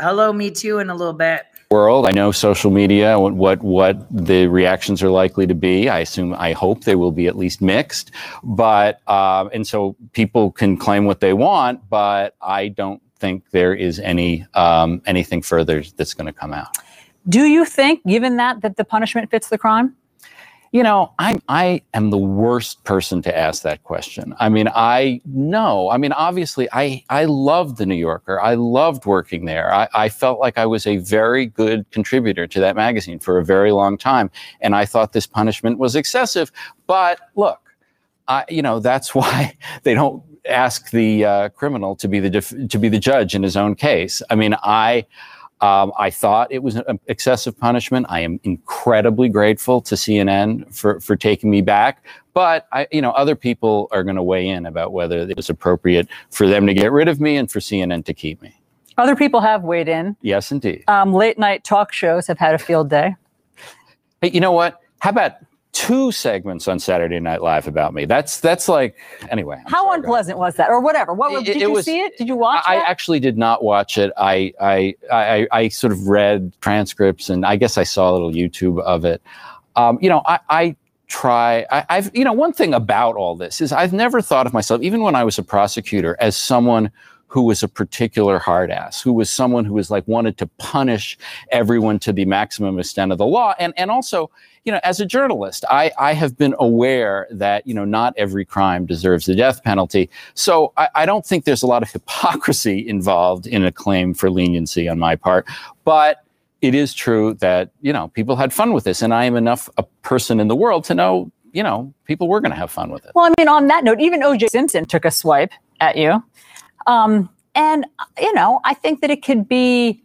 Hello, me too, in a little bit. world. I know social media, what, what what the reactions are likely to be. I assume, I hope they will be at least mixed. But um, and so people can claim what they want, but I don't think there is any um, anything further that's going to come out. Do you think, given that, that the punishment fits the crime? You know, I'm I am the worst person to ask that question. I mean, I know. I mean, obviously, I I loved the New Yorker. I loved working there. I, I felt like I was a very good contributor to that magazine for a very long time, and I thought this punishment was excessive. But look, I you know that's why they don't ask the uh, criminal to be the def- to be the judge in his own case. I mean, I. Um, I thought it was an excessive punishment. I am incredibly grateful to CNN for, for taking me back. But I, you know, other people are going to weigh in about whether it was appropriate for them to get rid of me and for CNN to keep me. Other people have weighed in. Yes, indeed. Um, late night talk shows have had a field day. Hey, you know what? How about two segments on Saturday Night Live about me? That's that's like anyway. I'm How unpleasant was that, or whatever? What It- did it you was- see it? Did you watch I that? actually did not watch it. I, I I I sort of read transcripts and I guess I saw a little YouTube of it. Um, you know, I, I try. I, I've you know one thing about all this is I've never thought of myself, even when I was a prosecutor, as someone who was a particular hard ass, who was someone who was like wanted to punish everyone to the maximum extent of the law, and and also you know, as a journalist, I, I have been aware that, you know, not every crime deserves the death penalty. So I, I don't think there's a lot of hypocrisy involved in a claim for leniency on my part. But it is true that, you know, people had fun with this. And I am enough a person in the world to know, you know, people were going to have fun with it. Well, I mean, on that note, even O.J. Simpson took a swipe at you. Um, and, you know, I think that it could be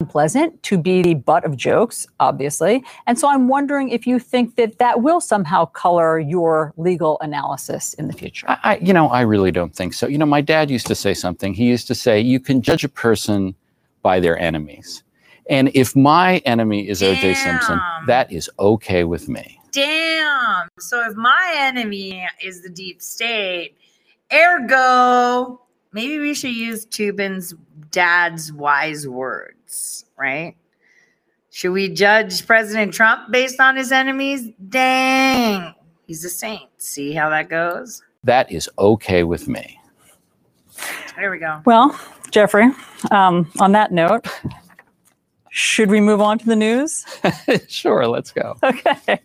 unpleasant to be the butt of jokes, obviously. And so I'm wondering if you think that that will somehow color your legal analysis in the future. I, I- you know, I really don't think so. You know, my dad used to say something. He used to say, you can judge a person by their enemies. And if my enemy is O.J. Simpson, that is okay with me. Damn. So if my enemy is the deep state, ergo, maybe we should use Toobin's dad's wise words, right? Should we judge President Trump based on his enemies? Dang. He's a saint. See how that goes? That is okay with me. There we go. Well, Jeffrey, um, on that note, should we move on to the news? sure, let's go. Okay.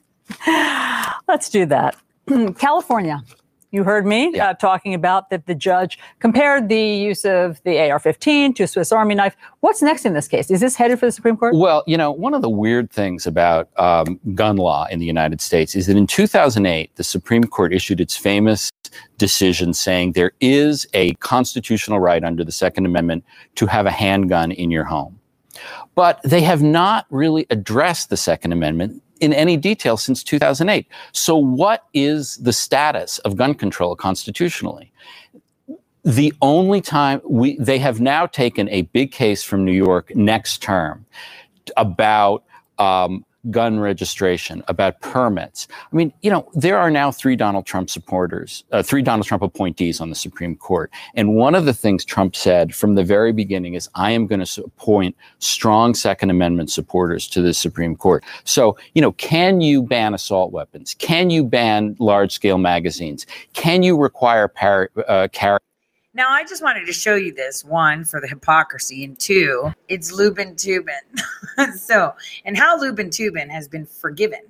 Let's do that. California. You heard me uh, talking about that the judge compared the use of the AR 15 to a Swiss Army knife. What's next in this case? Is this headed for the Supreme Court? Well, you know, one of the weird things about um, gun law in the United States is that in 2008, the Supreme Court issued its famous decision saying there is a constitutional right under the Second Amendment to have a handgun in your home. But they have not really addressed the Second Amendment in any detail since 2008. So, what is the status of gun control constitutionally? the only time we they have now taken a big case from New York next term about um, gun registration, about permits. I mean, you know, there are now three Donald Trump supporters, uh, three Donald Trump appointees on the Supreme Court, and one of the things Trump said from the very beginning is, "I am going to appoint strong Second Amendment supporters to the Supreme Court." So, you know, can you ban assault weapons? Can you ban large-scale magazines? Can you require par- uh, carry? Now, I just wanted to show you this one for the hypocrisy, and two, it's Lubin Toobin. so, and how Lubin Toobin has been forgiven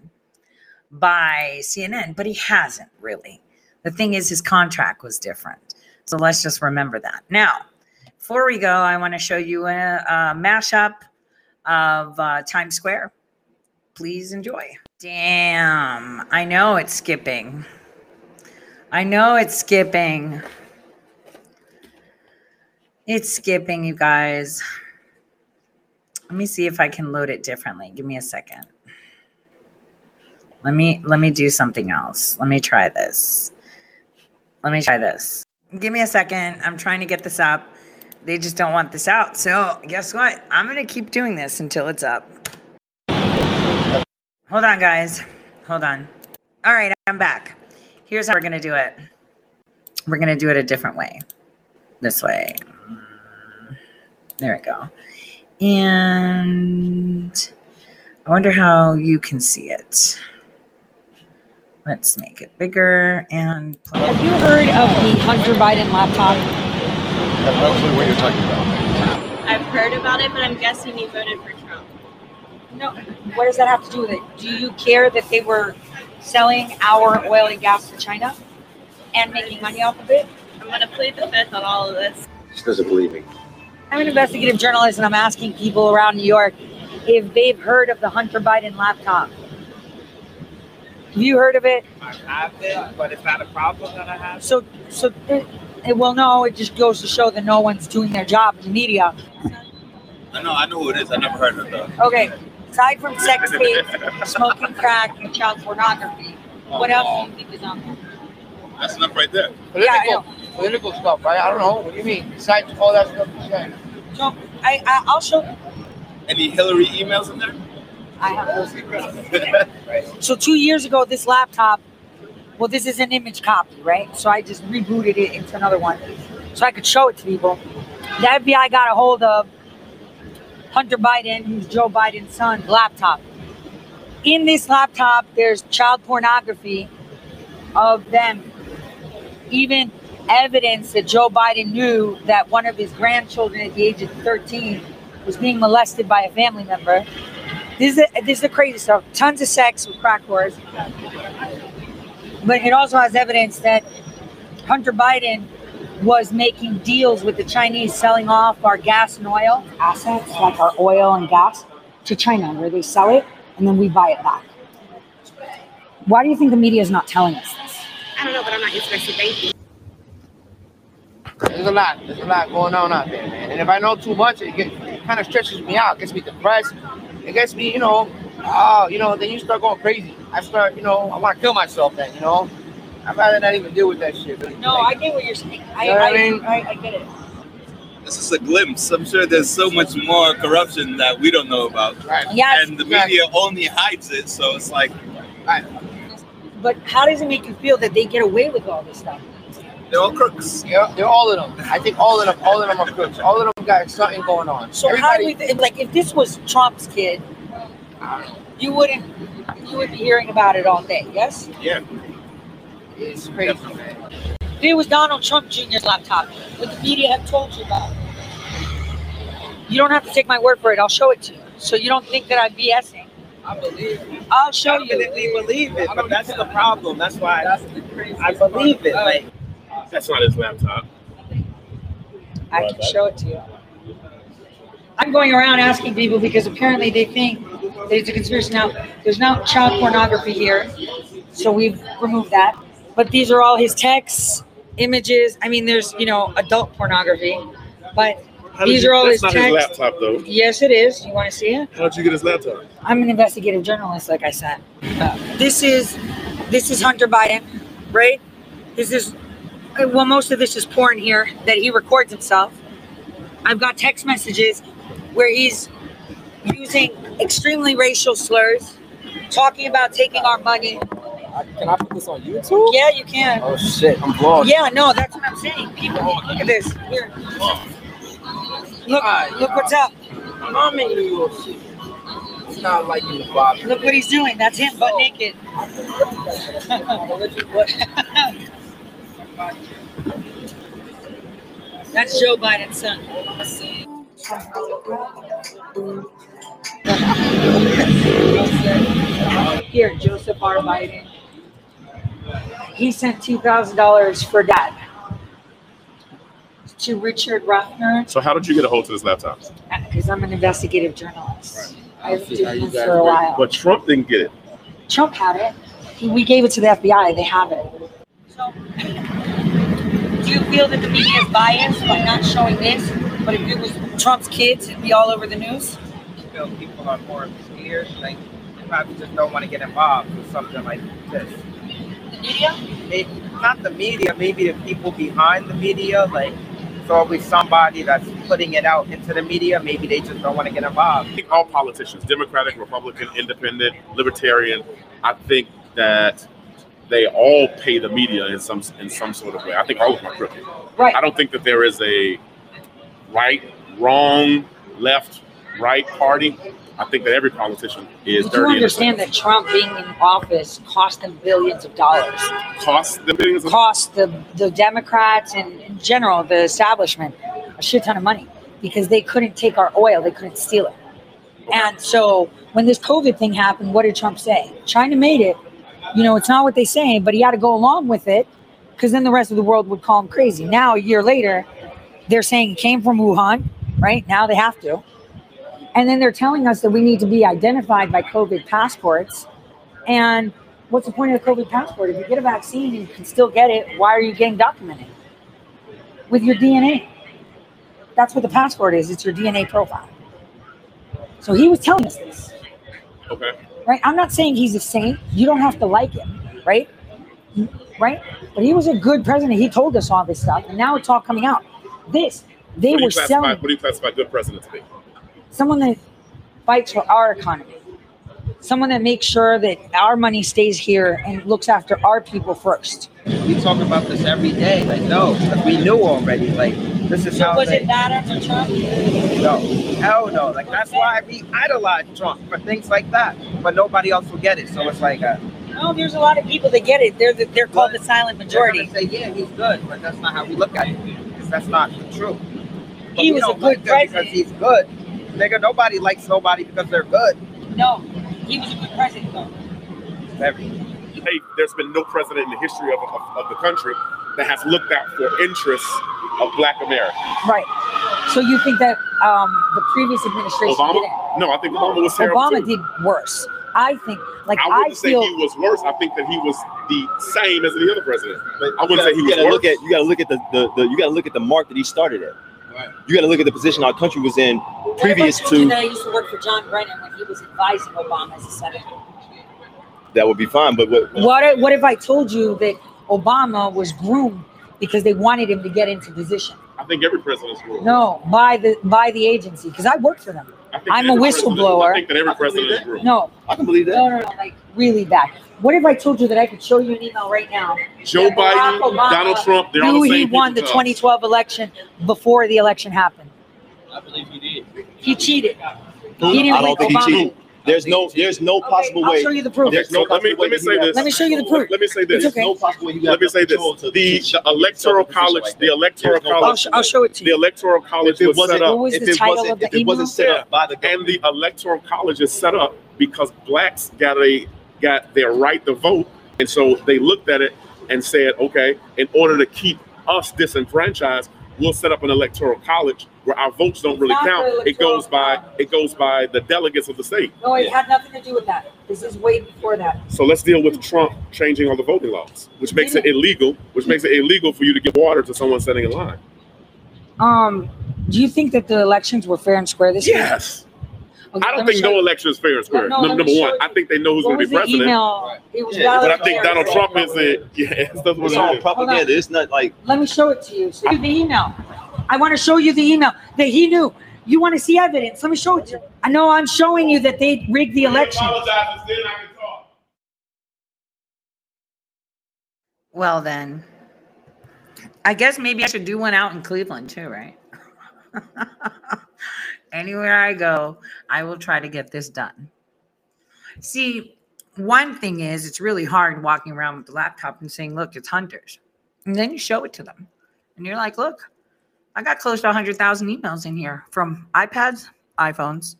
by CNN, but he hasn't really. The thing is, his contract was different. So let's just remember that. Now, before we go, I want to show you a, a mashup of uh, Times Square. Please enjoy. Damn, I know it's skipping. I know it's skipping. It's skipping, you guys. Let me see if I can load it differently. Give me a second. Let me let me do something else. Let me try this. Let me try this. Give me a second. I'm trying to get this up. They just don't want this out. So, guess what? I'm going to keep doing this until it's up. Hold on, guys. Hold on. All right, I'm back. Here's how we're going to do it. We're going to do it a different way. This way. There we go. And I wonder how you can see it. Let's make it bigger and Have you heard of the Hunter Biden laptop? That's roughly what you're talking about. I've heard about it, but I'm guessing you voted for Trump. No. What does that have to do with it? Do you care that they were selling our oil and gas to China and making money off of it? I'm going to plead the fifth on all of this. She doesn't believe me. I'm an investigative journalist and I'm asking people around New York if they've heard of the Hunter Biden laptop. Have you heard of it? I have it, but it's not a problem that I have. So, so, it, it, well, no, it just goes to show that no one's doing their job in the media. I know, I know who it is. I never heard of it though. Okay, aside from sex tape, smoking crack, and child pornography, what else do you think is on there? That's enough right there. Yeah, I know. Political stuff, right? I don't know. What do you mean? Besides all that stuff you said. So, I, I, I'll show. Any Hillary emails in there? I have those. So two years ago, this laptop, well, this is an image copy, right? So I just rebooted it into another one, so I could show it to people. The FBI got a hold of Hunter Biden, who's Joe Biden's son, laptop. In this laptop, there's child pornography of them. Even evidence that Joe Biden knew that one of his grandchildren at the age of 13 was being molested by a family member. This is the, this is the crazy stuff. Tons of sex with crack whores. But it also has evidence that Hunter Biden was making deals with the Chinese selling off our gas and oil assets, like our oil and gas, to China, where they sell it and then we buy it back. Why do you think the media is not telling us this? I don't know, but I'm not interested. Thank you. There's a lot. There's a lot going on out there, man. And if I know too much, it, get, it kind of stretches me out. gets me depressed. It gets me, you know, oh, you know, then you start going crazy. I start, you know, I want to kill myself then, you know. I'd rather not even deal with that shit. really. No, I get what you're saying. I, You know what I I, mean? I, I get it. This is a glimpse. I'm sure there's so much more corruption that we don't know about. Right. Yes, and the exactly. media only hides it, so it's like Right. But how does it make you feel that they get away with all this stuff? They're all crooks. Yeah, they're all of them. I think all of them, all of them are crooks. All of them got something going on. So how do we th- like if this was Trump's kid, you wouldn't you would be hearing about it all day, yes? Yeah. It's crazy, man. If it was Donald Trump Jr.'s laptop, would the media have told you about? it? You don't have to take my word for it. I'll show it to you, so you don't think that I'm BSing. I believe it. I'll show you. I you. definitely believe it, but that's the problem. That's why I believe it. Like That's not his laptop. I can show it to you. I'm going around asking people because apparently they think there's a conspiracy. Now, there's no child pornography here, so we've removed that. But these are all his texts, images. I mean, there's you know adult pornography, but these you- are all that's his not texts. his laptop though. Yes, it is. You want to see it? How did you get his laptop? I'm an investigative journalist, like I said. This is this is Hunter Biden, right? This is uh, Uh, well, most of this is porn here that he records himself. I've got text messages where he's using extremely racial slurs, talking about taking our money. Can I put this on YouTube? Yeah, you can. Oh shit, I'm vlogging. Yeah, no, that's what I'm saying. People, look at this. Here, look, look what's up. I'm in New York City. It's not like in the Bible. Look what he's doing. That's him, butt naked. That's Joe Biden's son. Here, Joseph R. Biden. He sent two thousand dollars for dad to Richard Ruffner So how did you get a hold of this laptop? Uh, because I'm an investigative journalist. I've been doing this for a while. But Trump didn't get it. Trump had it. We gave it to the FBI. They have it. So, do you feel that the media is biased by not showing this? But if it was Trump's kids, it'd be all over the news. I feel people are more scared. Like they probably just don't want to get involved with something like this. The media? It, not the media, maybe the people behind the media. Like it's always somebody that's putting it out into the media. Maybe they just don't want to get involved. I think all politicians, Democratic, Republican, Independent, Libertarian, I think that they all pay the media in some in some sort of way. I think all of them are crooked. Right. I don't think that there is a right, wrong, left, right party, I think that every politician is You dirty. the understand that Trump being in office cost them billions of dollars. cost the billions of Cost the the Democrats and in general the establishment a shit ton of money because they couldn't take our oil, they couldn't steal it. And so when this COVID thing happened, what did Trump say? China made it. You know, it's not what they say, but he had to go along with it because then the rest of the world would call him crazy. Now, a year later, they're saying it came from Wuhan, right? Now they have to. And then they're telling us that we need to be identified by COVID passports. And what's the point of the COVID passport? If you get a vaccine and you can still get it, why are you getting documented? With your DNA. That's what the passport is. It's your DNA profile. So he was telling us this, Okay. Right? I'm not saying he's a saint. You don't have to like him, right? Right? But he was a good president. He told us all this stuff, and now it's all coming out. This, they What do you were classify? selling What do you classify good president to be? someone that fights for our economy, someone that makes sure that our money stays here and looks after our people first. We talk about this every day. Like, no, we knew already. Like, this is So how. was like, it bad after Trump? No, hell no. Like, that's why we idolize Trump for things like that. But nobody else will get it. So it's like, uh, No, there's a lot of people that get it. They're the, they're called the silent majority. gonna say, yeah, he's good, but that's not how we look at it. Because that's not true. But He was a good like president. because he's good. Nigga, nobody likes nobody because they're good. No, he was a good president though. Very. Hey, there's been no president in the history of, of, of the country that has looked out for interests of Black America. Right. So you think that um, the previous administration Obama? didn't? No, I think Obama was terrible Obama too. did worse. I think, like I I, wouldn't say feel, he was worse. I think that he was the same as any other president. I wouldn't you say he was gotta worse. look at you gotta look at the, the, the you gotta look at the mark that he started at. You gotta look at the position our country was in previous Everybody you to that I used to work for John Brennan when he was advising Obama as a senator. that would be fine. But what What if, what if I told you that Obama was groomed because they wanted him to get into position? I think every president's rule. No, by the by the agency because I work for them. I think I'm a whistleblower. I think that every president is rule. No, I can believe that. no, no, no, like really bad. What if I told you that I could show you an email right now? Joe Biden, Obama Donald Trump, they're all knew the he won the people to us. 2012 election before the election happened. I believe he did. He cheated. I He didn't don't win. think he cheated. There's no there's no possible I'll way. show you the proof. There's no let me possible let me way say that he this. Let me show you the proof. Let me say this. It's okay. No possible way he Let me say this. control to- The, to- the electoral college, the electoral There's no college, I'll, I'll show it to the you. electoral college If it was set wasn't- up. What was if the it title wasn't- of the if it wasn't email? set up by the and the electoral college is set up because blacks got a got their right to vote, and so they looked at it and said, okay, in order to keep us disenfranchised, we'll set up an electoral college where our votes don't really count. It goes by it goes by the delegates of the state. No, it had nothing to do with that. This is way before that. So let's deal with Trump changing all the voting laws, which makes it illegal, which makes it illegal for you to give water to someone standing in line. Um, do you think that the elections were fair and square this year? Yes. Okay, I don't think no you. election is fair and square. No, Num- number one, you. I think they know who's going to be president. email? It was Yeah, But I think. Donald Trump is a yeah. That's what It's it all propaganda. It's not like Let me show it to you. So the email. I want to show you the email that he knew. You want to see evidence? Let me show it to you. I know I'm showing you that they rigged the election. Well, then, I guess maybe I should do one out in Cleveland too, right? Anywhere I go, I will try to get this done. See, one thing is, it's really hard walking around with the laptop and saying, look, it's hunters. And then you show it to them. And you're like, look, I got close to 100,000 emails in here from iPads, iPhones,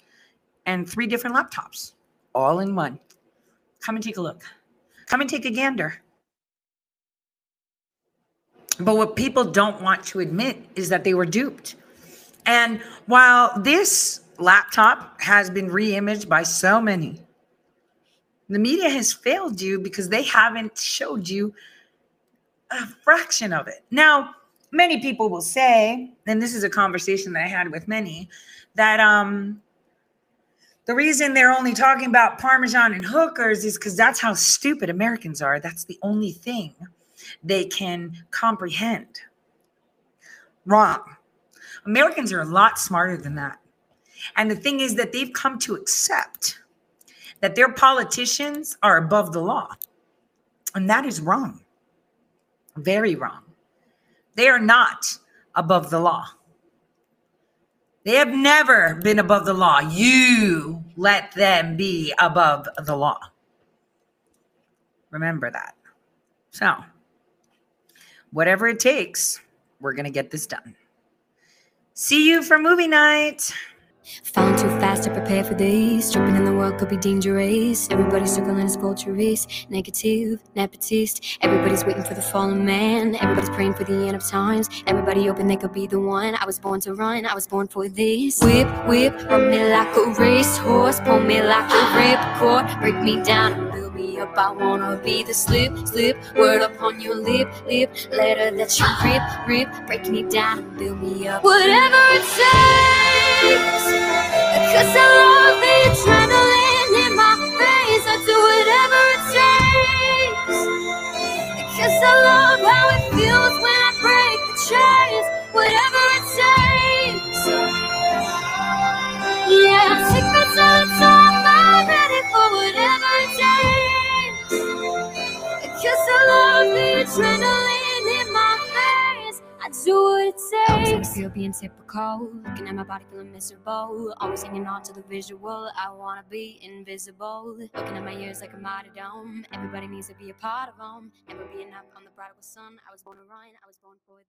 and three different laptops, all in one. Come and take a look. Come and take a gander. But what people don't want to admit is that they were duped. And while this laptop has been re-imaged by so many, the media has failed you because they haven't showed you a fraction of it. Now, many people will say, and this is a conversation that I had with many, that um the reason they're only talking about Parmesan and hookers is because that's how stupid Americans are. That's the only thing they can comprehend. Wrong. Americans are a lot smarter than that. And the thing is that they've come to accept that their politicians are above the law. And that is wrong. Very wrong. They are not above the law. They have never been above the law. You let them be above the law. Remember that. So, whatever it takes, we're going to get this done. See you for movie night. Falling too fast to prepare for this. Tripping in the world could be dangerous. Everybody's circling as vultures. Negative, nepotist. Everybody's waiting for the fallen man. Everybody's praying for the end of times. Everybody hoping they could be the one. I was born to run. I was born for this. Whip, whip, run me like a racehorse. Pull me like a ripcord. Break me down me up. I wanna be the slip, slip. Word upon your lip, lip. Letter that you rip, rip. Break me down and build me up. Whatever it takes. Cause I love the adrenaline in my veins. I do whatever it takes. Cause I love how it feels when I break the chains. Whatever it takes. Yeah, love adrenaline in my veins. I do what it takes. I feel being typical. Looking at my body feeling miserable. Always hanging on to the visual. I wanna be invisible. Looking at my ears like a mighty dome. Everybody needs to be a part of them. Never being up on the bridal sun. I was born to run. I was born for